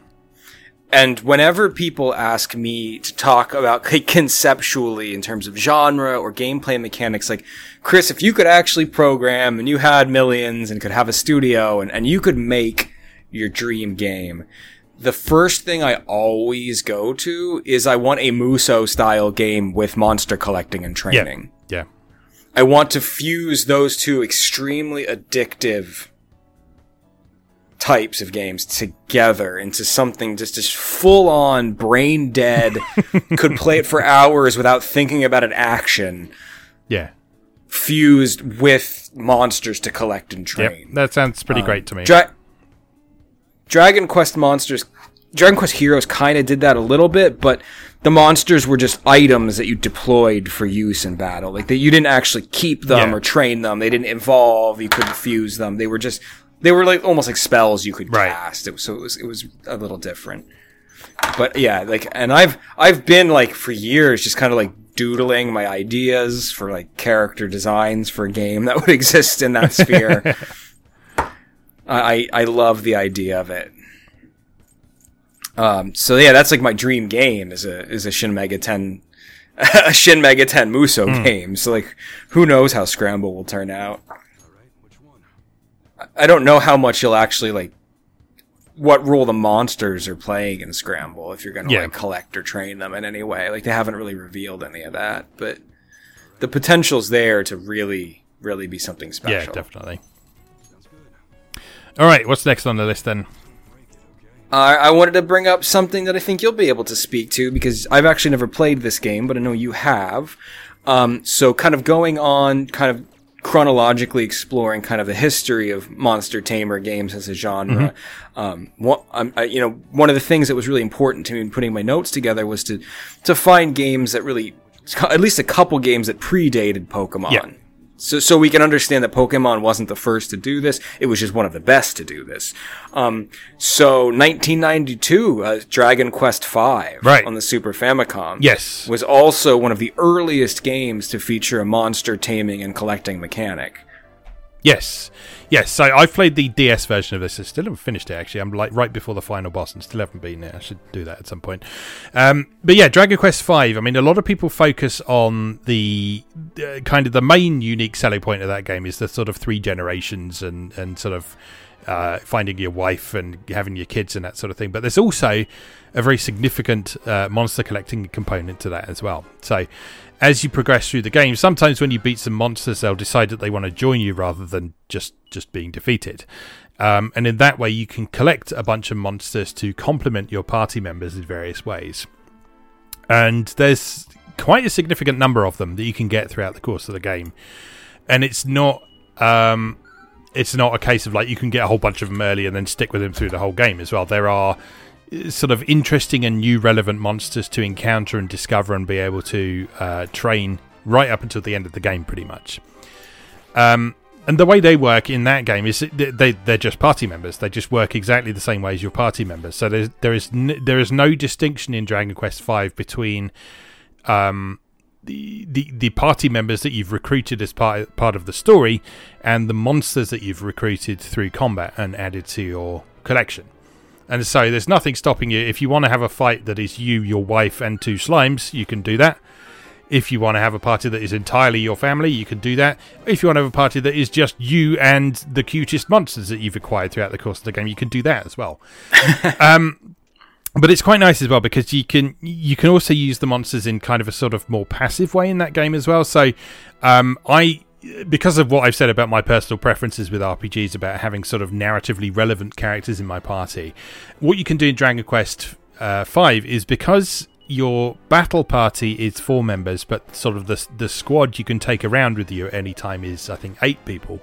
And whenever people ask me to talk about like, conceptually in terms of genre or gameplay mechanics, like, Chris, if you could actually program and you had millions and could have a studio and, and you could make your dream game, the first thing I always go to is I want a Musou style game with monster collecting and training. yeah. training. Yeah. I want to fuse those two extremely addictive types of games together into something just just full on brain dead could play it for hours without thinking about an action Yeah. fused with monsters to collect and Yep. train. That sounds pretty um, great to me. Dra- Dragon Quest monsters, Dragon Quest Heroes kind of did that a little bit, but the monsters were just items that you deployed for use in battle. Like that, you didn't actually keep them Yeah. or train them. They didn't evolve. You couldn't fuse them. They were just they were like almost like spells you could Right. cast. It was, so it was it was a little different. But yeah, like, and I've I've been like for years just kind of like doodling my ideas for like character designs for a game that would exist in that sphere. I I love the idea of it. Um, so yeah, that's like my dream game is a is a Shin Megaten, a Shin Mega Ten Musou game. So like, who knows how Scramble will turn out? I- don't know how much you'll actually like. What role the monsters are playing in Scramble if you're going to Yeah. like collect or train them in any way? Like they haven't really revealed any of that, but the potential's there to really, really be something special. Yeah, definitely. All right, what's next on the list then? I I wanted to bring up something that I think you'll be able to speak to because I've actually never played this game, but I know you have. Um, so, kind of going on, kind of chronologically exploring kind of the history of monster tamer games as a genre. Um, what, um, I, you know, one of the things that was really important to me in putting my notes together was to to find games that really, at least a couple games that predated Pokemon. Yeah. So, so we can understand that Pokemon wasn't the first to do this. It was just one of the best to do this. Um, so 1992, uh, Dragon Quest V Right. on the Super Famicom. Yes. Was also one of the earliest games to feature a monster taming and collecting mechanic. Yes, yes. So I've played the DS version of this. I still haven't finished it. Actually, I'm like right before the final boss and still haven't beaten it. I should do that at some point. Um, but yeah, Dragon Quest Five. I mean, a lot of people focus on the uh, kind of the main unique selling point of that game is the sort of three generations and and sort of uh, finding your wife and having your kids and that sort of thing. But there's also a very significant uh, monster collecting component to that as well. So as you progress through the game, sometimes when you beat some monsters, they'll decide that they want to join you rather than just just being defeated. Um, and in that way, you can collect a bunch of monsters to complement your party members in various ways. And there's quite a significant number of them that you can get throughout the course of the game. And it's not um, it's not a case of like you can get a whole bunch of them early and then stick with them through the whole game as well. There are uh, sort of interesting and new relevant monsters to encounter and discover and be able to uh, train right up until the end of the game, pretty much. Um, and the way they work in that game is they- they're just party members. They just work exactly the same way as your party members. So there's there is n- there is no distinction in Dragon Quest V between um, the, the the party members that you've recruited as part part of the story, and the monsters that you've recruited through combat and added to your collection. And so there's nothing stopping you. If you want to have a fight that is you, your wife, and two slimes, you can do that. If you want to have a party that is entirely your family, you can do that. If you want to have a party that is just you and the cutest monsters that you've acquired throughout the course of the game, you can do that as well. um, but it's quite nice as well because you can you can also use the monsters in kind of a sort of more passive way in that game as well. So um, I because of what I've said about my personal preferences with RPGs about having sort of narratively relevant characters in my party, what you can do in Dragon Quest uh, Five is because your battle party is four members, but sort of the the squad you can take around with you at any time is I think eight people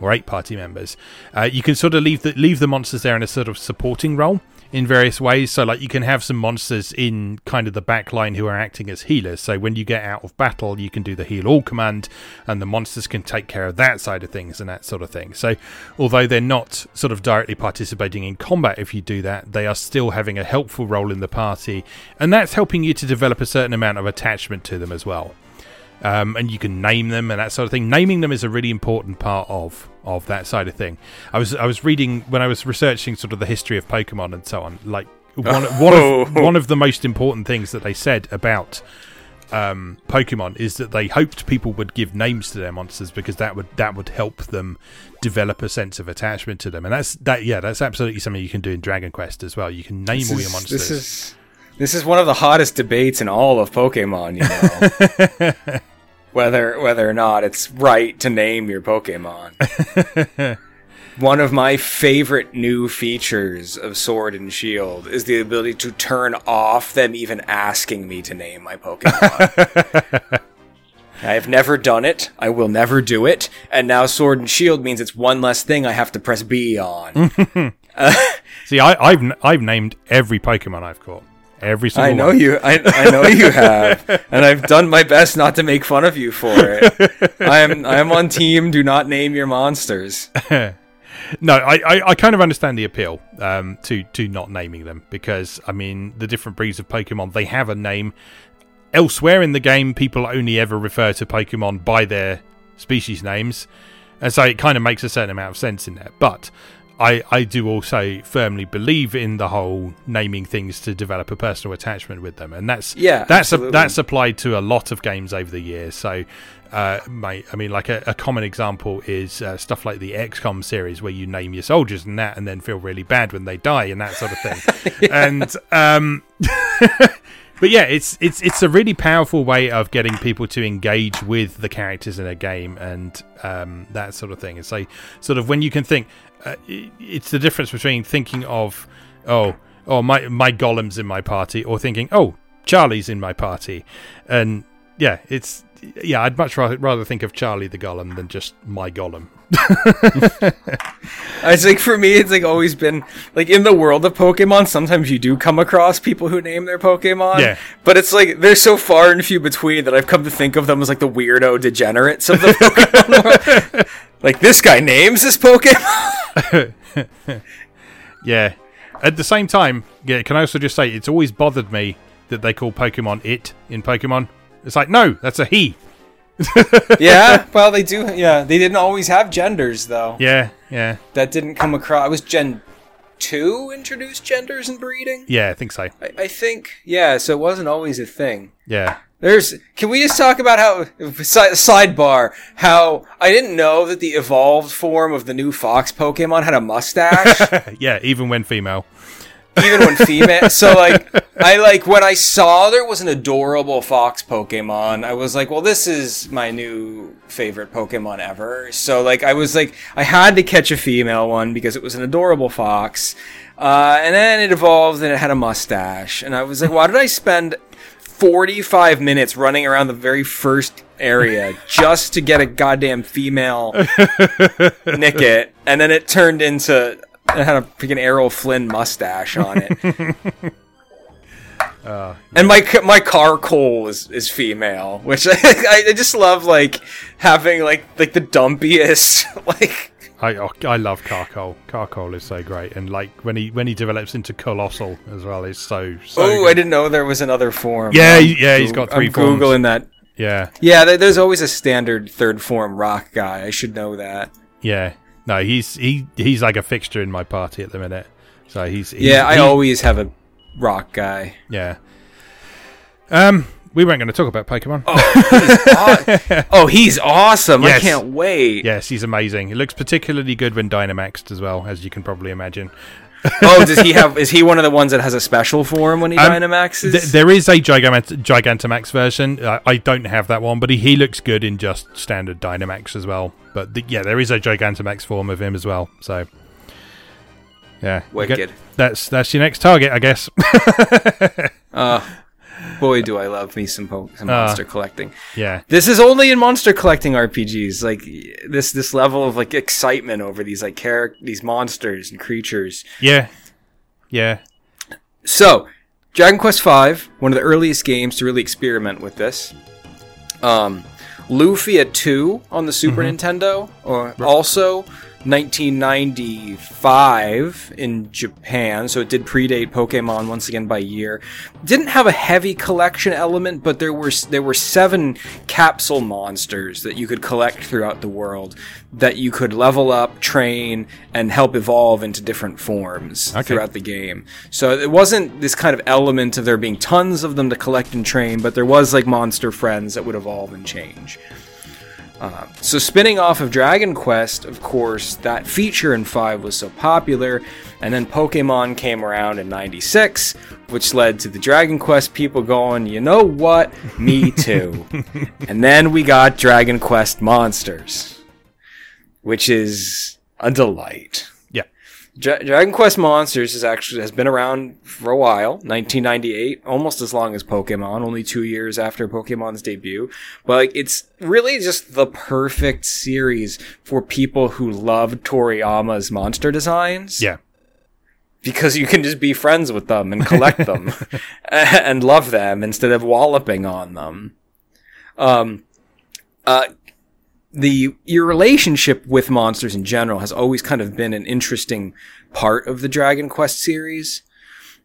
or eight party members. Uh, you can sort of leave the leave the monsters there in a sort of supporting role in various ways. So, like, you can have some monsters in kind of the back line who are acting as healers. So, when you get out of battle, you can do the heal all command, and the monsters can take care of that side of things and that sort of thing. So, although they're not sort of directly participating in combat, if you do that, they are still having a helpful role in the party, and that's helping you to develop a certain amount of attachment to them as well. Um, and you can name them and that sort of thing. Naming them is a really important part of of that side of thing. I was I was reading when I was researching sort of the history of Pokemon and so on. Like one one of one of the most important things that they said about um, Pokemon is that they hoped people would give names to their monsters because that would that would help them develop a sense of attachment to them. And that's that yeah, that's absolutely something you can do in Dragon Quest as well. You can name This all is- your monsters. This is this is one of the hottest debates in all of Pokemon. You know, whether whether or not it's right to name your Pokemon. one of my favorite new features of Sword and Shield is the ability to turn off them even asking me to name my Pokemon. I have never done it. I will never do it. And now Sword and Shield means it's one less thing I have to press B on. See, I, I've n- I've named every Pokemon I've caught. Every single I know one. you. I, I know you have, and I've done my best not to make fun of you for it. I am I am on team. Do not name your monsters. No, I, I, I kind of understand the appeal um, to to not naming them because I mean the different breeds of Pokemon they have a name. Elsewhere in the game, people only ever refer to Pokemon by their species names, and so it kind of makes a certain amount of sense in there. But I I do also firmly believe in the whole naming things to develop a personal attachment with them, and that's Yeah, that's a, that's applied to a lot of games over the years. So, uh, mate, I mean, like a, a common example is uh, stuff like the XCOM series, where you name your soldiers and that, and then feel really bad when they die and that sort of thing. And um, but yeah, it's it's it's a really powerful way of getting people to engage with the characters in a game and um, that sort of thing. And so, sort of when you can think, uh, it's the difference between thinking of, oh, oh, my my golem's in my party, or thinking, oh, Charlie's in my party, and yeah, it's yeah, I'd much rather, rather think of Charlie the Golem than just my Golem. I think for me, it's like always been like in the world of Pokemon. Sometimes you do come across people who name their Pokemon. Yeah. But it's like they're so far and few between that I've come to think of them as like the weirdo degenerates of the Pokemon world. Like this guy names his Pokemon. Yeah. At the same time, yeah, can I also just say it's always bothered me that they call Pokemon it in Pokemon. It's like no, that's a he. yeah. Well, they do. Yeah. They didn't always have genders though. Yeah, yeah, That didn't come across. I was Gen two introduced genders and breeding. yeah. I think so. I, I think. Yeah. So it wasn't always a thing. Yeah, There's. Can we just talk about how si- sidebar? How I didn't know that the evolved form of the new Fox Pokemon had a mustache, yeah. Even when female. even when female. So like, I like when I saw there was an adorable Fox Pokemon. I was like, well, this is my new favorite Pokemon ever. So like, I was like, I had to catch a female one because it was an adorable fox. Uh, and then it evolved and it had a mustache. And I was like, why did I spend 45 minutes running around the very first area just to get a goddamn female Nickit? And then it turned into, it had a freaking Errol Flynn mustache on it. Oh, and my my Carkol is, is female, which I, I just love like having like like the dumpiest like I oh, I love Carkol. Carkol is so great, and like when he when he develops into Coalossal as well, is so so. Oh. I didn't know there was another form. Yeah, I'm yeah, he's got three I'm forms. googling that. Yeah, Yeah, there's always a standard third form rock guy. I should know that. yeah. No, he's he he's like a fixture in my party at the minute. So he's, he's Yeah, I he- always have a rock guy. yeah. Um, we weren't going to talk about Pokemon. Oh, he's awesome! I can't wait. Yes, he's amazing. He looks particularly good when Dynamaxed as well, as you can probably imagine. Oh, does he have? Is he one of the ones that has a special form when he Um, Dynamaxes? Th- there is a Gigant- Gigantamax version. I, I don't have that one, but he, he looks good in just standard Dynamax as well. But the, yeah, there is a Gigantamax form of him as well. So yeah, you get- that's that's your next target, I guess. Boy, do I love me some po- some Ah. monster collecting. yeah, This is only in monster collecting RPGs. Like this this level of like excitement over these like character these monsters and creatures. yeah, yeah. So, Dragon Quest V, one of the earliest games to really experiment with this. Um, Lufia 2 on the Super Nintendo, or also 1995 in Japan, so it did predate Pokemon once again by year. Didn't have a heavy collection element, but there were there were seven capsule monsters that you could collect throughout the world that you could level up, train, and help evolve into different forms Okay. throughout the game. So it wasn't this kind of element of there being tons of them to collect and train, but there was like monster friends that would evolve and change. Uh, so spinning off of Dragon Quest, of course, that feature in 5 was so popular, and then Pokemon came around in 96, which led to the Dragon Quest people going, you know what? Me too. and then we got Dragon Quest Monsters, which is a delight. Dragon Quest Monsters is actually has been around for a while, 1998, almost as long as Pokemon, only two years after Pokemon's debut. But like, it's really just the perfect series for people who love Toriyama's monster designs Yeah. because you can just be friends with them and collect them and love them instead of walloping on them. Um, uh, the your relationship with monsters in general has always kind of been an interesting part of the Dragon Quest series.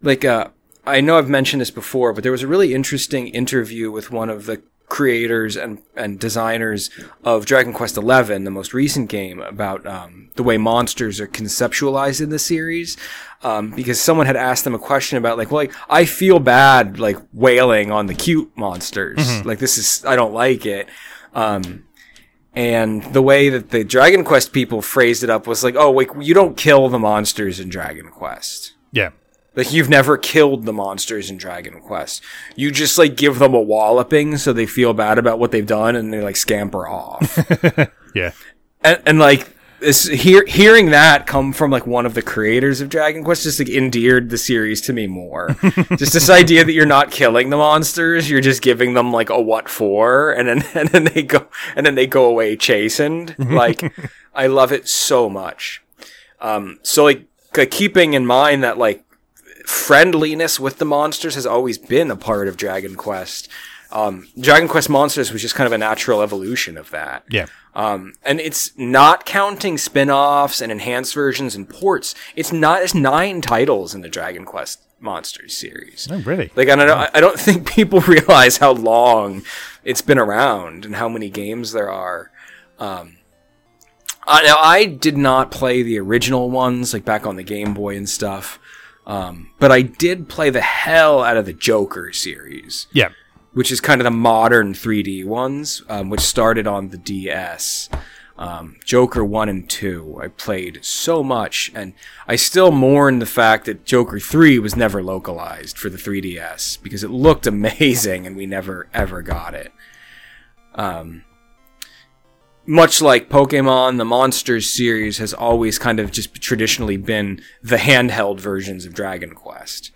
Like, uh, I know I've mentioned this before, but there was a really interesting interview with one of the creators and, and designers of Dragon Quest XI, the most recent game, about um, the way monsters are conceptualized in the series. Um, because someone had asked them a question about like, well, like I feel bad like wailing on the cute monsters. Like this is I don't like it. Um, and the way that the Dragon Quest people phrased it up was like, oh, like you don't kill the monsters in Dragon Quest. Yeah. Like you've never killed the monsters in Dragon Quest. You just like give them a walloping so they feel bad about what they've done and they like scamper off. Yeah. and, and like this hear, hearing that come from like one of the creators of Dragon Quest just like endeared the series to me more. just this idea that you're not killing the monsters, you're just giving them like a what for, and then and then they go and then they go away chastened. Like I love it so much. Um, so like k- keeping in mind that like friendliness with the monsters has always been a part of Dragon Quest. Um, Dragon Quest Monsters was just kind of a natural evolution of that. Yeah. Um, and it's not counting spin-offs and enhanced versions and ports. It's not. It's nine titles in the Dragon Quest Monsters series. Oh, really? Like I don't know. I don't think people realize how long it's been around and how many games there are. Um, uh, now I did not play the original ones, like back on the Game Boy and stuff. Um, but I did play the hell out of the Joker series Yeah. Which is kind of the modern 3D ones, um, which started on the DS. Um, Joker 1 and 2, I played so much, and I still mourn the fact that Joker 3 was never localized for the 3DS, because it looked amazing and we never ever got it. Um, much like Pokemon, the Monsters series has always kind of just traditionally been the handheld versions of Dragon Quest.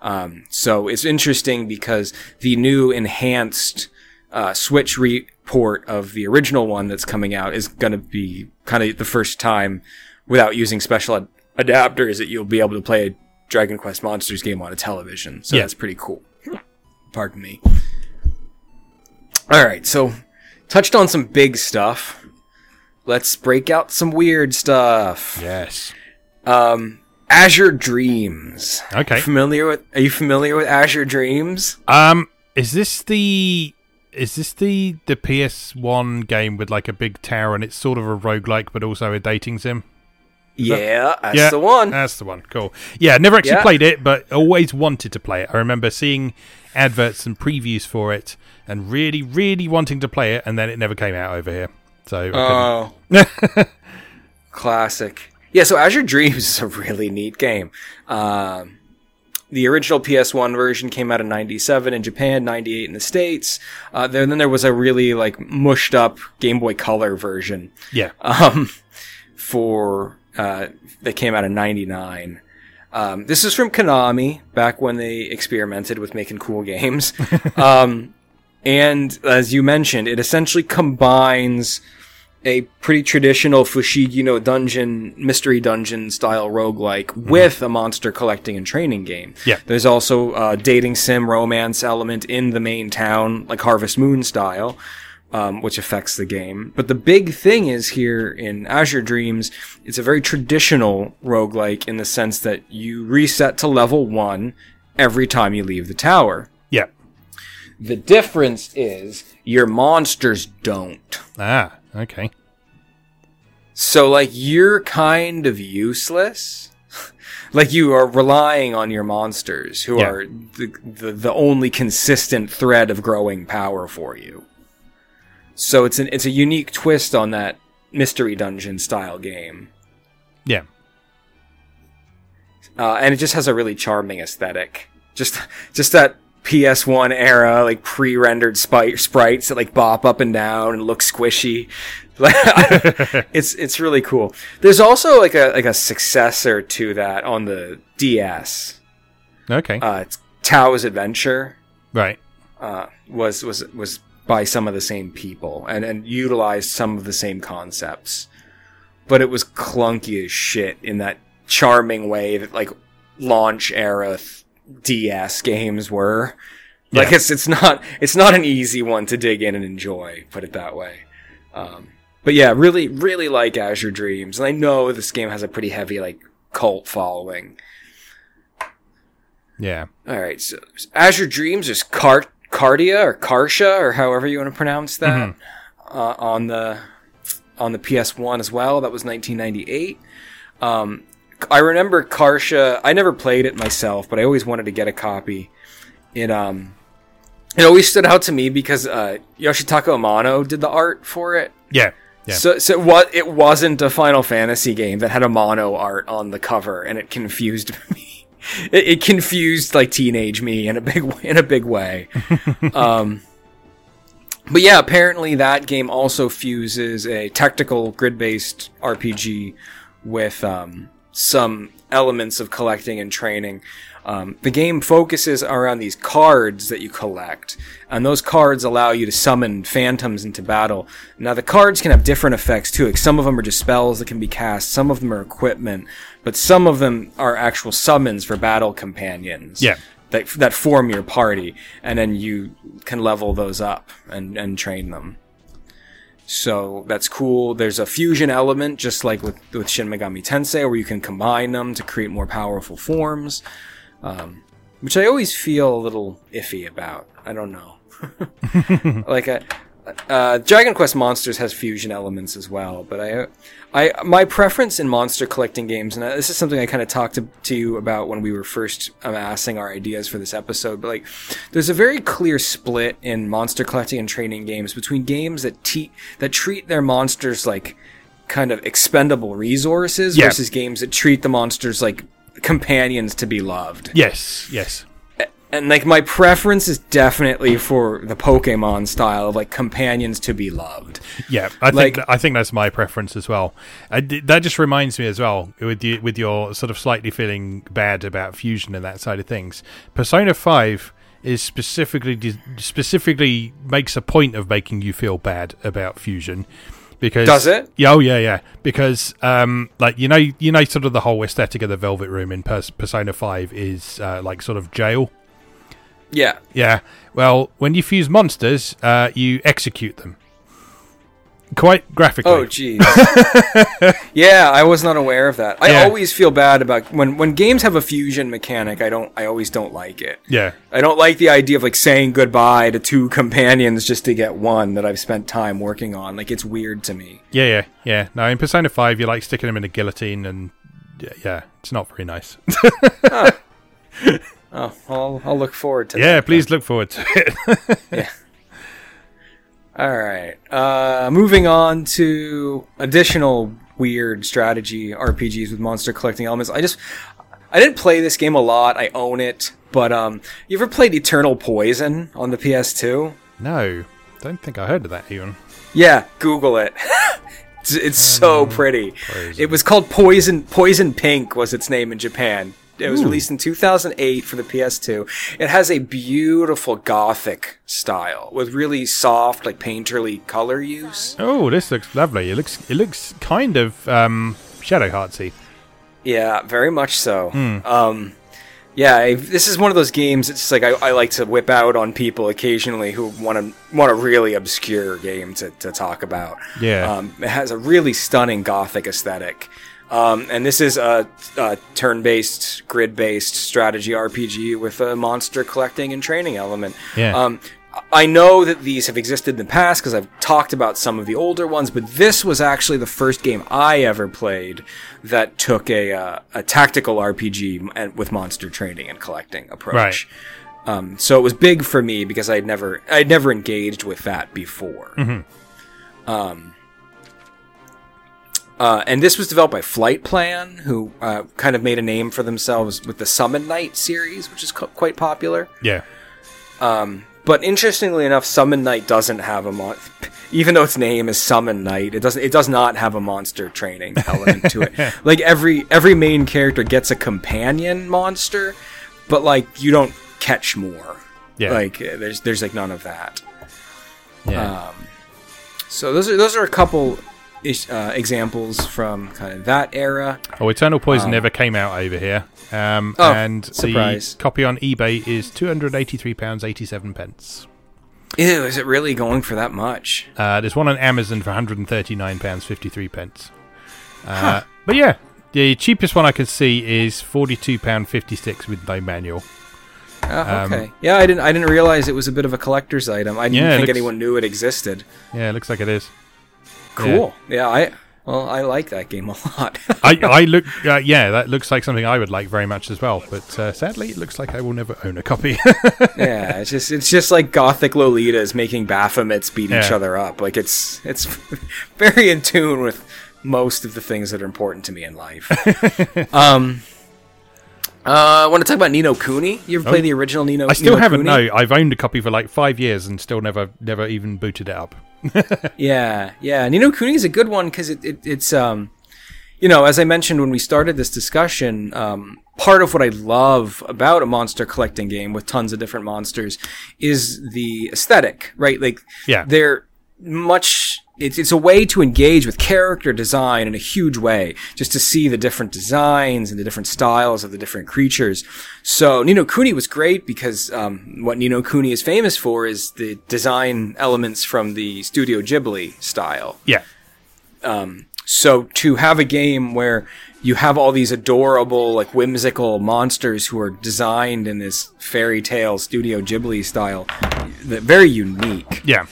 Um, so it's interesting because the new enhanced uh, Switch report of the original one that's coming out is going to be kind of the first time without using special ad- adapters that you'll be able to play a Dragon Quest Monsters game on a television. So Yeah. that's pretty cool. Pardon me. All right, so touched on some big stuff. Let's break out some weird stuff. Yes. Um, Azure Dreams. Okay. Familiar with? Are you familiar with Azure Dreams? Um, is this the is this the the PS1 game with like a big tower and it's sort of a roguelike but also a dating sim? Yeah, that's yeah, the one. That's the one. Cool. Yeah, never actually Yeah. played it, but always wanted to play it. I remember seeing adverts and previews for it, and really, really wanting to play it, and then it never came out over here. So Oh, classic. Yeah, so Azure Dreams is a really neat game. Um, the original PS1 version came out in '97 in Japan, '98 in the States. Uh, then, then there was a really like mushed up Game Boy Color version yeah, um, for uh, that came out in '99. Um, this is from Konami back when they experimented with making cool games. um, and as you mentioned, it essentially combines a pretty traditional Fushigi no dungeon, mystery dungeon style roguelike with a monster collecting and training game. Yeah. There's also a dating sim romance element in the main town, like Harvest Moon style, um, which affects the game. But the big thing is here in Azure Dreams, it's a very traditional roguelike in the sense that you reset to level one every time you leave the tower. yeah. The difference is your monsters don't. Ah, okay. So, like, you're kind of useless. like, you are relying on your monsters, who Yeah. are the, the, the only consistent thread of growing power for you. So, it's, an, it's a unique twist on that mystery dungeon style game. Yeah, Uh, and it just has a really charming aesthetic. Just, just that PS1 era, like pre-rendered spite, sprites that like bop up and down and look squishy. It's it's really cool. There's also like a like a successor to that on the DS. okay, Uh, it's Tao's Adventure. right. Uh, was was was by some of the same people and and utilized some of the same concepts, but it was clunky as shit in that charming way that like launch era DS games were. Like Yeah. it's it's not it's not an easy one to dig in and enjoy. Put it that way. Um, but yeah, really really like Azure Dreams, and I know this game has a pretty heavy like cult following. Yeah, All right, so Azure Dreams is Car- Cardia or Karsha or however you want to pronounce that uh, on the on the PS1 as well. That was 1998. Um, I remember Karsha. I never played it myself, but I always wanted to get a copy. It um, it always stood out to me because uh, Yoshitaka Amano did the art for it. yeah, yeah. So, so what? It wasn't a Final Fantasy game that had Amano art on the cover, and it confused me. It, it confused like teenage me in a big in a big way. um, but yeah, apparently that game also fuses a tactical grid-based RPG with um, some elements of collecting and training. Um, the game focuses around these cards that you collect, and those cards allow you to summon phantoms into battle. Now, the cards can have different effects too. Like some of them are just spells that can be cast, some of them are equipment, but some of them are actual summons for battle companions Yeah. that that form your party, and then you can level those up and and train them. So that's cool. There's a fusion element, just like with with Shin Megami Tensei, where you can combine them to create more powerful forms, um, which I always feel a little iffy about. I don't know. like a. Uh, Dragon Quest Monsters has fusion elements as well, but I, I, my preference in monster collecting games, and this is something I kind of talked to, to you about when we were first amassing our ideas for this episode. But like, there's a very clear split in monster collecting and training games between games that te- that treat their monsters like kind of expendable resources Yeah. versus games that treat the monsters like companions to be loved yes, yes. And like my preference is definitely for the Pokemon style of like companions to be loved. Yeah, I Like- think I think that's my preference as well. D that just reminds me as well with you, with your sort of slightly feeling bad about fusion and that side of things. Persona Five is specifically de- specifically makes a point of making you feel bad about fusion because Does it? Yeah, oh yeah, yeah. Because um, like you know, you know, sort of the whole aesthetic of the Velvet Room in Persona Five is uh, like sort of jail. Yeah, Yeah. Well, when you fuse monsters, uh, you execute them. quite graphically. Oh, jeez. yeah, I was not aware of that. I Yeah. always feel bad about when when games have a fusion mechanic. I don't. I always don't like it. yeah, I don't like the idea of like saying goodbye to two companions just to get one that I've spent time working on. Like it's weird to me. yeah, yeah, yeah. No, in Persona Five, you're like sticking them in a guillotine, and yeah, yeah it's not very nice. Oh, I'll I'll look forward to it. yeah, that. please look forward to it. Yeah. All right. Uh, moving on to additional weird strategy RPGs with monster collecting elements. I just I didn't play this game a lot. I own it, but um, you ever played Eternal Poison on the PS2? no, don't think I heard of that even. Yeah, Google it. it's it's so pretty. Poison. It was called Poison Poison Pink was its name in Japan. It was released in 2008 for the PS2. It has a beautiful gothic style with really soft, like painterly color use. Oh, this looks lovely. It looks it looks kind of um, Shadow Heartsy. Yeah, very much so. Um, yeah, I, this is one of those games. It's like I, I like to whip out on people occasionally who want to want a really obscure game to, to talk about. Yeah. um, it has a really stunning gothic aesthetic. Um, and this is a, a turn-based, grid-based strategy RPG with a monster collecting and training element. Yeah. Um, I know that these have existed in the past because I've talked about some of the older ones, but this was actually the first game I ever played that took a uh, a tactical RPG with monster training and collecting approach. Um, so it was big for me because I'd never I'd never engaged with that before. Um, uh, and this was developed by Flight Plan, who uh, kind of made a name for themselves with the Summon Night series, which is co- quite popular. Yeah. But interestingly enough, Summon Night doesn't have a mon- even though its name is Summon Night, it doesn't it does not have a monster training element to it. Like every every main character gets a companion monster, but like you don't catch more. Yeah. Like there's there's like none of that. Yeah. So those are those are a couple ish, uh, examples from kind of that era. oh, Eternal Poison never came out over here. Um, Oh, and surprise. the copy on eBay is two hundred eighty-three pounds eighty-seven pence. Ew, is it really going for that much? Uh, there's one on Amazon for one hundred and thirty-nine pounds fifty-three pence. Uh, But yeah, the cheapest one I can see is forty-two pound fifty-six with no manual. Oh, okay. yeah, I didn't I didn't realize it was a bit of a collector's item. I didn't Yeah, think looks- anyone knew it existed. Yeah, it looks like it is. Cool. Yeah, I well, I like that game a lot. I, I look, uh, yeah, that looks like something I would like very much as well. But uh, sadly, it looks like I will never own a copy. yeah, it's just it's just like gothic Lolitas making Baphomets beat each other up. Like it's it's very in tune with most of the things that are important to me in life. um uh, I want to talk about Ni no Kuni. You ever Oh. the original Nino? I still Nino haven't. Cooney? No, I've owned a copy for like five years and still never, never even booted it up. Yeah, yeah. Ni no Kuni is a good one because it, it, it's um, you know, as I mentioned when we started this discussion, um, part of what I love about a monster collecting game with tons of different monsters is the aesthetic, right? Like, Yeah. they're much. It's it's a way to engage with character design in a huge way, just to see the different designs and the different styles of the different creatures. So Ni no Kuni was great because um, what Ni no Kuni is famous for is the design elements from the Studio Ghibli style. Yeah, Um, So to have a game where you have all these adorable, like whimsical monsters who are designed in this fairy tale Studio Ghibli style, very unique. yeah.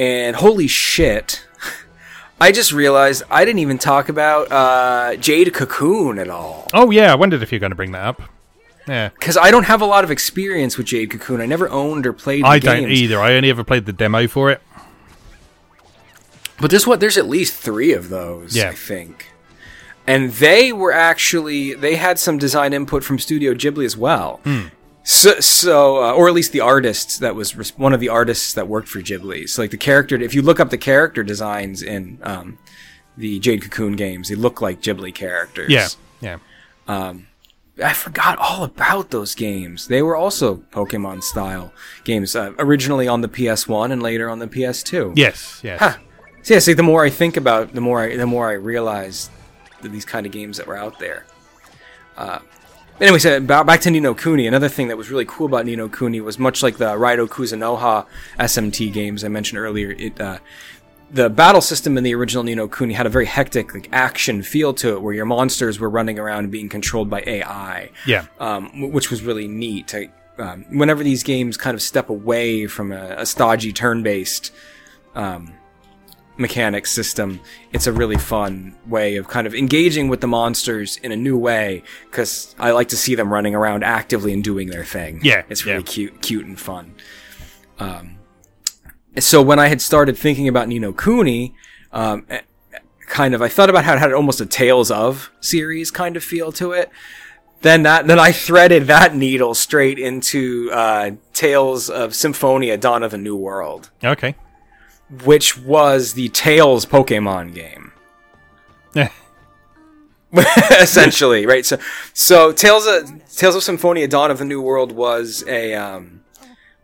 And holy shit, I just realized I didn't even talk about uh, Jade Cocoon at all. Oh yeah, I wondered if you're going to bring that up. Yeah, Because I don't have a lot of experience with Jade Cocoon. I never owned or played. The I don't either. I only ever played the demo for it. But there's what there's at least three of those, Yeah. I think. And they were actually they had some design input from Studio Ghibli as well. So, so uh, or at least the artists that was res- one of the artists that worked for Ghibli. So like the character, if you look up the character designs in um, the Jade Cocoon games, they look like Ghibli characters. Yeah, yeah. I forgot all about those games. They were also Pokemon style games, uh, originally on the PS1 and later on the PS2. Yes, yes. Huh. So yeah, see, the more I think about, it, the more I, the more I realize that these kind of games that were out there. Uh, anyway, so back to Ni no Kuni. Another thing that was really cool about Ni no Kuni was much like the Raido Kuzunoha SMT games I mentioned earlier. It uh, the battle system in the original Ni no Kuni had a very hectic like action feel to it, where your monsters were running around and being controlled by AI. Yeah. um, which was really neat. To, um, whenever these games kind of step away from a, a stodgy turn-based um, mechanics system, it's a really fun way of kind of engaging with the monsters in a new way. Because I like to see them running around actively and doing their thing. Yeah, it's really yeah. cute, cute and fun. Um, so when I had started thinking about Ni no Kuni, um, eh, kind of, I thought about how it had almost a Tales of series kind of feel to it. Then that, then I threaded that needle straight into uh, Tales of Symphonia: Dawn of a New World, Okay. Which was the Tales Pokemon game. Yeah. essentially, right? So, so Tales of Tales of Symphonia: Dawn of the New World was a um,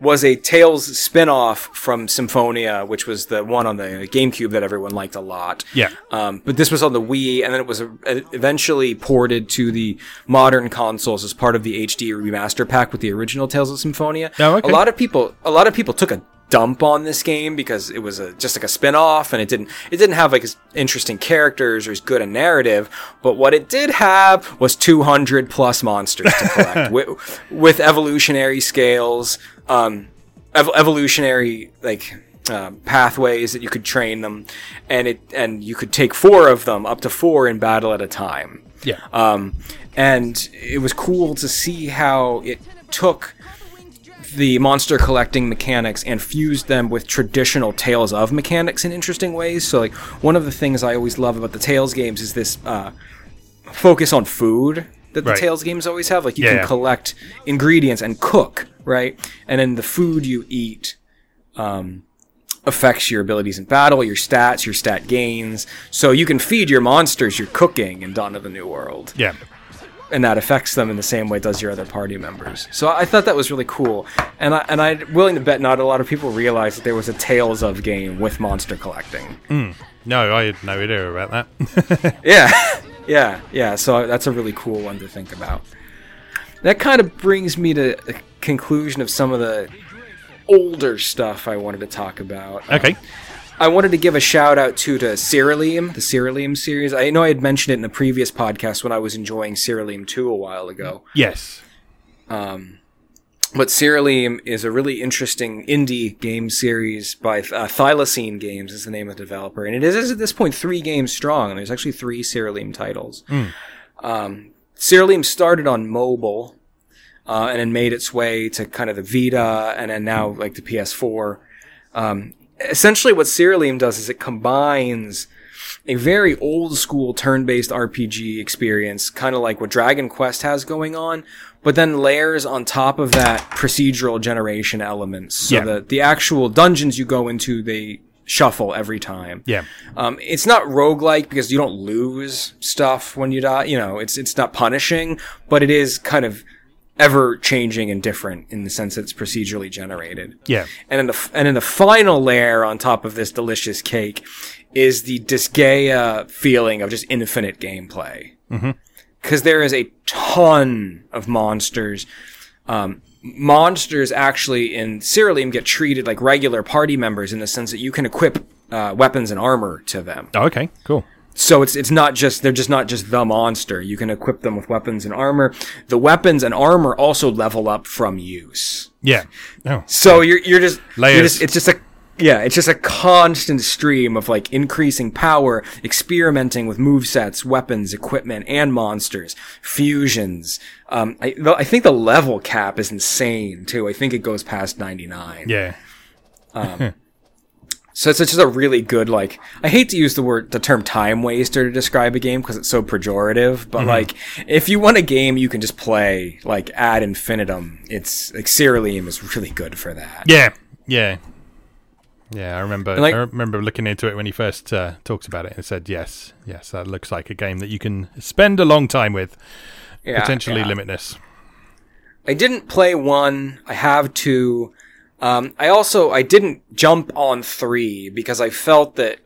was a Tales spin-off from Symphonia, which was the one on the GameCube that everyone liked a lot. Yeah. Um, but this was on the Wii, and then it was uh, eventually ported to the modern consoles as part of the HD remaster pack with the original Tales of Symphonia. Oh, okay. A lot of people, a lot of people took a dump on this game because it was a, just like a spin-off and it didn't it didn't have like as interesting characters or as good a narrative. But what it did have was 200 plus monsters to collect with, with evolutionary scales um ev- evolutionary like uh, pathways that you could train them. And it and you could take four of them up to four in battle at a time. Yeah. um, and it was cool to see how it took the monster collecting mechanics and fused them with traditional Tales of mechanics in interesting ways. So, like, one of the things I always love about the Tales games is this uh, focus on food that the Right. Tales games always have. Like, you Yeah. can collect ingredients and cook, right? And then the food you eat um, affects your abilities in battle, your stats, your stat gains. So you can feed your monsters your cooking in Dawn of the New World Yeah. And that affects them in the same way it does your other party members. So I thought that was really cool, and I and I'm willing to bet not a lot of people realize that there was a Tales of game with monster collecting. Hmm. No, I had no idea about that. Yeah, yeah, yeah. So that's a really cool one to think about. That kind of brings me to a conclusion of some of the older stuff I wanted to talk about. okay. I wanted to give a shout out to to Siralim, the Siralim series. I know I had mentioned it in the previous podcast when I was enjoying Siralim 2 a while ago. Yes. But Siralim is a really interesting indie game series by uh, Thylacine Games is the name of the developer, and it is at this point three games strong. And there's actually three Siralim titles. Um, Siralim started on mobile, uh, and then made its way to kind of the Vita, and then now like the PS4. Um, essentially, what Siralim does is it combines a very old school turn-based RPG experience, kind of like what Dragon Quest has going on, but then layers on top of that procedural generation elements. So Yeah. that the actual dungeons you go into, they shuffle every time. Yeah. Um, it's not roguelike because you don't lose stuff when you die. You know, it's it's not punishing, but it is kind of ever changing and different in the sense that it's procedurally generated. Yeah. And then the and then the final layer on top of this delicious cake is the Disgaea feeling of just infinite gameplay. Because there is a ton of monsters. Um, monsters actually in Siralim get treated like regular party members in the sense that you can equip uh, weapons and armor to them. Oh, okay. Cool. So it's it's not just they're just not just the monster. You can equip them with weapons and armor. The weapons and armor also level up from use. Yeah. Oh. So you're you're just, you're Layers. just it's just a yeah, it's just a constant stream of like increasing power, experimenting with movesets, weapons, equipment, and monsters, fusions. Um, I, I think the level cap is insane too. I think it goes past 99. Yeah. So it's just a really good like I hate to use the word the term time waster to describe a game because it's so pejorative, but like if you want a game you can just play like ad infinitum, it's like Siralim is really good for that. Yeah. Yeah. Yeah, I remember. like- I remember looking into it when he first uh, talked about it and said, "Yes, yes, that looks like a game that you can spend a long time with, Yeah, potentially yeah. limitless." I didn't play one. I have two. Um, I also I didn't jump on three because I felt that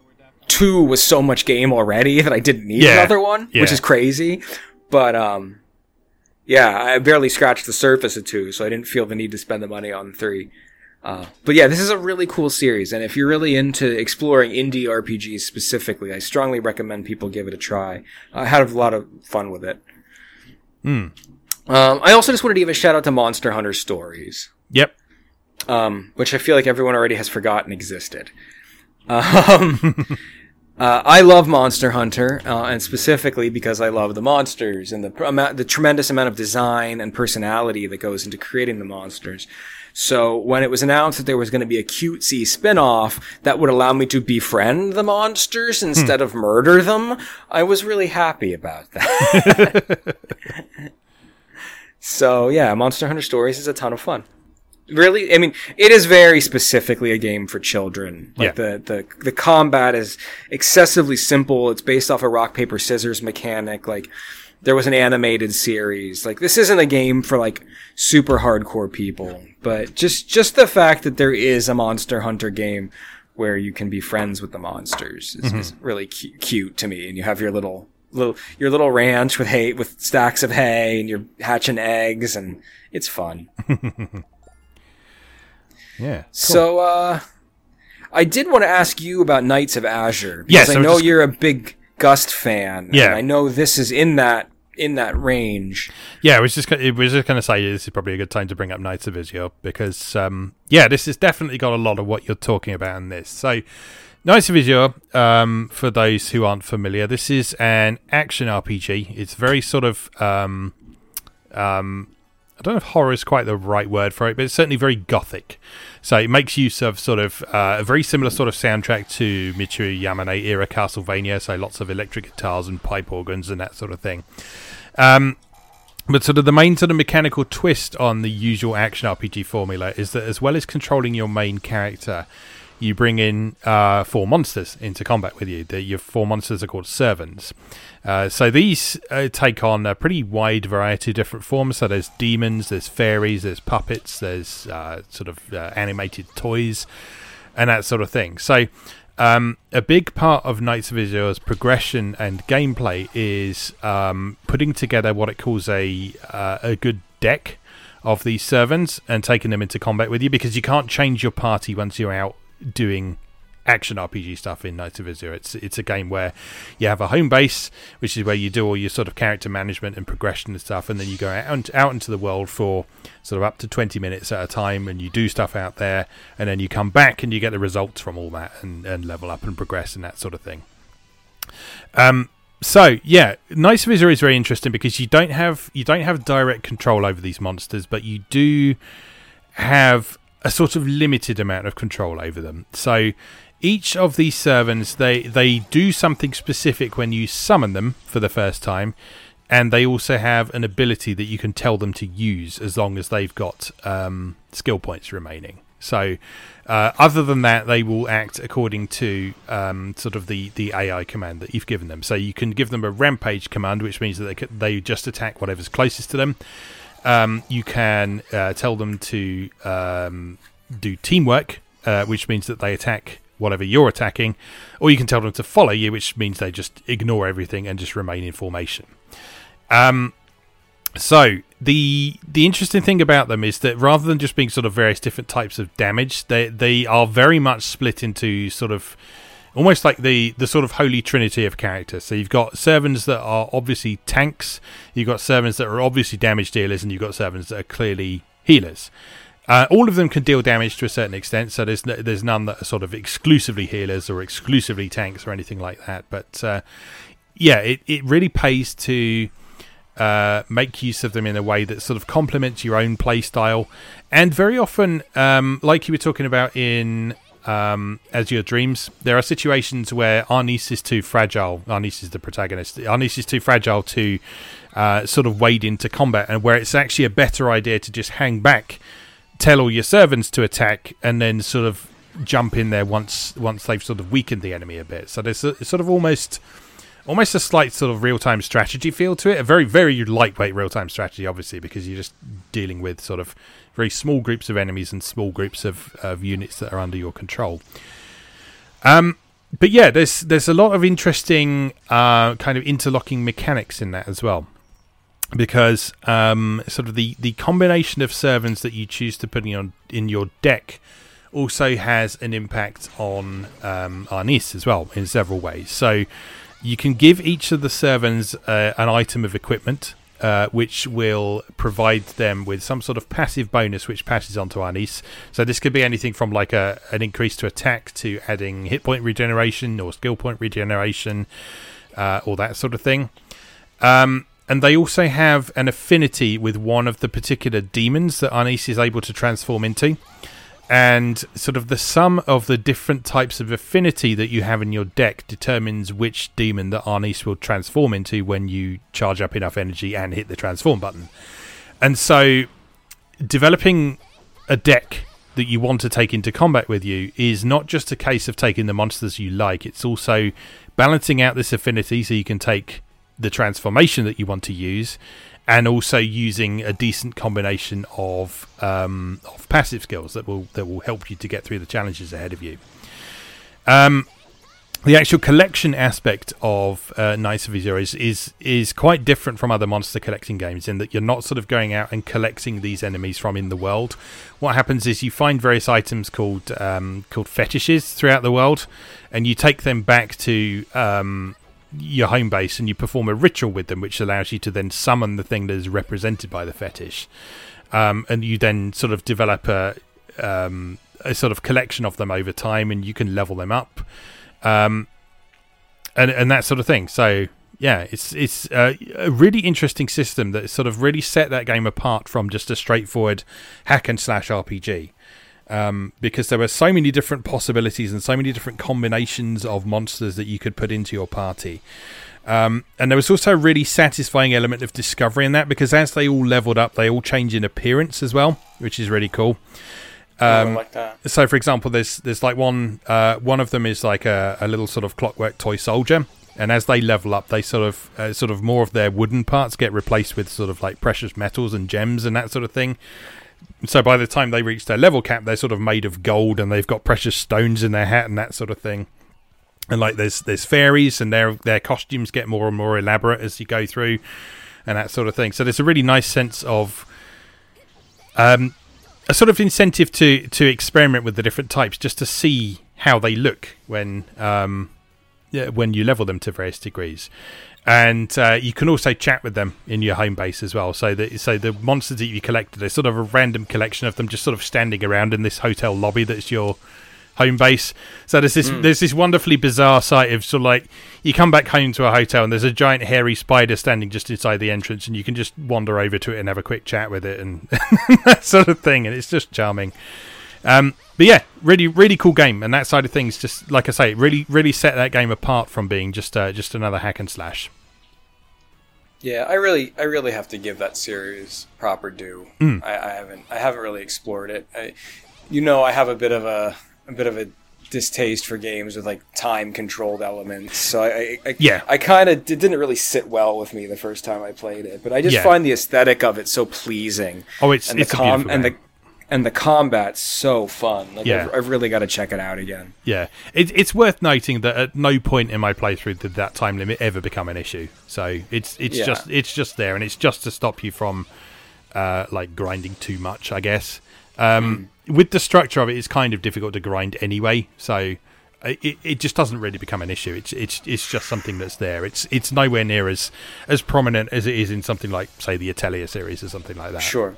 two was so much game already that I didn't need Yeah, another one, which is crazy. But um, Yeah, I barely scratched the surface of two, so I didn't feel the need to spend the money on three. Uh, but yeah, this is a really cool series, and if you're really into exploring indie RPGs specifically, I strongly recommend people give it a try. I had a lot of fun with it. Um, I also just wanted to give a shout out to Monster Hunter Stories, Yep. Um, which I feel like everyone already has forgotten existed. Um, uh, I love Monster Hunter, uh, and specifically because I love the monsters and the amount, the tremendous amount of design and personality that goes into creating the monsters. So when it was announced that there was going to be a cutesy spin-off that would allow me to befriend the monsters instead of murder them, I was really happy about that. so yeah, Monster Hunter Stories is a ton of fun. Really, I mean, it is very specifically a game for children. Like Yeah. the, the the combat is excessively simple. It's based off a rock paper scissors mechanic. Like there was an animated series. Like this isn't a game for like super hardcore people, but just just the fact that there is a Monster Hunter game where you can be friends with the monsters is, mm-hmm. is really cu- cute to me. And you have your little little your little ranch with hay with stacks of hay, and you're hatching eggs, and it's fun. Yeah. So, uh, I did want to ask you about Nights of Azure because Yes, I I know just- you're a big Gust fan. Yeah. and I know this is in that in that range. Yeah, I was just it was just going to say this is probably a good time to bring up Nights of Azure because um, yeah, this has definitely got a lot of what you're talking about in this. So, Nights of Azure, um, for those who aren't familiar, this is an action RPG. It's very sort of um, um, I don't know if horror is quite the right word for it, but it's certainly very gothic. So it makes use of sort of uh, a very similar sort of soundtrack to Michiru Yamane era Castlevania. So lots of electric guitars and pipe organs and that sort of thing. Um, but sort of the main sort of mechanical twist on the usual action RPG formula is that as well as controlling your main character, you bring in uh, four monsters into combat with you. The, your four monsters are called servants. Uh, so these uh, take on a pretty wide variety of different forms. So there's demons, there's fairies, there's puppets, there's uh, sort of uh, animated toys, and that sort of thing. So um, a big part of Nights of Azure's progression and gameplay is um, putting together what it calls a uh, a good deck of these servants and taking them into combat with you because you can't change your party once you're out doing action RPG stuff in Nights of Azure. It's it's a game where you have a home base, which is where you do all your sort of character management and progression and stuff, and then you go out out into the world for sort of up to twenty minutes at a time, and you do stuff out there, and then you come back and you get the results from all that and, and level up and progress and that sort of thing. Um. So yeah, Nights of Azure is very interesting because you don't have you don't have direct control over these monsters, but you do have a sort of limited amount of control over them. So each of these servants they they do something specific when you summon them for the first time and they also have an ability that you can tell them to use as long as they've got um, skill points remaining. So uh, other than that they will act according to um, sort of the, the AI command that you've given them. So you can give them a rampage command which means that they, they just attack whatever's closest to them um, you can uh, tell them to um, do teamwork, uh, which means that they attack whatever you're attacking, or you can tell them to follow you, which means they just ignore everything and just remain in formation. Um, so the the interesting thing about them is that rather than just being sort of various different types of damage, they they are very much split into sort of almost like the the sort of holy trinity of characters. So you've got servants that are obviously tanks, you've got servants that are obviously damage dealers, and you've got servants that are clearly healers. Uh, all of them can deal damage to a certain extent, so there's no, there's none that are sort of exclusively healers or exclusively tanks or anything like that. But uh, yeah, it, it really pays to uh, make use of them in a way that sort of complements your own play style. And very often, um, like you were talking about in um, Azure Dreams, there are situations where Arnice is too fragile. Arnice is the protagonist. Arnice is too fragile to uh, sort of wade into combat, and where it's actually a better idea to just hang back, tell all your servants to attack, and then sort of jump in there once once they've sort of weakened the enemy a bit. So there's a, sort of almost almost a slight sort of real time strategy feel to it. A very very lightweight real time strategy, obviously, because you're just dealing with sort of very small groups of enemies and small groups of, of units that are under your control. Um, but yeah, there's there's a lot of interesting uh, kind of interlocking mechanics in that as well. because um, sort of the, the combination of servants that you choose to put in your, in your deck also has an impact on um, Arnice as well in several ways. So you can give each of the servants uh, an item of equipment. Uh, which will provide them with some sort of passive bonus which passes onto Arnice. So this could be anything from like a an increase to attack to adding hit point regeneration or skill point regeneration, uh, or that sort of thing. Um, and they also have an affinity with one of the particular demons that Arnice is able to transform into and sort of the sum of the different types of affinity that you have in your deck determines which demon that Arnice will transform into when you charge up enough energy and hit the transform button. And so, developing a deck that you want to take into combat with you is not just a case of taking the monsters you like, it's also balancing out this affinity so you can take the transformation that you want to use and also using a decent combination of um, of passive skills that will that will help you to get through the challenges ahead of you. Um, the actual collection aspect of uh, Nights of Azure is, is is quite different from other monster collecting games in that you're not sort of going out and collecting these enemies from in the world. What happens is you find various items called um, called fetishes throughout the world, and you take them back to um, your home base and you perform a ritual with them, which allows you to then summon the thing that is represented by the fetish. Um, and you then sort of develop a, um, a sort of collection of them over time, and you can level them up, um, and and that sort of thing. So yeah, it's it's a, a really interesting system that sort of really set that game apart from just a straightforward hack and slash RPG um, because there were so many different possibilities and so many different combinations of monsters that you could put into your party. Um, and there was also a really satisfying element of discovery in that because as they all leveled up, they all change in appearance as well, which is really cool. Um, like that. So, for example, there's there's like one uh, one of them is like a, a, little sort of clockwork toy soldier, and as they level up, they sort of uh, sort of more of their wooden parts get replaced with sort of like precious metals and gems and that sort of thing so by the time they reach their level cap, they're sort of made of gold and they've got precious stones in their hat and that sort of thing. And like there's there's fairies and their their costumes get more and more elaborate as you go through, and that sort of thing. So there's a really nice sense of um, a sort of incentive to to experiment with the different types just to see how they look when um, yeah, when you level them to various degrees and uh, you can also chat with them in your home base as well. So that so the monsters that you collected are sort of a random collection of them, just sort of standing around in this hotel lobby that's your home base. So there's this mm. there's this wonderfully bizarre sight of sort of like you come back home to a hotel and there's a giant hairy spider standing just inside the entrance, and you can just wander over to it and have a quick chat with it and that sort of thing, and it's just charming. Um, but yeah, really, really cool game, and that side of things, just like I say, really, really set that game apart from being just uh, just another hack and slash. Yeah, I really, I really have to give that series proper due. Mm. I, I, haven't, I haven't really explored it. I, you know, I have a bit of a, a bit of a distaste for games with like time controlled elements. So I, I yeah, I kind of it didn't really sit well with me the first time I played it. But I just yeah. find the aesthetic of it so pleasing. Oh, it's and it's the com- and the and the combat's so fun. Like yeah. I've, I've really got to check it out again. Yeah, it, it's worth noting that at no point in my playthrough did that time limit ever become an issue. So it's it's yeah. just it's just there, and it's just to stop you from uh, like grinding too much, I guess. Um, mm. With the structure of it, it's kind of difficult to grind anyway. So it, it just doesn't really become an issue. It's it's it's just something that's there. It's it's nowhere near as as prominent as it is in something like say the Atelier series or something like that. Sure.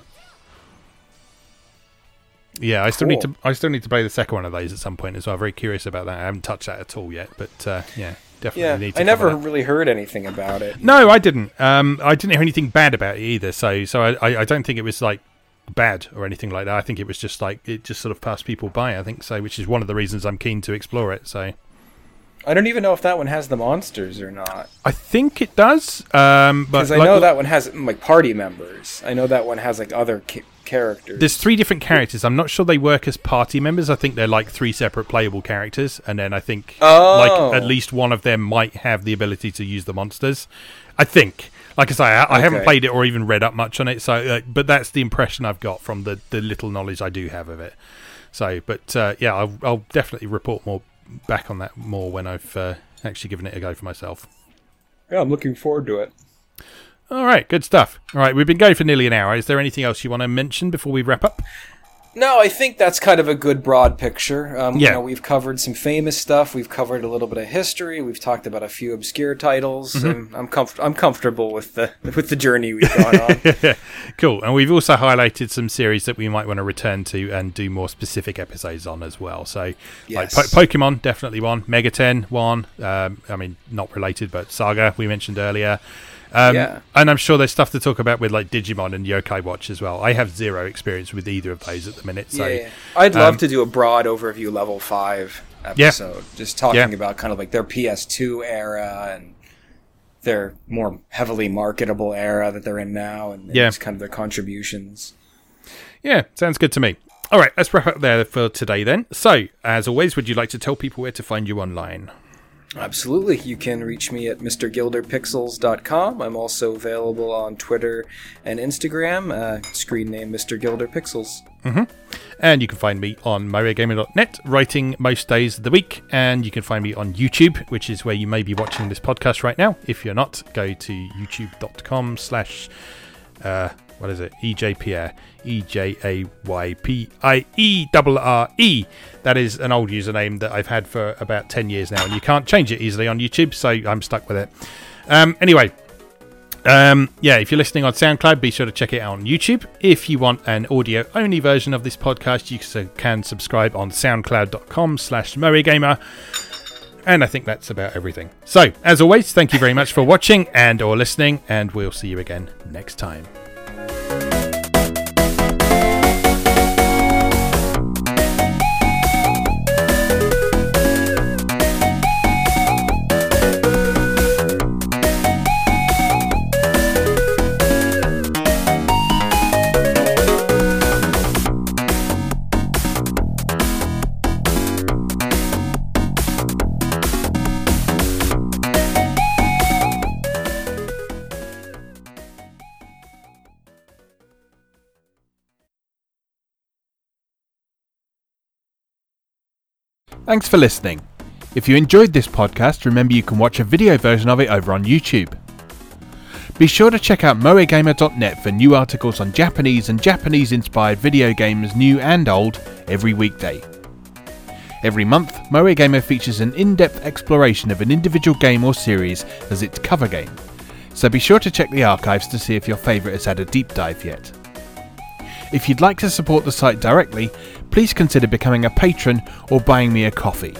Yeah, I still cool. need to. I still need to play the second one of those at some point as well. I'm very curious about that. I haven't touched that at all yet, but uh, yeah, definitely yeah, need to. I never really heard anything about it. No, I didn't. Um, I didn't hear anything bad about it either. So, so I, I don't think it was like bad or anything like that. I think it was just like it just sort of passed people by. I think so, which is one of the reasons I'm keen to explore it. So. I don't even know if that one has the monsters or not. I think it does, um, because I like, know that one has like party members. I know that one has like other ki- characters. There's three different characters. I'm not sure they work as party members. I think they're like three separate playable characters, and then I think oh. like at least one of them might have the ability to use the monsters. I think. Like I say, I, I haven't played it or even read up much on it, so uh, but that's the impression I've got from the the little knowledge I do have of it. So, but uh, yeah, I'll, I'll, definitely report more back on that more when I've uh, actually given it a go for myself. Yeah, I'm looking forward to it. All right, good stuff. All right, we've been going for nearly an hour. Is there anything else you want to mention before we wrap up? No, I think that's kind of a good broad picture. Um, Yeah. You know, we've covered some famous stuff. We've covered a little bit of history. We've talked about a few obscure titles. Mm-hmm. And I'm comf- I'm comfortable with the with the journey we've gone on. cool. And we've also highlighted some series that we might want to return to and do more specific episodes on as well. So, Yes. like po- Pokemon, definitely one. Megaten, one. Um, I mean, not related, but Saga, we mentioned earlier. Um, Yeah. And I'm sure there's stuff to talk about with like Digimon and Yokai Watch as well. I have zero experience with either of those at the minute. So, yeah, I'd love um, to do a broad overview Level-5 episode, just talking Yeah. about kind of like their PS2 era and their more heavily marketable era that they're in now, and, and Yeah. just kind of their contributions. Yeah, sounds good to me. All right, let's wrap up there for today then. So, as always, would you like to tell people where to find you online? Absolutely. You can reach me at mrgilderpixels.com. I'm also available on Twitter and Instagram. Uh, screen name Mr. Gilder Pixels. And you can find me on MoeGamer.net, writing most days of the week. And you can find me on YouTube, which is where you may be watching this podcast right now. If you're not, go to youtube.com slash, uh, what is it? EJ Pierre. That is an old username that I've had for about 10 years now. And you can't change it easily on YouTube, so I'm stuck with it. Um, anyway, um, yeah, if you're listening on SoundCloud, be sure to check it out on YouTube. If you want an audio only version of this podcast, you can subscribe on soundcloud.com slash Gamer. And I think that's about everything. So, as always, thank you very much for watching and or listening, and we'll see you again next time. Thanks for listening. If you enjoyed this podcast, remember you can watch a video version of it over on YouTube. Be sure to check out moegamer.net for new articles on Japanese and Japanese inspired video games, new and old, every weekday. Every month, MoeGamer features an in depth exploration of an individual game or series as its cover game, so be sure to check the archives to see if your favourite has had a deep dive yet. If you'd like to support the site directly, please consider becoming a patron or buying me a coffee.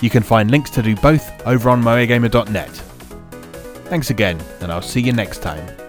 You can find links to do both over on moegamer.net. Thanks again, and I'll see you next time.